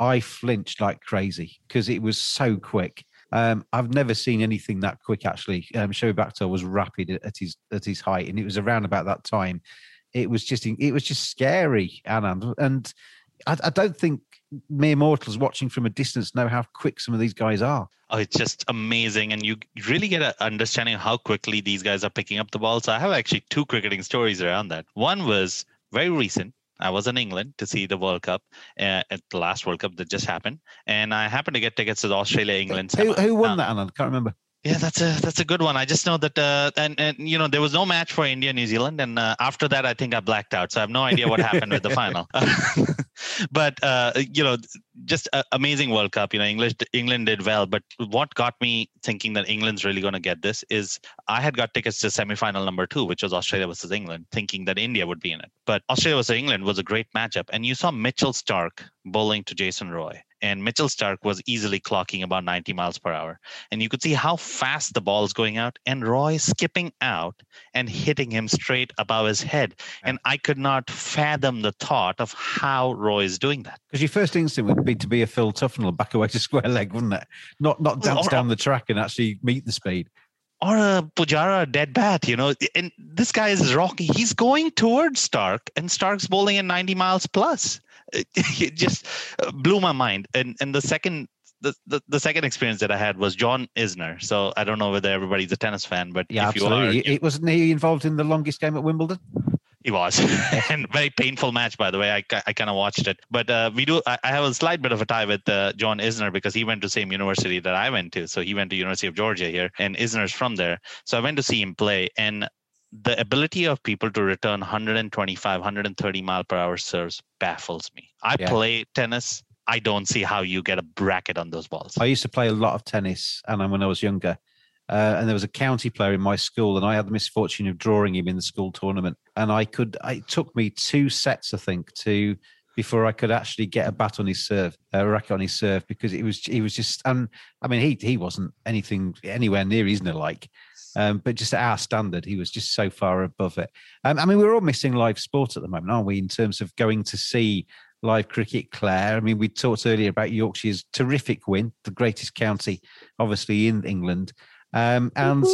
I flinched like crazy because it was so quick. Um, I've never seen anything that quick. Actually, um, Shoaib was rapid at his at his height, and it was around about that time. It was just it was just scary, Anand, and I, I don't think mere mortals watching from a distance know how quick some of these guys are.
Oh, it's just amazing, and you really get an understanding how quickly these guys are picking up the ball. So I have actually two cricketing stories around that. One was very recent. I was in England to see the World Cup uh, at the last World Cup that just happened, and I happened to get tickets to the Australia England.
Who, who won that, Anand? Can't remember.
Yeah, that's a that's a good one. I just know that, uh, and and you know, there was no match for India New Zealand, and uh, after that, I think I blacked out, so I have no idea what happened with the final. but uh, you know, just a, amazing World Cup. You know, English England did well, but what got me thinking that England's really going to get this is I had got tickets to semi-final number two, which was Australia versus England, thinking that India would be in it. But Australia versus England was a great matchup, and you saw Mitchell Starc bowling to Jason Roy and Mitchell Starc was easily clocking about 90 miles per hour. And you could see how fast the ball is going out, and Roy skipping out and hitting him straight above his head. And I could not fathom the thought of how Roy is doing that.
Because your first instinct would be to be a Phil Tufnell back away to square leg, wouldn't it? Not not dance or, down the track and actually meet the speed.
Or a Pujara dead bat, you know. And this guy is rocky. He's going towards Starc, and Starc's bowling at 90 miles plus. it just uh, blew my mind. And and the second the, the, the, second experience that I had was John Isner. So I don't know whether everybody's a tennis fan, but
yeah,
if
absolutely.
you are,
it wasn't he involved in the longest game at Wimbledon.
He was, and very painful match, by the way. I, I kind of watched it, but uh, we do. I, I, have a slight bit of a tie with uh, John Isner because he went to the same university that I went to. So he went to University of Georgia here, and Isner's from there. So I went to see him play, and the ability of people to return 125 130 mile per hour serves baffles me. I yeah. play tennis. I don't see how you get a bracket on those balls.
I used to play a lot of tennis and when i was younger uh, and there was a county player in my school and i had the misfortune of drawing him in the school tournament and i could it took me two sets i think to before I could actually get a bat on his serve, a racket on his serve, because it was he was just and I mean he he wasn't anything anywhere near Isner like, um, but just at our standard, he was just so far above it. Um, I mean, we're all missing live sport at the moment, aren't we? In terms of going to see live cricket, Claire. I mean, we talked earlier about Yorkshire's terrific win, the greatest county, obviously in England, um, and.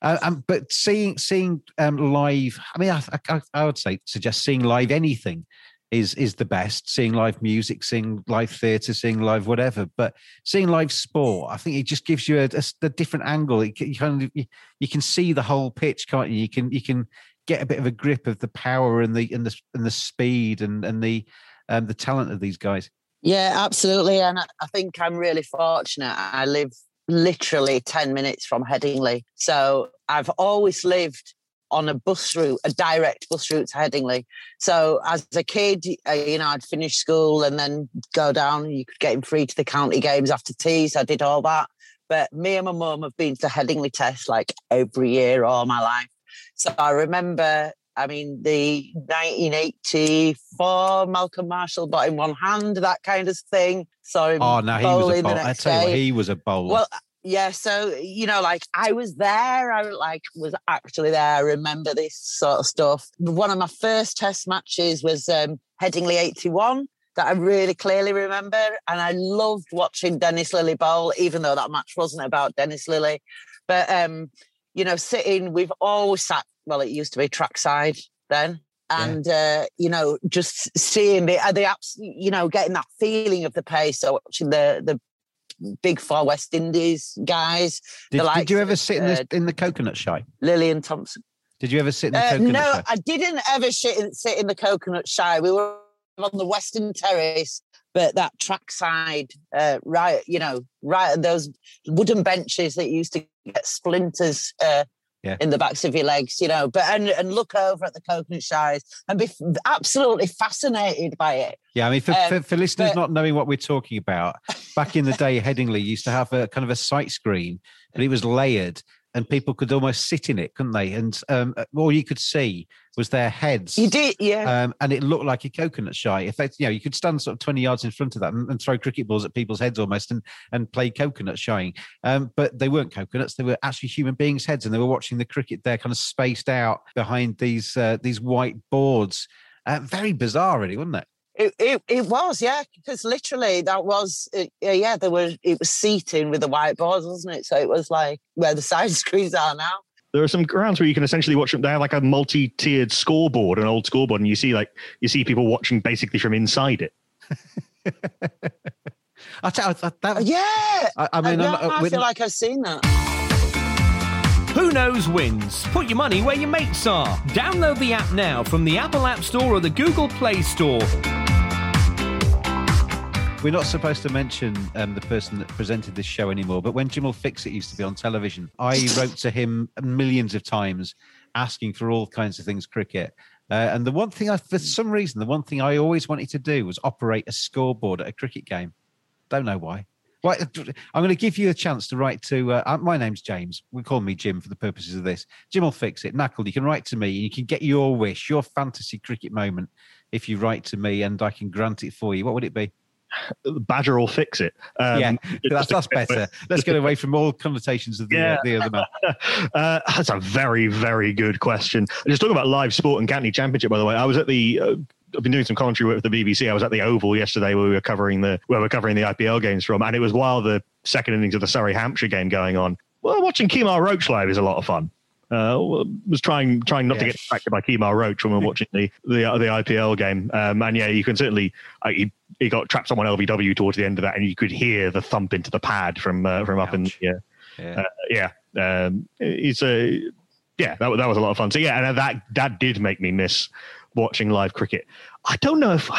um, but seeing seeing um, live, I mean, I, I, I, would say suggest seeing live anything is is the best. Seeing live music, seeing live theatre, seeing live whatever. But seeing live sport, I think it just gives you a, a, a different angle. You kind of you, you, can see the whole pitch, can't you? You can you can get a bit of a grip of the power and the and the and the speed and and the um, the talent of these guys.
Yeah, absolutely. And I think I'm really fortunate. I live literally 10 minutes from Headingley. So I've always lived on a bus route, a direct bus route to Headingley. So as a kid, uh, you know, I'd finish school and then go down. You could get him free to the county games after tea. So I did all that. But me and my mum have been to Headingley Test like every year all my life. So I remember, I mean, the 1984 Malcolm Marshall got in one hand, that kind of thing. So
oh, no, he was a bowler. I tell you, what, he was a bowler.
Well, yeah so you know like i was there i like was actually there i remember this sort of stuff one of my first test matches was um headingley 81 that i really clearly remember and i loved watching dennis lillee bowl even though that match wasn't about dennis Lillee. but um you know sitting we've always sat well it used to be trackside then and yeah. uh, you know just seeing the the apps you know getting that feeling of the pace so watching the the big far West Indies guys.
Did, did you ever sit in the uh, in the coconut shy?
Lillian Thompson.
Did you ever sit in the uh, coconut
no,
shy?
I didn't ever sit in, sit in the coconut shy. We were on the Western Terrace, but that trackside, uh, right, you know, right those wooden benches that used to get splinters uh, yeah. in the backs of your legs, you know, but and, and look over at the coconut shies and be absolutely fascinated by it.
Yeah, I mean, for, um, for, for, listeners but, not knowing what we're talking about, back in the day, Headingley used to have a kind of a sight screen, but it was layered. And people could almost sit in it, couldn't they? And um, all you could see was their heads.
You did, yeah.
Um, and it looked like a coconut shy. If they, you know, you could stand sort of twenty yards in front of that and, and throw cricket balls at people's heads almost, and and play coconut shying. Um, but they weren't coconuts; they were actually human beings' heads, and they were watching the cricket there, kind of spaced out behind these uh, these white boards. Uh, very bizarre, really, wasn't it?
It, it, it was, yeah, because literally that was, uh, yeah, there was, it was seating with the whiteboards, wasn't it? So it was like where the side screens are now.
There are some grounds where you can essentially watch them. They have like a multi-tiered scoreboard, an old scoreboard, and you see like you see people watching basically from inside it.
I tell you, that,
Yeah.
I, I mean,
Uh,
I'm-
yeah, I
we're
feel like I've seen that.
Who knows wins? Put your money where your mates are. Download the app now from the Apple App Store or the Google Play Store.
We're not supposed to mention um, the person that presented this show anymore, but when Jim will Fix It used to be on television, I wrote to him millions of times asking for all kinds of things cricket. Uh, and the one thing, I, for some reason, the one thing I always wanted to do was operate a scoreboard at a cricket game. Don't know why. Right, I'm going to give you a chance to write to. Uh, uh, my name's James. We call me Jim for the purposes of this. Jim will fix it. Nakul, you can write to me. And you can get your wish, your fantasy cricket moment, if you write to me, and I can grant it for you. What would it be?
Badger will fix it. Um,
yeah, that's, that's better. Let's get away from all connotations of the,
Yeah.
uh, the other man.
uh, that's a very, very good question. Just talking about live sport and County Championship, by the way. I was at the. Uh, I've been doing some commentary work with the BBC. I was at the Oval yesterday where we were covering the where we're covering the IPL games from, and it was while the second innings of the Surrey Hampshire game going on. Well, watching Kemar Roach live is a lot of fun. Uh, was trying trying not to get distracted by Kemar Roach when we we're watching the the, the IPL game. Um, and yeah, you can certainly uh, he, he got trapped on one LBW towards the end of that, and you could hear the thump into the pad from uh, from up in
Ouch.
yeah
Yeah.
uh, yeah, um, it's a yeah that, that was a lot of fun. So yeah, and that that did make me miss watching live cricket. I don't know if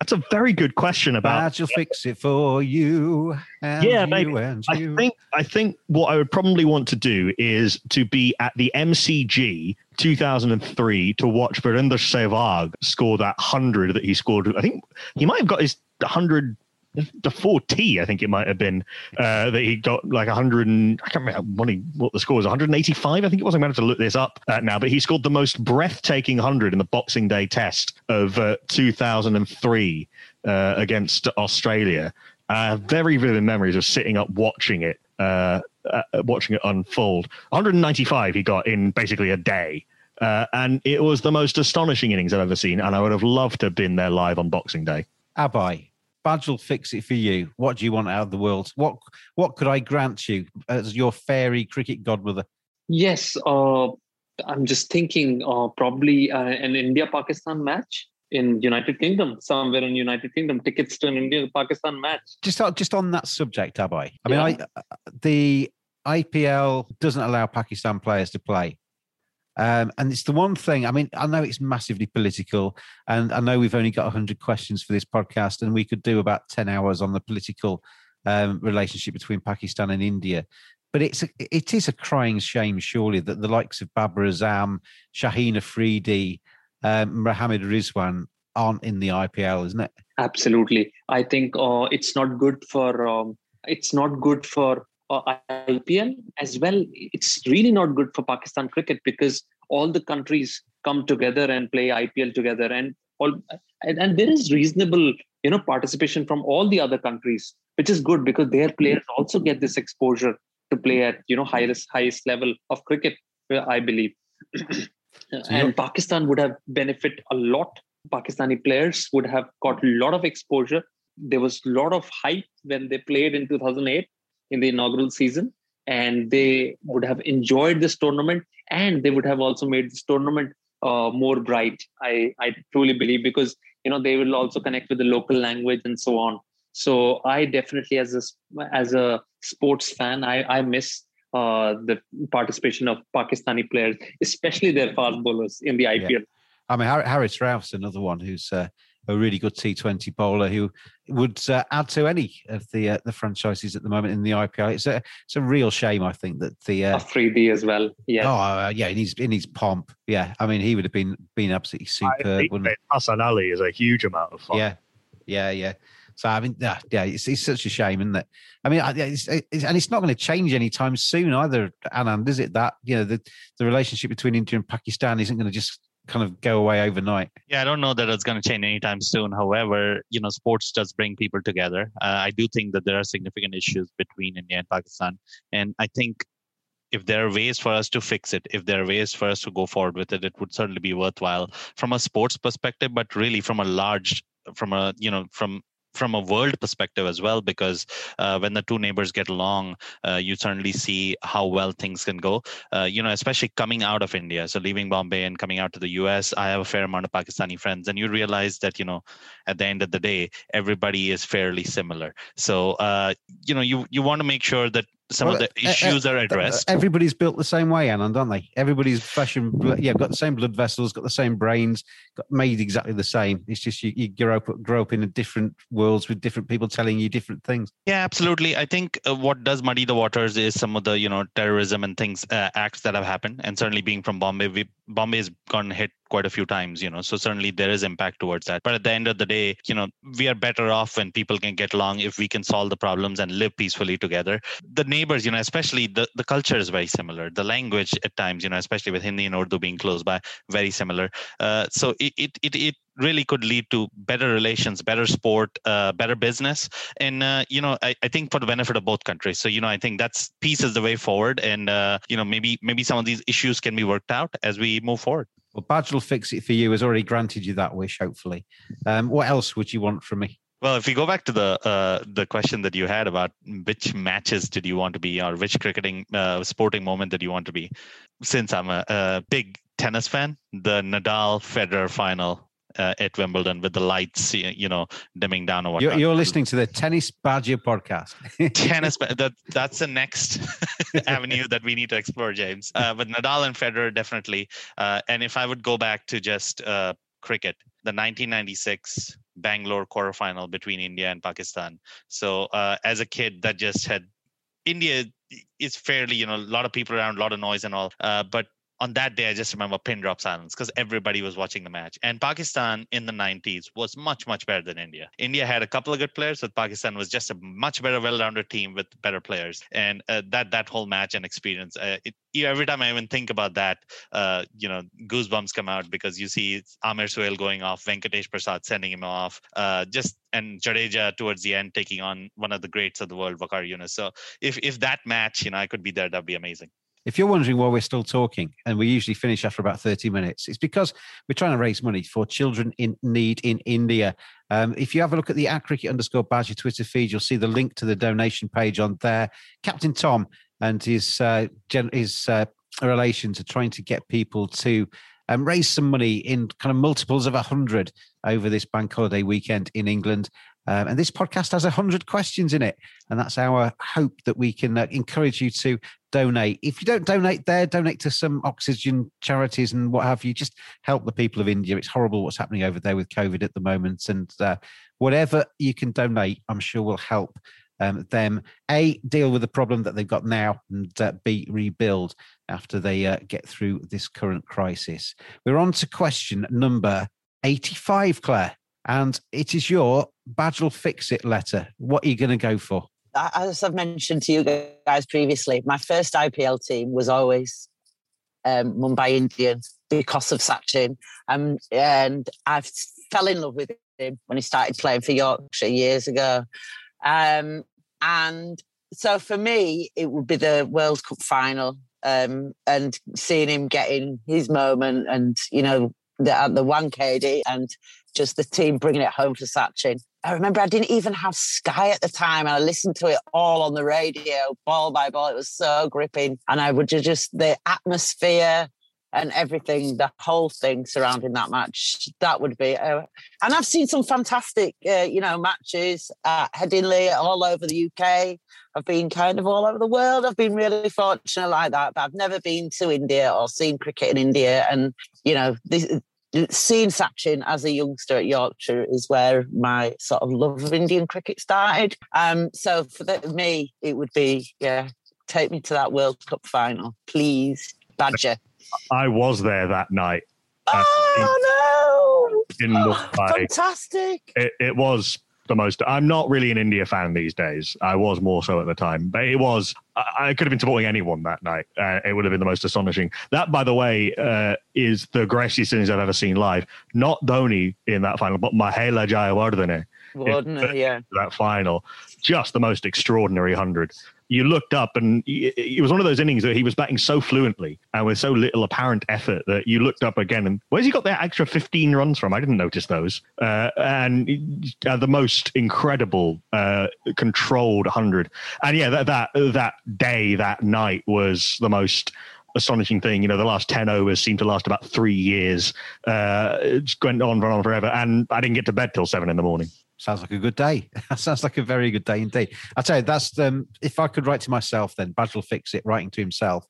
that's a very good question about.
Badge will fix it for you. And
Yeah,
you
maybe.
And
I
you.
think I think what I would probably want to do is to be at the MCG 2003 to watch Virender Sehwag score that hundred that he scored. I think he might have got his hundred. The 4T, I think it might have been uh, that he got like 100. And, I can't remember what, he, what the score was. 185, I think it was. I'm going to have to look this up uh, now. But he scored the most breathtaking 100 in the Boxing Day Test of uh, 2003 uh, against Australia. Very vivid memories of sitting up watching it, uh, uh, watching it unfold. 195 he got in basically a day. And it was the most astonishing innings I've ever seen. And I would have loved to have been there live on Boxing Day.
Abhay, Badge will fix it for you. What do you want out of the world? What What could I grant you as your fairy cricket godmother?
Yes, uh, I'm just thinking uh, probably uh, an India-Pakistan match in United Kingdom, somewhere in United Kingdom, tickets to an India-Pakistan match.
Just on, just on that subject, Abhay. I mean, I, uh, the IPL doesn't allow Pakistan players to play. Um, and it's the one thing, I mean, I know it's massively political, and I know we've only got 100 questions for this podcast, and we could do about 10 hours on the political um, relationship between Pakistan and India. But it's a, it is a crying shame, surely, that the likes of Babar Azam, Shaheen Afridi, um, Mohammed Rizwan aren't in the IPL, isn't it?
Absolutely, I think uh, it's not good for um, it's not good for uh, IPL as well. It's really not good for Pakistan cricket because all the countries come together and play IPL together, and all and, and there is reasonable you know participation from all the other countries, which is good because their players also get this exposure to play at you know highest highest level of cricket. uh, I believe, and Pakistan would have benefit a lot. Pakistani players would have got a lot of exposure. There was a lot of hype when they played in 2008 in the inaugural season, and they would have enjoyed this tournament, and they would have also made this tournament uh, more bright. I I truly believe because you know they will also connect with the local language and so on. So I definitely, as a as a sports fan, I I miss uh, the participation of Pakistani players, especially their fast bowlers in the IPL.
I mean, Har- Haris Rauf, another one who's uh, a really good T20 bowler who would uh, add to any of the uh, the franchises at the moment in the IPL. It's a it's a real shame, I think, that the uh,
Afridi as well. Yeah.
oh uh, yeah, in his in his pomp, yeah. I mean, he would have been been absolutely
I
superb,
think Hassan Ali is a huge amount of fun.
Yeah, yeah, yeah. So I mean, yeah, yeah, it's, it's such a shame, isn't it? I mean, it's, it's, and it's not going to change anytime soon either, Anand, is it? That you know, the the relationship between India and Pakistan isn't going to just kind of go away overnight.
Yeah, I don't know that it's going to change anytime soon. However, you know, sports does bring people together. Uh, I do think that there are significant issues between India and Pakistan, and I think if there are ways for us to fix it, if there are ways for us to go forward with it, it would certainly be worthwhile from a sports perspective, but really from a large, from a you know, from from a world perspective as well, because uh, when the two neighbors get along, uh, you certainly see how well things can go. Uh, you know, especially coming out of India, so leaving Bombay and coming out to the US, I have a fair amount of Pakistani friends, and you realize that you know, at the end of the day, everybody is fairly similar. So uh, you know, you you want to make sure that some well, of the issues uh, uh, are addressed.
Everybody's built the same way, Anand, aren't they? Everybody's flesh fashion, yeah, got the same blood vessels, got the same brains, got made exactly the same. It's just you, you grow up grow up in a different worlds with different people telling you different things.
Yeah, absolutely. I think uh, what does muddy the waters is some of the you know terrorism and things uh, acts that have happened, and certainly being from Bombay, we, Bombay has gotten hit quite a few times you know so certainly there is impact towards that. But at the end of the day you know we are better off when people can get along if we can solve the problems and live peacefully together. The neighbors you know especially the, the culture is very similar. The language at times you know especially with hindi and urdu being close by very similar. Uh, so it, it it it really could lead to better relations, better sport, uh, better business, and uh, you know, I, I, think for the benefit of both countries. So you know, I think that's peace is the way forward, and uh, you know, maybe maybe some of these issues can be worked out as we move forward.
Well, Badge will fix it for you. Has already granted you that wish, hopefully. Um, what else would you want from me?
Well, if we go back to the uh, the question that you had about which matches did you want to be, or which cricketing uh, sporting moment that you want to be, since I'm a, a big tennis fan, the Nadal Federer final uh, at Wimbledon with the lights, you know, dimming down or
whatnot. You're, you're listening to the Tennis Badger podcast.
Tennis, that that's the next avenue that we need to explore, James. Uh, but Nadal and Federer definitely. Uh, and if I would go back to just uh, cricket, the 1996 Bangalore quarterfinal between India and Pakistan. So uh, as a kid, that just had India is fairly, you know, a lot of people around, a lot of noise and all. Uh, but on that day, I just remember pin drop silence because everybody was watching the match. And Pakistan in the 90s was much, much better than India. India had a couple of good players, but Pakistan was just a much better, well-rounded team with better players. And uh, that that whole match and experience, uh, it, every time I even think about that, uh, you know, goosebumps come out because you see Amir Sohail going off, Venkatesh Prasad sending him off, uh, just and Jadeja towards the end taking on one of the greats of the world, Waqar Younis. So if if that match, you know, I could be there, that'd be amazing.
If you're wondering why we're still talking, and we usually finish after about 30 minutes, it's because we're trying to raise money for children in need in India. Um, if you have a look at the at underscore badger Twitter feed, you'll see the link to the donation page on there. Captain Tom and his uh, gen- his uh, relations are trying to get people to um, raise some money in kind of multiples of a hundred over this bank holiday weekend in England. Um, and this podcast has 100 questions in it. And that's our hope that we can uh, encourage you to donate. If you don't donate there, donate to some oxygen charities and what have you. Just help the people of India. It's horrible what's happening over there with COVID at the moment. And uh, whatever you can donate, I'm sure will help um, them a deal with the problem that they've got now and uh, b rebuild after they uh, get through this current crisis. We're on to question number 85, Claire and it is your Badgel Fix It letter. What are you going to go for?
As I've mentioned to you guys previously, my first IPL team was always um, Mumbai Indians because of Sachin. Um, and I fell in love with him when he started playing for Yorkshire years ago. Um, and so for me, it would be the World Cup final um, and seeing him getting his moment and, you know, the, at the Wankhede and just the team bringing it home for Sachin. I remember I didn't even have Sky at the time, and I listened to it all on the radio, ball by ball. It was so gripping, and I would just the atmosphere and everything, the whole thing surrounding that match. That would be, uh, and I've seen some fantastic, uh, you know, matches at Headingley all over the UK. I've been kind of all over the world. I've been really fortunate like that, but I've never been to India or seen cricket in India. And you know, this, seeing Sachin as a youngster at Yorkshire is where my sort of love of Indian cricket started. Um, so for the, me, it would be yeah, take me to that World Cup final, please, Badger.
I was there that night.
Oh no! Mumbai. Fantastic.
It, it was the most. I'm not really an India fan these days. I was more so at the time, but it was. I, I could have been supporting anyone that night. Uh, it would have been the most astonishing. That, by the way, uh, is the greatest things I've ever seen live. Not Dhoni in that final, but Mahela Jayawardene.
Wouldn't yeah.
That final, just the most extraordinary hundred you looked up and it was one of those innings that he was batting so fluently and with so little apparent effort that you looked up again and where's he got that extra 15 runs from? I didn't notice those. Uh, and uh, the most incredible uh, controlled 100. And yeah, that, that, that day, that night was the most astonishing thing. You know, the last 10 overs seemed to last about three years. Uh, it just went on and on forever. And I didn't get to bed till seven in the morning.
Sounds like a good day. That sounds like a very good day indeed. I tell you, that's um, if I could write to myself, then Badge will fix it. Writing to himself,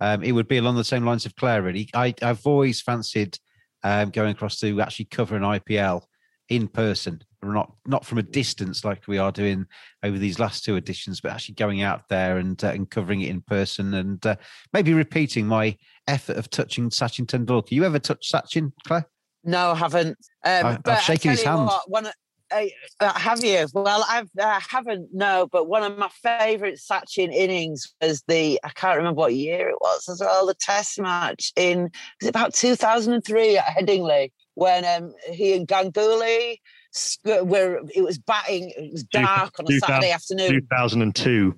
um, it would be along the same lines of Claire. Really, I, have always fancied um, going across to actually cover an IPL in person, not not from a distance like we are doing over these last two editions, but actually going out there and uh, and covering it in person, and uh, maybe repeating my effort of touching Sachin Tendulkar. You ever touched Sachin, Claire?
No, I haven't. Um,
I, have shaken his hand.
What, one, uh, have you? Well, I've, I haven't. No, but one of my favourite Sachin innings was the I can't remember what year it was as well. The Test match in was it about two thousand and three at Headingley when um, he and Ganguly were it was batting. It was dark on a Saturday afternoon.
Two thousand and two.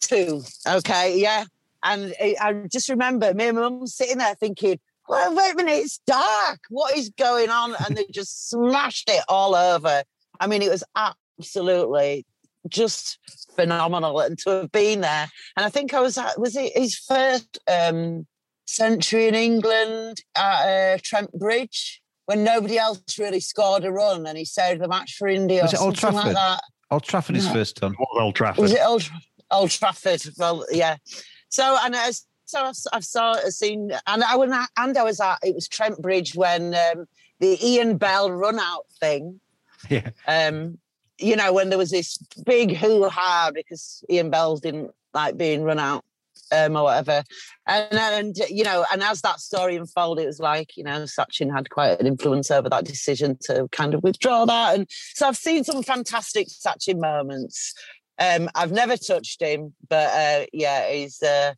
Two. Okay. Yeah. And I just remember me and my mum sitting there thinking, well, wait a minute, it's dark. What is going on? And they just smashed it all over. I mean, it was absolutely just phenomenal and to have been there. And I think I was at, was it his first um, century in England at uh, Trent Bridge when nobody else really scored a run and he saved the match for India was or it something like that.
Old Trafford his first time.
Old Trafford.
Was it Old, Old Trafford? Well, yeah. So and I, so I've, I've saw seen and I was and I was at it was Trent Bridge when um, the Ian Bell run out thing
Yeah.
Um, you know, when there was this big hoo ha because Ian Bells didn't like being run out um, or whatever. And, and, you know, and as that story unfolded, it was like, you know, Sachin had quite an influence over that decision to kind of withdraw that. And so I've seen some fantastic Sachin moments. Um, I've never touched him, but uh, yeah, he's. Uh,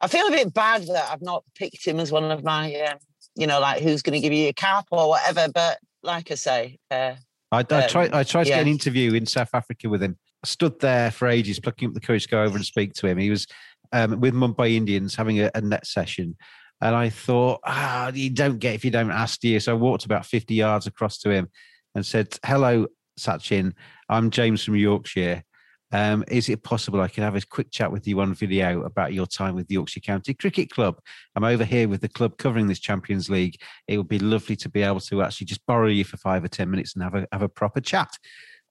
I feel a bit bad that I've not picked him as one of my, um, you know, like who's going to give you a cap or whatever. But like I say, uh,
I, I tried. I tried to yeah. get an interview in South Africa with him. I stood there for ages, plucking up the courage to go over and speak to him. He was um, with Mumbai Indians having a, a, net session, and I thought, ah, you don't get if you don't ask, do you? So I walked about fifty yards across to him and said, "Hello, Sachin. I'm James from Yorkshire. Um, is it possible I can have a quick chat with you on video about your time with the Yorkshire County Cricket Club? I'm over here with the club covering this Champions League. It would be lovely to be able to actually just borrow you for five or ten minutes and have a have a proper chat.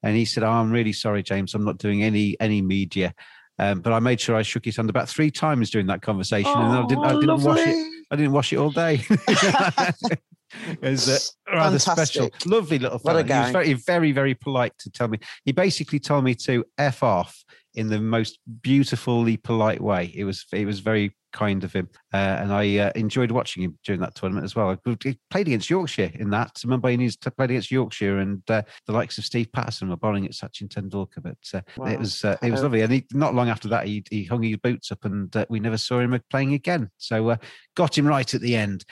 And he said, oh, "I'm really sorry, James. I'm not doing any any media." Um, but I made sure I shook his hand about three times during that conversation, oh, and I didn't, I didn't wash it. I didn't wash it all day. is uh, rather Fantastic. special. Lovely little fellow. He was very, very, very polite to tell me. He basically told me to f off in the most beautifully polite way. It was it was very kind of him, uh, and I uh, enjoyed watching him during that tournament as well. He played against Yorkshire in that. Mumbai Indians played against Yorkshire, and uh, the likes of Steve Patterson were bowling at Sachin Tendulkar. But uh, wow. it was uh, it was lovely, and he, not long after that, he, he hung his boots up, and uh, we never saw him playing again. So got him right at the end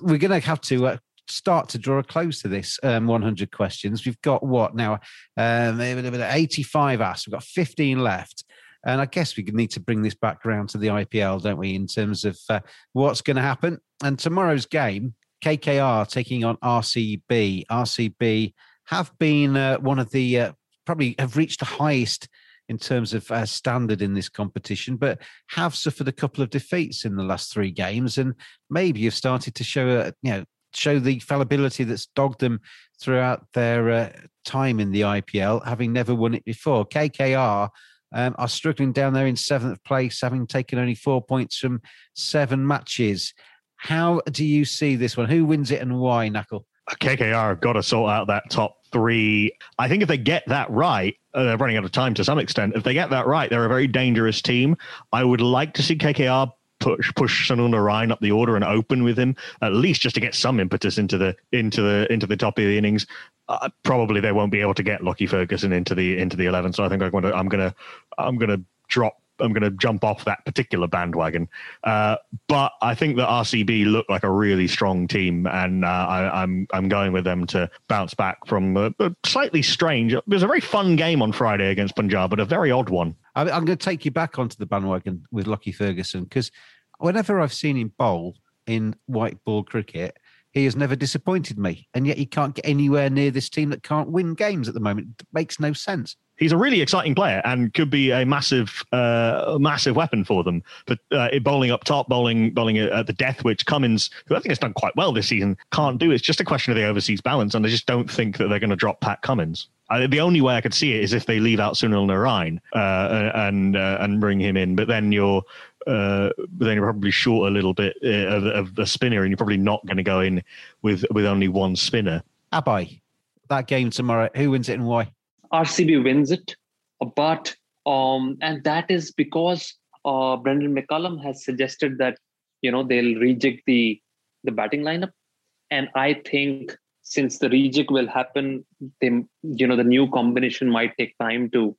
we're going to have to uh, start to draw a close to this um, 100 questions. We've got what now? Um, 85 asked. We've got 15 left. And I guess we need to bring this back around to the IPL, don't we, in terms of uh, what's going to happen. And tomorrow's game, KKR taking on RCB. RCB have been uh, one of the, uh, probably have reached the highest in terms of uh, standard in this competition, but have suffered a couple of defeats in the last three games, and maybe have started to show a you know show the fallibility that's dogged them throughout their uh, time in the IPL, having never won it before. KKR um, are struggling down there in seventh place, having taken only four points from seven matches. How do you see this one? Who wins it and why, Nakul?
KKR have got to sort out that top three. I think if they get that right, uh, they're running out of time to some extent. If they get that right, they're a very dangerous team. I would like to see KKR push push Sunil Narine up the order and open with him at least just to get some impetus into the into the into the top of the innings. uh, probably they won't be able to get Lockie Ferguson into the into the eleven. So I think I'm to I'm to I'm to drop I'm going to jump off that particular bandwagon. Uh, but I think that RCB look like a really strong team, and uh, I, am I'm, I'm going with them to bounce back from a, a, slightly strange. It was a very fun game on Friday against Punjab, but a very odd one.
I'm going to take you back onto the bandwagon with Lockie Ferguson because whenever I've seen him bowl in white ball cricket, he has never disappointed me, and yet he can't get anywhere near this team that can't win games at the moment. It makes no sense
he's a really exciting player and could be a massive, uh, massive weapon for them. But uh, bowling up top, bowling, bowling at the death, which Cummins, who I think has done quite well this season, can't do. It's just a question of the overseas balance, and I just don't think that they're going to drop Pat Cummins. I, the only way I could see it is if they leave out Sunil Narine uh, and uh, and bring him in. But then you're uh, then you're probably short a little bit uh, of, of a spinner, and you're probably not going to go in with with only one spinner.
Abhay, that game tomorrow, who wins it and why?
RCB wins it, but um, and that is because uh, Brendon McCullum has suggested that you know they'll rejig the the batting lineup, and I think since the rejig will happen, they you know the new combination might take time to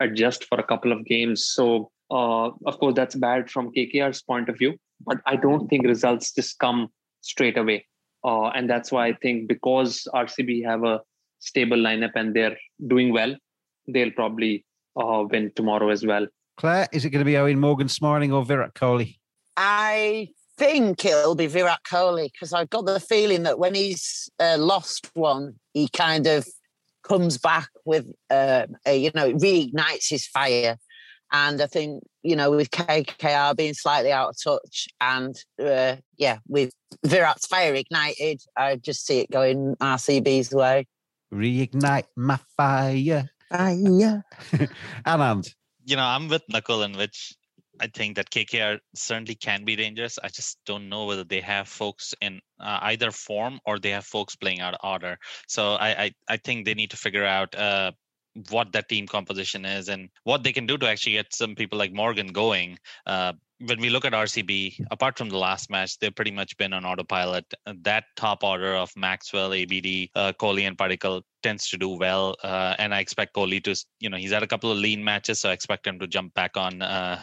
adjust for a couple of games. So uh, of course that's bad from KKR's point of view, but I don't think results just come straight away, uh, and that's why I think because RCB have a stable lineup and they're doing well, they'll probably uh, win tomorrow as well.
Claire, is it going to be Eoin Morgan smiling or Virat Kohli?
I think it'll be Virat Kohli because I've got the feeling that when he's uh, lost one, he kind of comes back with, uh, a, you know, reignites his fire. And I think, you know, with KKR being slightly out of touch and, uh, yeah, with Virat's fire ignited, I just see it going RCB's way
reignite my fire.
Fire.
Anand.
You know, I'm with Nakul in which I think that KKR certainly can be dangerous. I just don't know whether they have folks in uh, either form or they have folks playing out of order. So I, I, I think they need to figure out uh, what that team composition is and what they can do to actually get some people like Morgan going. Uh, when we look at RCB, apart from the last match, they've pretty much been on autopilot. That top order of Maxwell, ABD, uh, Kohli, and Padikkal tends to do well. Uh, and I expect Kohli to, you know, he's had a couple of lean matches, so I expect him to jump back on uh,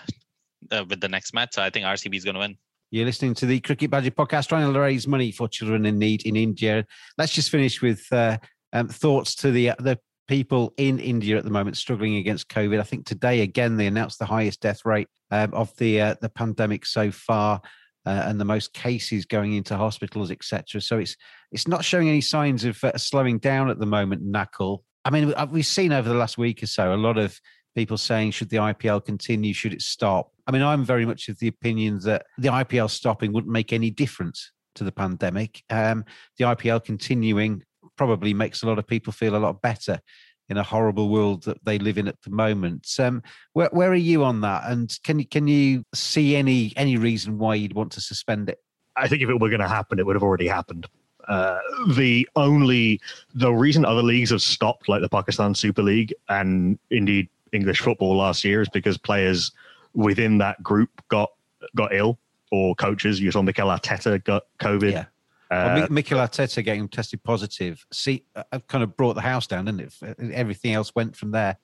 uh with the next match. So I think RCB is going to win.
You're listening to the Cricket Badger podcast, trying to raise money for children in need in India. Let's just finish with uh, um, thoughts to the the people in India at the moment struggling against COVID. I think today again they announced the highest death rate um, of the uh, the pandemic so far. Uh, and the most cases going into hospitals, etc. So it's it's not showing any signs of uh, slowing down at the moment. Nakul. I mean, we've seen over the last week or so a lot of people saying, should the IPL continue? Should it stop? I mean, I'm very much of the opinion that the IPL stopping wouldn't make any difference to the pandemic. Um, the IPL continuing probably makes a lot of people feel a lot better in a horrible world that they live in at the moment. Um, where, where are you on that? And can you can you see any any reason why you'd want to suspend it?
I think if it were going to happen, it would have already happened. Uh, the only the reason other leagues have stopped, like the Pakistan Super League and indeed English football last year, is because players within that group got got ill or coaches. You saw Mikel Arteta got COVID.
Yeah. Uh, well, Mikel Arteta getting tested positive, see, uh, uh, kind of brought the house down, didn't it? Uh, everything else went from there.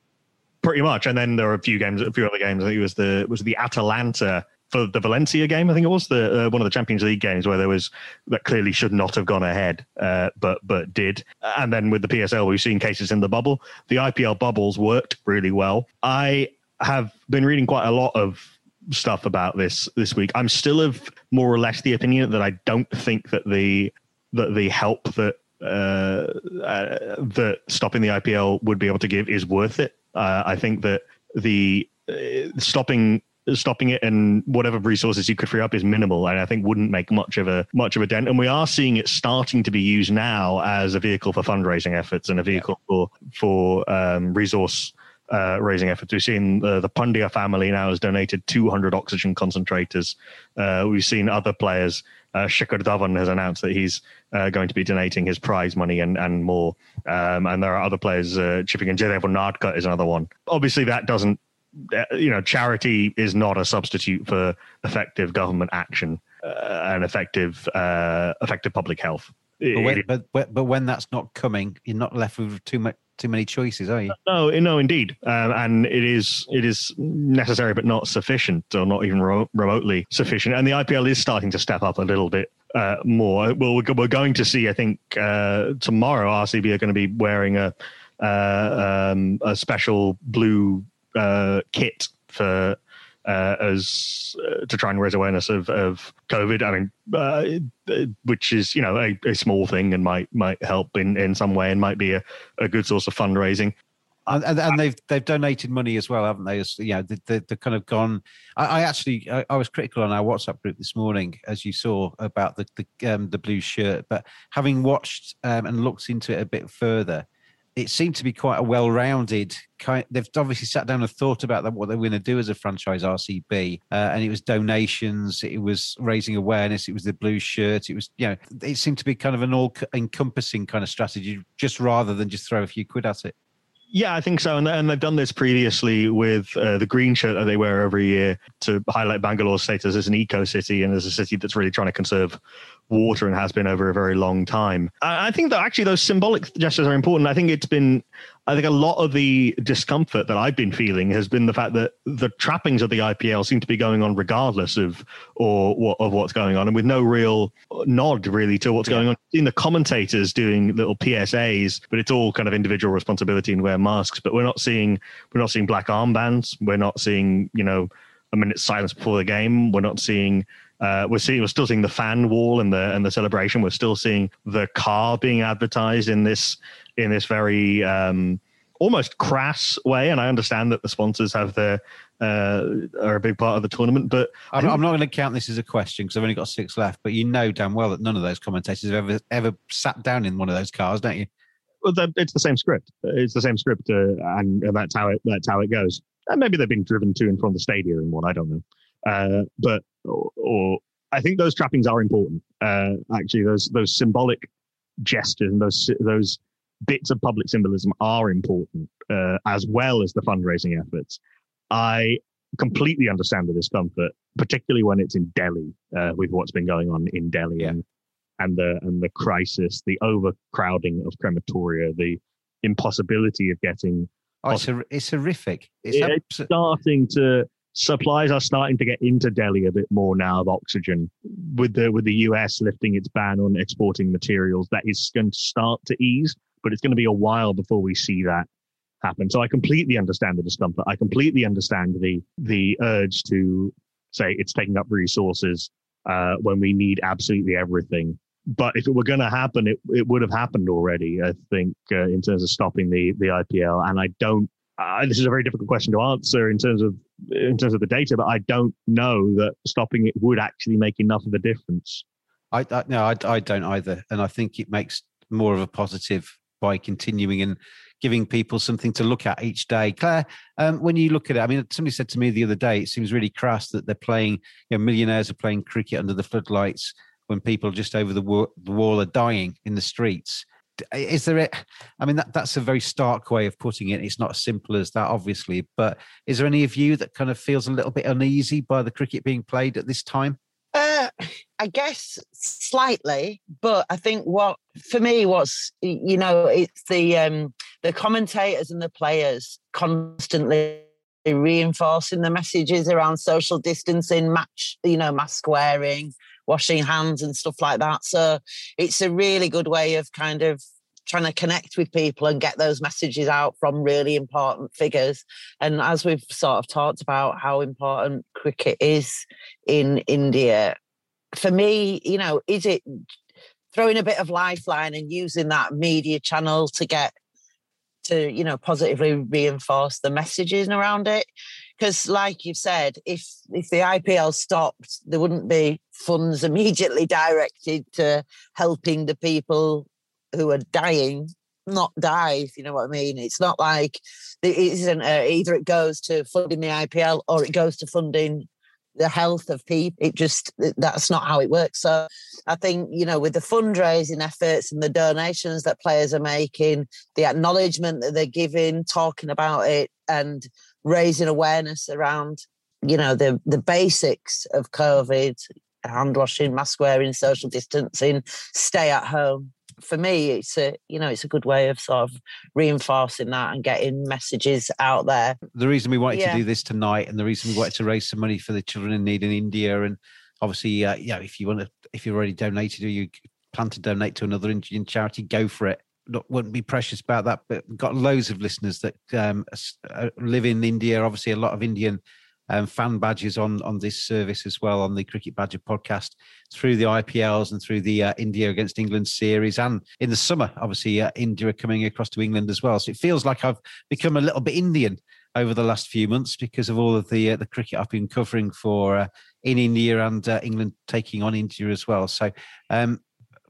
Pretty much, and then there were a few games, a few other games. I think it was the was the Atalanta for the Valencia game. I think it was the uh, one of the Champions League games where there was that clearly should not have gone ahead, uh, but but did. And then with the PSL, we've seen cases in the bubble. The IPL bubbles worked really well. I have been reading quite a lot of stuff about this this week. I'm still of more or less the opinion that I don't think that the that the help that uh, uh, that stopping the IPL would be able to give is worth it. Uh, I think that the uh, stopping stopping it and whatever resources you could free up is minimal and i think wouldn't make much of a much of a dent and we are seeing it starting to be used now as a vehicle for fundraising efforts and a vehicle yeah. for for um, resource uh, raising efforts. We've seen uh, the Pandya family now has donated 200 oxygen concentrators. Uh, we've seen other players. Uh, Shikhar Dhawan has announced that he's uh, going to be donating his prize money and, and more. Um, and there are other players uh, chipping in. Jaydev Unadkat is another one. Obviously, that doesn't, uh, you know, charity is not a substitute for effective government action and effective effective public health.
But when, but but when that's not coming, you're not left with too much too many choices, are you?
No, no, indeed, um, and it is it is necessary, but not sufficient, or not even ro- remotely sufficient. And the IPL is starting to step up a little bit uh, more. Well, we're, going to see, I think, uh, tomorrow RCB are going to be wearing a uh, um, a special blue uh, kit for uh, as uh, to try and raise awareness of, of COVID. I mean, uh, which is you know a, a, small thing and might might help in, in some way and might be a, a good source of fundraising.
And, and, they've they've donated money as well, haven't they? As, you know, they, have kind of gone. I, I actually I, I, was critical on our WhatsApp group this morning, as you saw about the the, um, the blue shirt. But having watched um, and looked into it a bit further, it seemed to be quite a well-rounded kind. They've obviously sat down and thought about what they were going to do as a franchise RCB, uh, and it was donations, it was raising awareness, it was the blue shirt, it was you know, it seemed to be kind of an all-encompassing kind of strategy, just rather than just throw a few quid at it.
Yeah, I think so, and, and they've done this previously with uh, the green shirt that they wear every year to highlight Bangalore's status as an eco city and as a city that's really trying to conserve water and has been over a very long time. I think that actually those symbolic gestures are important. I think it's been, I think a lot of the discomfort that I've been feeling has been the fact that the trappings of the IPL seem to be going on regardless of or what of what's going on, and with no real nod really to what's yeah. going on. Seeing the commentators doing little PSAs, but it's all kind of individual responsibility and wear masks. But we're not seeing we're not seeing black armbands. We're not seeing you know a minute's silence before the game. We're not seeing uh, we're seeing we're still seeing the fan wall and the and the celebration. We're still seeing the car being advertised in this in this very um, almost crass way. And I understand that the sponsors have their uh, are a big part of the tournament. But
I'm, I'm not going to count this as a question because I've only got six left. But you know damn well that none of those commentators have ever ever sat down in one of those cars, don't you?
Well, it's the same script. It's the same script, uh, and, and that's how it that's how it goes. And maybe they've been driven to and from the stadium in one. I don't know. Uh, but or, or, I think those trappings are important. Uh, actually, those those symbolic gestures and those those bits of public symbolism are important uh, as well as the fundraising efforts. I completely understand the discomfort, particularly when it's in Delhi uh, with what's been going on in Delhi yeah. and and the and the crisis, the overcrowding of crematoria, the impossibility of getting.
Oh, it's, it's horrific.
It's, it's starting to supplies are starting to get into Delhi a bit more now of oxygen with the with the US lifting its ban on exporting materials that is going to start to ease but it's going to be a while before we see that happen. So I completely understand the discomfort. I completely understand the the urge to say it's taking up resources uh, when we need absolutely everything. But if it were going to happen it, it would have happened already I think uh, in terms of stopping the the IPL and I don't uh, this is a very difficult question to answer in terms of in terms of the data, but I don't know that stopping it would actually make enough of a difference.
I, I no, I, I don't either, and I think it makes more of a positive by continuing and giving people something to look at each day. Claire, um, when you look at it, I mean, somebody said to me the other day, it seems really crass that they're playing, you know, millionaires are playing cricket under the floodlights when people just over the the wall are dying in the streets is there a, I mean, that, that's a very stark way of putting it. It's not as simple as that, obviously. But is there any of you that kind of feels a little bit uneasy by the cricket being played at this time?
Uh, I guess slightly, but I think what for me, what's you know, it's the um, the commentators and the players constantly reinforcing the messages around social distancing, match, you know, mask wearing, washing hands and stuff like that. So it's a really good way of kind of trying to connect with people and get those messages out from really important figures. And as we've sort of talked about how important cricket is in India, for me, you know, is it throwing a bit of lifeline and using that media channel to get to, you know, positively reinforce the messages around it? Because like you've said if if the ipl stopped there wouldn't be funds immediately directed to helping the people who are dying not die if you know what i mean. It's not like it isn't a, either it goes to funding the ipl or it goes to funding the health of people it just that's not how it works. So i think you know with the fundraising efforts and the donations that players are making the acknowledgement that they're giving talking about it and raising awareness around you know the the basics of covid hand washing, mask wearing, social distancing, stay at home. For me, it's a you know it's a good way of sort of reinforcing that and getting messages out there.
The reason we wanted
Yeah.
to do this tonight, and the reason we wanted to raise some money for the children in need in India, and obviously, uh, yeah, if you want to, if you've already donated or you plan to donate to another Indian charity, go for it. Not, wouldn't be precious about that, but we've got loads of listeners that um, uh, live in India. Obviously, a lot of Indian um, fan badges on on this service as well on the Cricket Badger podcast through the IPLs and through the uh, India against England series, and in the summer, obviously, uh, India coming across to England as well. So it feels like I've become a little bit Indian over the last few months because of all of the uh, the cricket I've been covering for uh, in India and uh, England taking on India as well. So. Um,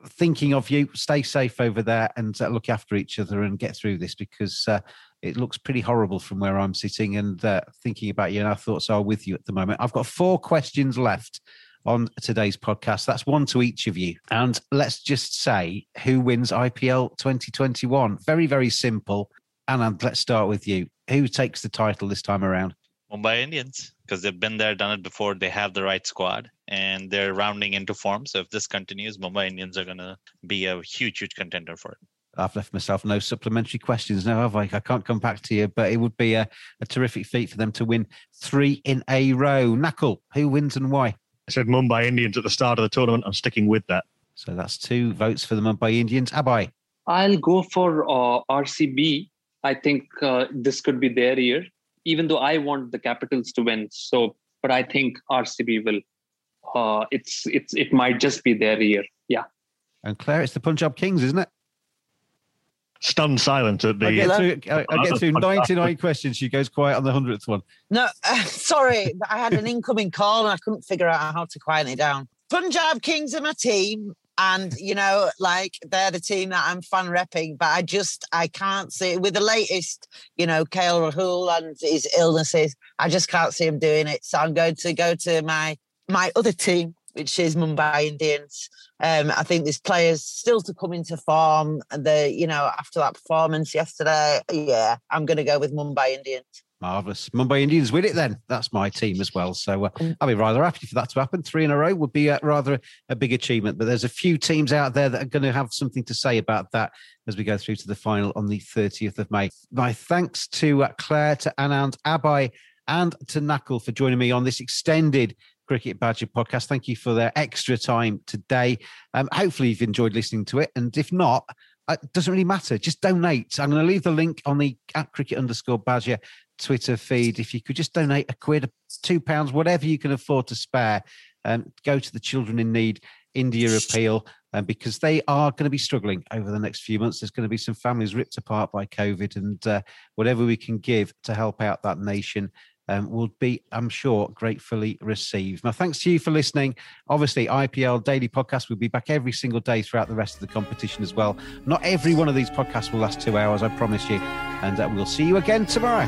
thinking of you. Stay safe over there and uh, look after each other and get through this because uh, it looks pretty horrible from where i'm sitting and uh, thinking about you and our thoughts are with you at the moment. I've got four questions left on today's podcast. That's one to each of you. And let's just say who wins ipl 2021 very very simple. And let's start with you. Who takes the title this time around?
Mumbai Indians, because they've been there, done it before. They have the right squad, and they're rounding into form. So if this continues, Mumbai Indians are going to be a huge, huge contender for it.
I've left myself no supplementary questions now, have I? I can't come back to you, but it would be a, a terrific feat for them to win three in a row. Nakul, who wins and why?
I said Mumbai Indians at the start of the tournament. I'm sticking with that.
So that's two votes for the Mumbai Indians. Abhay,
I'll go for uh, RCB. I think uh, this could be their year, even though I want the Capitals to win. So, but I think RCB will. Uh, it's it's it might just be their year. Yeah.
and Claire, it's the Punjab Kings, isn't it?
Stunned silent at the.
I get through, I, I get through 99 questions. She goes quiet on the 100th one.
No, uh, sorry, I had an incoming call and I couldn't figure out how to quiet it down. Punjab Kings are my team, and you know, like they're the team that I'm fan repping. But I just I can't see with the latest, you know, KL Rahul and his illnesses. I just can't see him doing it. So I'm going to go to my my other team, which is Mumbai Indians. Um, I think there's players still to come into form. And the you know after that performance yesterday, yeah, I'm going to go with Mumbai Indians.
Marvellous. Mumbai Indians win it then. That's my team as well. So uh, I'll be rather happy for that to happen. Three in a row would be uh, rather a, a big achievement. But there's a few teams out there that are going to have something to say about that as we go through to the final on the 30th of May. My thanks to uh, Claire, to Anand, Abhay, and to Nakul for joining me on this extended Cricket Badger podcast. Thank you for their extra time today. Um, hopefully, you've enjoyed listening to it. And if not, uh, it doesn't really matter. Just donate. I'm going to leave the link on the at cricket underscore badger Twitter feed. If you could just donate a quid, two pounds, whatever you can afford to spare, um, go to the Children in Need India appeal um, because they are going to be struggling over the next few months. There's going to be some families ripped apart by COVID, and uh, whatever we can give to help out that nation. Um, will be, I'm sure, gratefully received. Now, thanks to you for listening. Obviously, IPL Daily Podcast will be back every single day throughout the rest of the competition as well. Not every one of these podcasts will last two hours, I promise you. And uh, we'll see you again tomorrow.